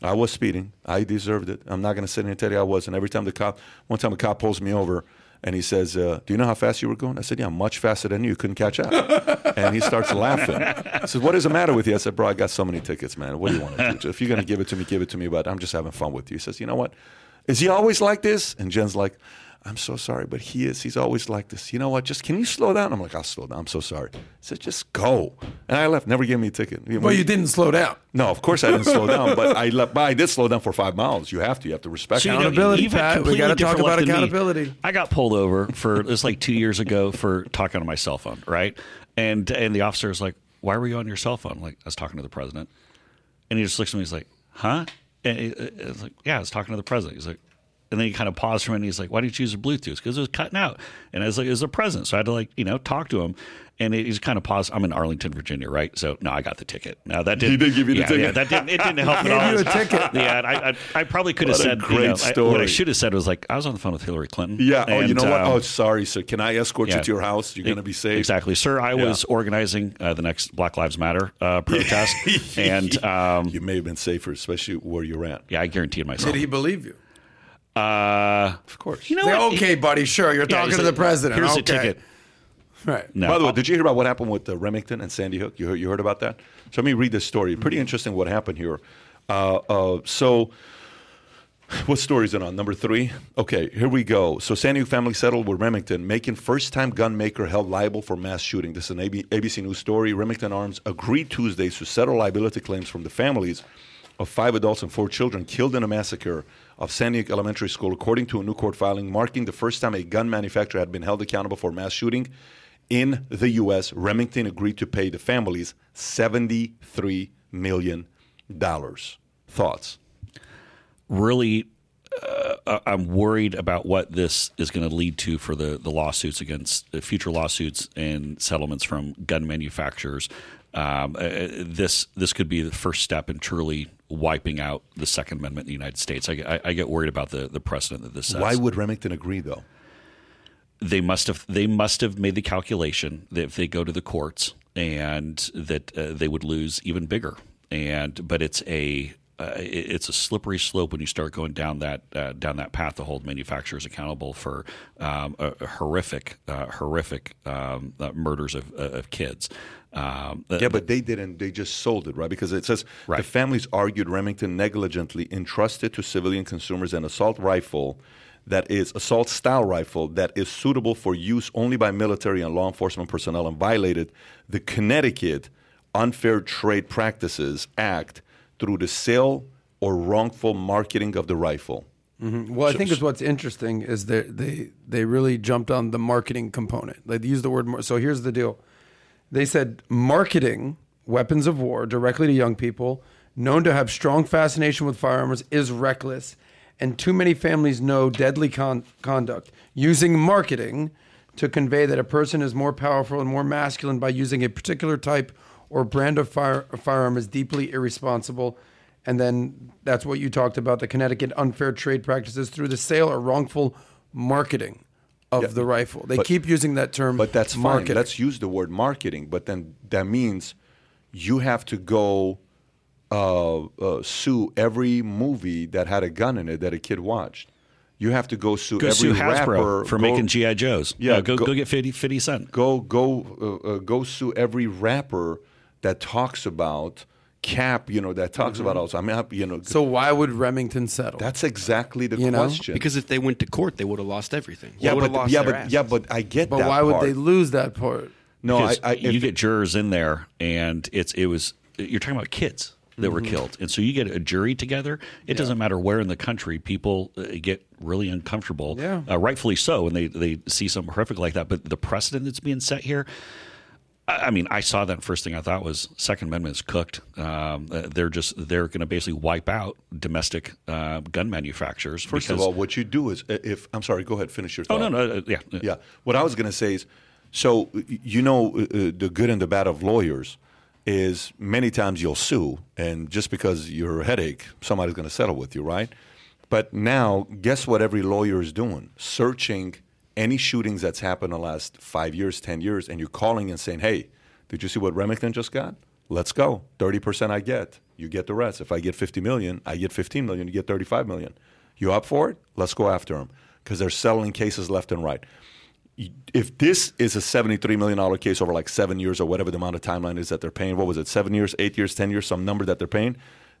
I was speeding. I deserved it. I'm not going to sit here and tell you I wasn't. Every time the cop, one time a cop pulls me over and he says, uh, "Do you know how fast you were going?" I said, "Yeah, much faster than you. You couldn't catch up." and he starts laughing. He says, "What is the matter with you?" I said, "Bro, I got so many tickets, man. What do you want to do? If you're going to give it to me, give it to me. But I'm just having fun with you." He says, "You know what? Is he always like this?" And Jen's like, "I'm so sorry, but he is. He's always like this. You know what? Just can you slow down?" I'm like, "I'll slow down. I'm so sorry." He said, "Just go." And I left. Never gave me a ticket. Well, you didn't slow down. No, of course I didn't slow down, but I left. But I did slow down for five miles. You have to. You have to respect. So, you it. know, Accountability, you've Pat. We gotta talk about luck me. accountability. I got pulled over for it was like two years ago for talking on my cell phone, right? And and the officer was like, "Why were you on your cell phone?" I'm like I was talking to the president, and he just looks at me. He's like, "Huh?" And he- uh, uh, I was like, "Yeah, I was talking to the president." He's like. And then he kind of paused for a minute. And he's like, "Why didn't you use the Bluetooth?" Because it was cutting out. And I was like, "It was a present," so I had to like, you know, talk to him. And he's kind of paused. I'm in Arlington, Virginia, right? So no, I got the ticket. Now that didn't. He did give you the yeah, ticket. Yeah, that didn't. It didn't help at Gave all. you a ticket. Yeah, I, I, I probably could have What a said. great you know, I- what I should have said was like, I was on the phone with Hillary Clinton. Yeah. Oh, you know what? um, oh, sorry, sir. Can I escort yeah. you to your house? You're going to be safe. Exactly, sir. I Yeah. was organizing uh, the next Black Lives Matter uh, protest, and um, You may have been safer, especially where you're at. yeah, I guaranteed myself. Did he believe you? Uh, Of course. you know Say, what? okay, buddy, sure. You're Yeah, talking he's to like, the president. Here's okay. the ticket. Right. No. By the way, did you hear about what happened with uh, Remington and Sandy Hook? You heard, you heard about that? So let me read this story. Pretty interesting what happened here. Uh, uh, so, what story is it on? Number three? Okay, here we go. So, Sandy Hook family settled with Remington, making first time gun maker held liable for mass shooting. This is an AB, ABC News story. Remington Arms agreed Tuesday to settle liability claims from the families of five adults and four children killed in a massacre of Sandy Hook Elementary School, according to a new court filing, marking the first time a gun manufacturer had been held accountable for mass shooting in the U.S., Remington agreed to pay the families $73 million. Thoughts? really uh, I'm worried about what this is going to lead to for the, the lawsuits against uh, future lawsuits and settlements from gun manufacturers. Um, uh, this this could be the first step in truly wiping out the Second Amendment in the United States. I, I, I get worried about the, the precedent that this sets. Why would Remington agree, though? they must have they must have made the calculation that if they go to the courts and that uh, they would lose even bigger. And but it's a uh, it's a slippery slope when you start going down that uh, down that path to hold manufacturers accountable for um, a, a horrific uh, horrific um, uh, murders of, uh, of kids. Um, Yeah, but they didn't. They just sold it, right? Because it says the families argued Remington negligently entrusted to civilian consumers an assault rifle that is assault style rifle that is suitable for use only by military and law enforcement personnel and violated the Connecticut Unfair Trade Practices Act through the sale or wrongful marketing of the rifle. Well, I think is what's interesting is that they they really jumped on the marketing component. They used the word. mar- So here's the deal. They said marketing weapons of war directly to young people, known to have strong fascination with firearms, is reckless, and too many families know deadly con- conduct. Using marketing to convey that a person is more powerful and more masculine by using a particular type or brand of fire- firearm is deeply irresponsible. And then that's what you talked about the Connecticut unfair trade practices through the sale or wrongful marketing of the rifle. They but- keep using that term. But that's fine. marketing. Let's use the word marketing. But then that means you have to go uh, uh, sue every movie that had a gun in it that a kid watched. You have to go sue go every sue Hasbro rapper for go- making GI Joes. Yeah, go, go- go get 50, 50 cent. Go go uh, uh, go sue every rapper that talks about Cap. You know that talks about also. I mean, I- you know. Mm-hmm. so why would Remington settle? that's exactly the You know? question. Because if they went to court, they would have lost everything. Yeah, but lost yeah, but assets. yeah, but I get but that. why would they lose that part? No, I, I you get jurors in there, and it's it was you're talking about kids that were killed, and so you get a jury together. It doesn't matter where in the country people uh, get really uncomfortable, Yeah. uh, rightfully so, when they they see something horrific like that. But the precedent that's being set here. I I mean, I saw that first thing I thought was Second Amendment is cooked. Um, uh, they're just they're going to basically wipe out domestic uh, gun manufacturers. First because, of all, what you do is, if I'm sorry, go ahead, finish your Thought. oh no no uh, yeah Yeah. What I was going to say is, so you know, uh, uh, the good and the bad of lawyers is many times you'll sue, and just because you're a headache, somebody's going to settle with you, right? But now, guess what every lawyer is doing? Searching any shootings that's happened in the last five years, 10 years, and you're calling and saying, hey, did you see what Remington just got? Let's go. 30% I get. You get the rest. If I get 50 million, I get 15 million, you get 35 million. You up for it? Let's go after them because they're settling cases left and right if this is a $73 million case over like seven years or whatever the amount of timeline is that they're paying, what was it, seven years, eight years, 10 years, some number that they're paying,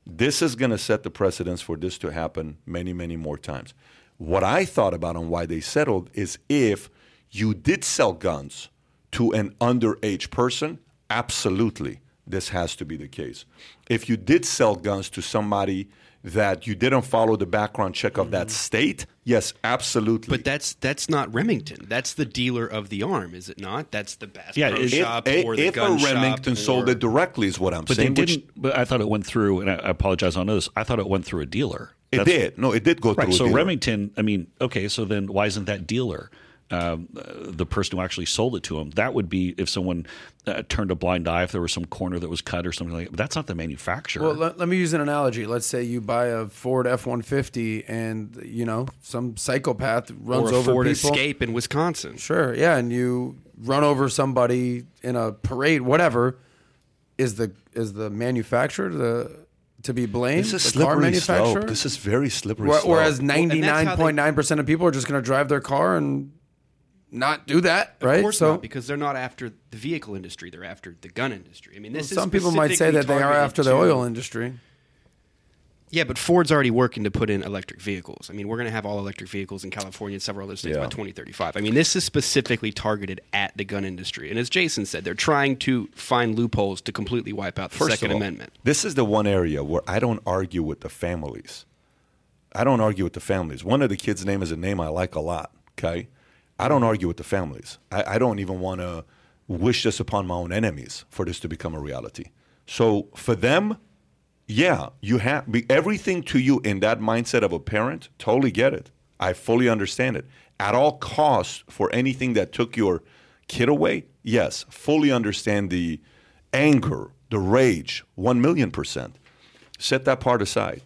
this is going to set the precedence for this to happen many, many more times. What I thought about on why they settled is if you did sell guns to an underage person, absolutely, this has to be the case. If you did sell guns to somebody that you didn't follow the background check of that mm-hmm. state, yes, absolutely. But that's that's not Remington. That's the dealer of the arm, is it not? That's the Bass Yeah, Pro it- Shop if, or the if gun a Remington shop sold or- it directly, is what I'm But they saying. which didn't. But I thought it went through, and I I apologize on this. I thought it went through a dealer. It That's- did. No, it did go Right. through. So dealer. Remington. I mean, okay. So then, why isn't that dealer um, uh, the person who actually sold it to him? That would be if someone uh, turned a blind eye if there was some corner that was cut or something like. that. But that's not the manufacturer. Well, let, let me use an analogy. Let's say you buy a Ford F one fifty, and you know some psychopath runs or a over Ford people. Escape in Wisconsin. Sure, yeah, and you run over somebody in a parade, whatever. Is the is the manufacturer the to be blamed? This is the car manufacturer. slope. This is very slippery Where- Whereas and ninety that's how nine point nine percent of people are just going to drive their car and not do that, right? Of course so not, because they're not after the vehicle industry; they're after the gun industry. I mean, this is some people might say that they are targeted after the oil industry. Yeah, but Ford's already working to put in electric vehicles. I mean, we're going to have all electric vehicles in California and several other states Yeah. by 2035. I mean, this is specifically targeted at the gun industry. And as Jason said, they're trying to find loopholes to completely wipe out the First Second of all, Amendment. This is the one area where I don't argue with the families. I don't argue with the families. One of the kids' name is a name I like a lot. Okay, I don't argue with the families. I, I don't even want to wish this upon my own enemies for this to become a reality. So for them, yeah, you have everything to you in that mindset of a parent. Totally get it. I fully understand it. At all costs, for anything that took your kid away, yes, fully understand the anger, the rage, one million percent. Set that part aside.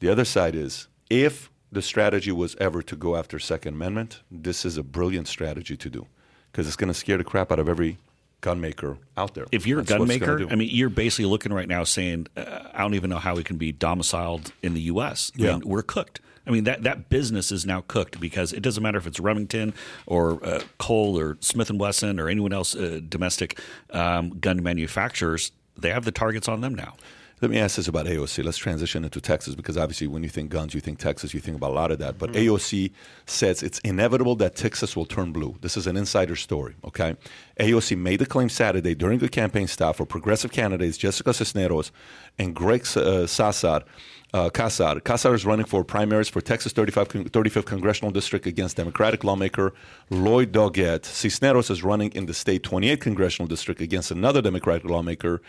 The other side is if the strategy was ever to go after Second Amendment, this is a brilliant strategy to do because it's going to scare the crap out of every gun maker out there. If you're That's a gun what it's gonna maker. I mean, you're basically looking right now saying, uh, I don't even know how we can be domiciled in the U.S. Yeah. we're cooked. I mean, that, that business is now cooked because it doesn't matter if it's Remington or uh, Colt or Smith & Wesson or anyone else, uh, domestic um, gun manufacturers, they have the targets on them now. Let me ask this about AOC. Let's transition into Texas because obviously, when you think guns, you think Texas, you think about a lot of that. But AOC says it's inevitable that Texas will turn blue. This is an insider story, okay? AOC made the claim Saturday during the campaign stop for progressive candidates Jessica Cisneros and Greg uh, Sassar. Uh, Casar. Is running for primaries for Texas 35, 35th Congressional District against Democratic lawmaker Lloyd Doggett. Cisneros is running in the state 28th Congressional District against another Democratic lawmaker,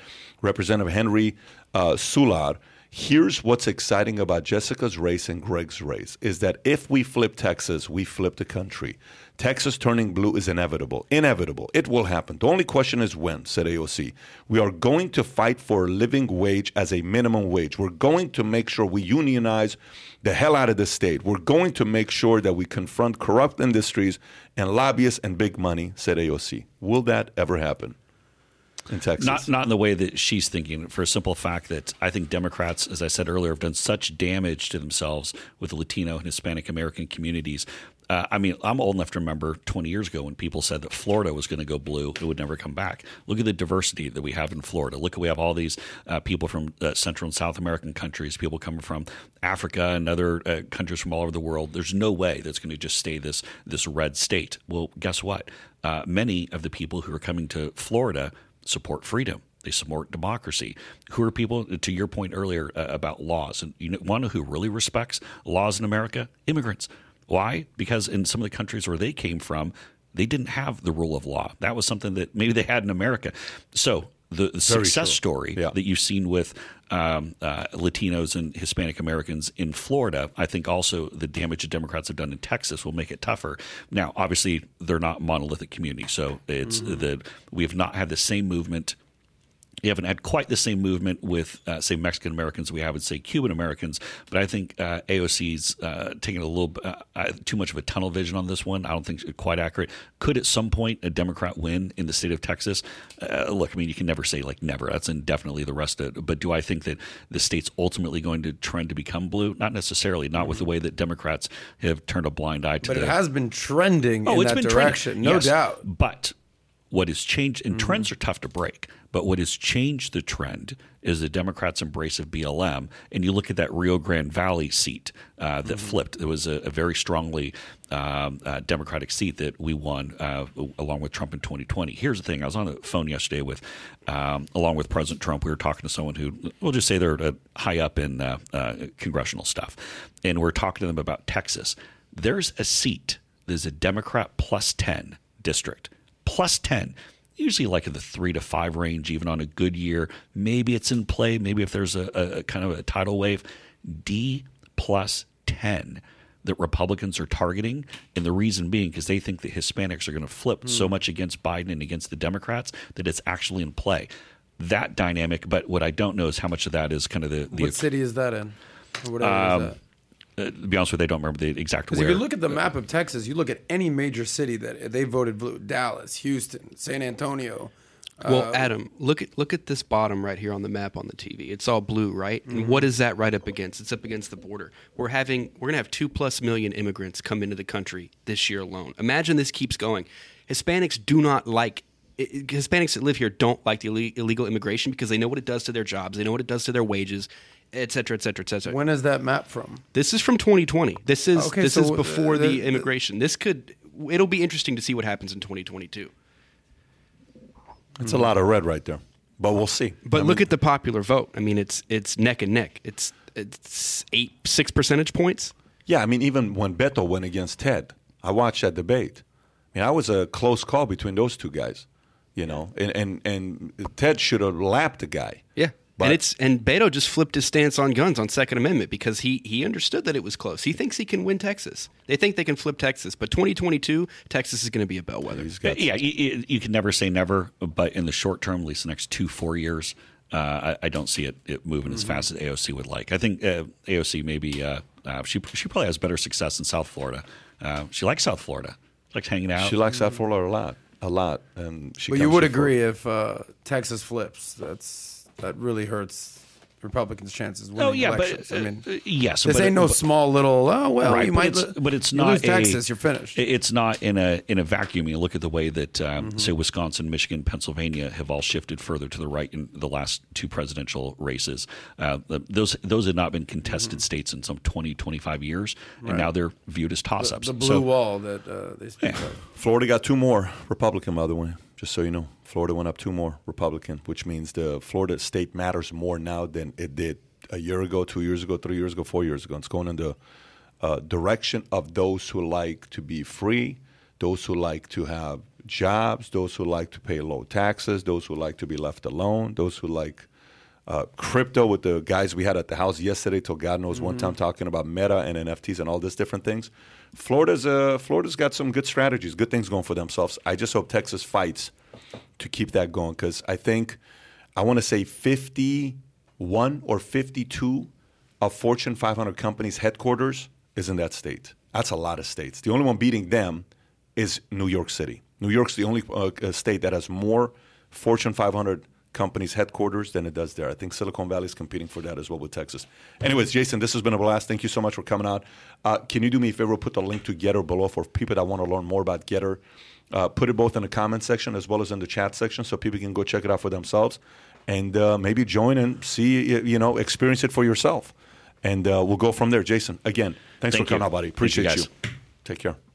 Representative Henry uh, Sular. Here's what's exciting about Jessica's race and Greg's race is that if we flip Texas, we flip the country. Texas turning blue is inevitable. Inevitable. It will happen. The only question is when, said AOC. We are going to fight for a living wage as a minimum wage. We're going to make sure we unionize the hell out of the state. We're going to make sure that we confront corrupt industries and lobbyists and big money, said AOC. Will that ever happen in Texas? Not not in the way that she's thinking, for a simple fact that I think Democrats, as I said earlier, have done such damage to themselves with the Latino and Hispanic American communities. Uh, I mean, I'm old enough to remember 20 years ago when people said that Florida was going to go blue, it would never come back. Look at the diversity that we have in Florida. Look, we have all these uh, people from uh, Central and South American countries, people coming from Africa and other uh, countries from all over the world. There's no way that's going to just stay this this red state. Well, guess what? Uh, many of the people who are coming to Florida support freedom. They support democracy. Who are people, to your point earlier uh, about laws? And you know, know who really respects laws in America? Immigrants. Why? Because in some of the countries where they came from, they didn't have the rule of law. That was something that maybe they had in America. So the, the success true. story Yeah. that you've seen with um, uh, Latinos and Hispanic Americans in Florida, I think also the damage that Democrats have done in Texas will make it tougher. Now, obviously, they're not monolithic communities, so it's the we have not had the same movement you haven't had quite the same movement with, uh, say, Mexican Americans we have with, say, Cuban Americans. But I think uh, AOC's uh, taking a little uh, uh, too much of a tunnel vision on this one. I don't think it's quite accurate. Could at some point a Democrat win in the state of Texas? Uh, look, I mean, you can never say like never. That's indefinitely the rest of it. But do I think that the state's ultimately going to trend to become blue? Not necessarily. Not with the way that Democrats have turned a blind eye to But the it has been trending Oh, in it's that been direction, trending. no Yes. doubt. But what has changed, and trends are tough to break, but what has changed the trend is the Democrats' embrace of BLM. And you look at that Rio Grande Valley seat uh, that flipped. It was a, a very strongly um, uh, Democratic seat that we won uh, along with Trump in 2020. Here's the thing I was on the phone yesterday with, um, along with President Trump. We were talking to someone who, we'll just say they're high up in uh, uh, congressional stuff. And we're talking to them about Texas. There's a seat, there's a Democrat plus 10 district plus 10 usually like in the three to five range even on a good year. Maybe it's in play. Maybe if there's a, a, kind of a tidal wave. D plus 10 that republicans are targeting and the reason being because they think that hispanics are going to flip so much against biden and against the democrats that it's actually in play. That dynamic but what i don't know is how much of that is kind of the, the What city is that in? Or whatever is Um, that? Uh, to be honest with you, I don't remember the exact Because if you look at the map of Texas, you look at any major city that they voted blue: Dallas, Houston, San Antonio. Well, Adam, look at look at this bottom right here on the map on the TV. It's all blue, right? And Mm-hmm. what is that right up against? It's up against the border. We're having we're gonna have two plus million immigrants come into the country this year alone. Imagine this keeps going. Hispanics do not like i- i- Hispanics that live here don't like the illegal immigration because they know what it does to their jobs. They know what it does to their wages, et cetera, et cetera, et cetera. When is that map from? This is from 2020. This is Okay, this so, is uh, before the- the, the- immigration. This could it'll be interesting to see what happens in 2022. It's a lot of red right there, but we'll see. But look at the popular vote. I mean, it's it's neck and neck. It's it's eight six percentage points. Yeah, I mean, even when Beto went against Ted, I watched that debate. I mean, I was a close call between those two guys. You know, and and, and Ted should have lapped the guy. Yeah. But- and it's and Beto just flipped his stance on guns on Second Amendment because he he understood that it was close. He thinks he can win Texas. They think they can flip Texas, but 2022 Texas is going to be a bellwether. He's got yeah, you, you can never say never, but in the short term, at least the next two four years, uh, I, I don't see it, it moving as fast as AOC would like. I think uh, AOC maybe uh, uh, she she probably has better success in South Florida. Uh, she likes South Florida, she likes hanging out. She likes South Florida a lot, a lot, and she. But you would here for- agree if uh, Texas flips, that's that really hurts Republicans' chances. of Winning Oh yeah, elections. but I mean, uh, yes, this but- ain't no but- small little. Oh well, right, you but might, it's, but it's you not lose a- Texas. You're finished. It's not in a in a vacuum. You look at the way that, um, Mm-hmm. say, Wisconsin, Michigan, Pennsylvania have all shifted further to the right in the last two presidential races. Uh, those those had not been contested Mm-hmm. states in some 20, 25 years, and now they're viewed as toss ups. the blue wall that uh, they speak of. Florida got two more Republican, by the way, just so you know. Florida went up two more Republican, which means the Florida state matters more now than it did a year ago, two years ago, three years ago, four years ago. It's going in the uh, direction of those who like to be free, those who like to have jobs, those who like to pay low taxes, those who like to be left alone, those who like uh, crypto with the guys we had at the house yesterday till God knows one time talking about meta and NFTs and all these different things. Florida's uh, Florida's got some good strategies, good things going for themselves. I just hope Texas fights to keep that going because I think I want to say 51 or 52 of Fortune 500 companies' headquarters is in that state. That's a lot of states. The only one beating them is New York City. New York's the only uh, state that has more Fortune 500 companies' headquarters than it does there. I think Silicon Valley is competing for that as well with Texas. Anyways, Jason, this has been a blast. Thank you so much for coming out. Uh, can you do me a favor? Put the link to Gettr below for people that want to learn more about Gettr. Uh, put it both in the comment section as well as in the chat section so people can go check it out for themselves and uh, maybe join and see, you know, experience it for yourself. And uh, we'll go from there. Jason, again, thanks Thank for coming you. out, buddy. Thank you, Appreciate you. Take care.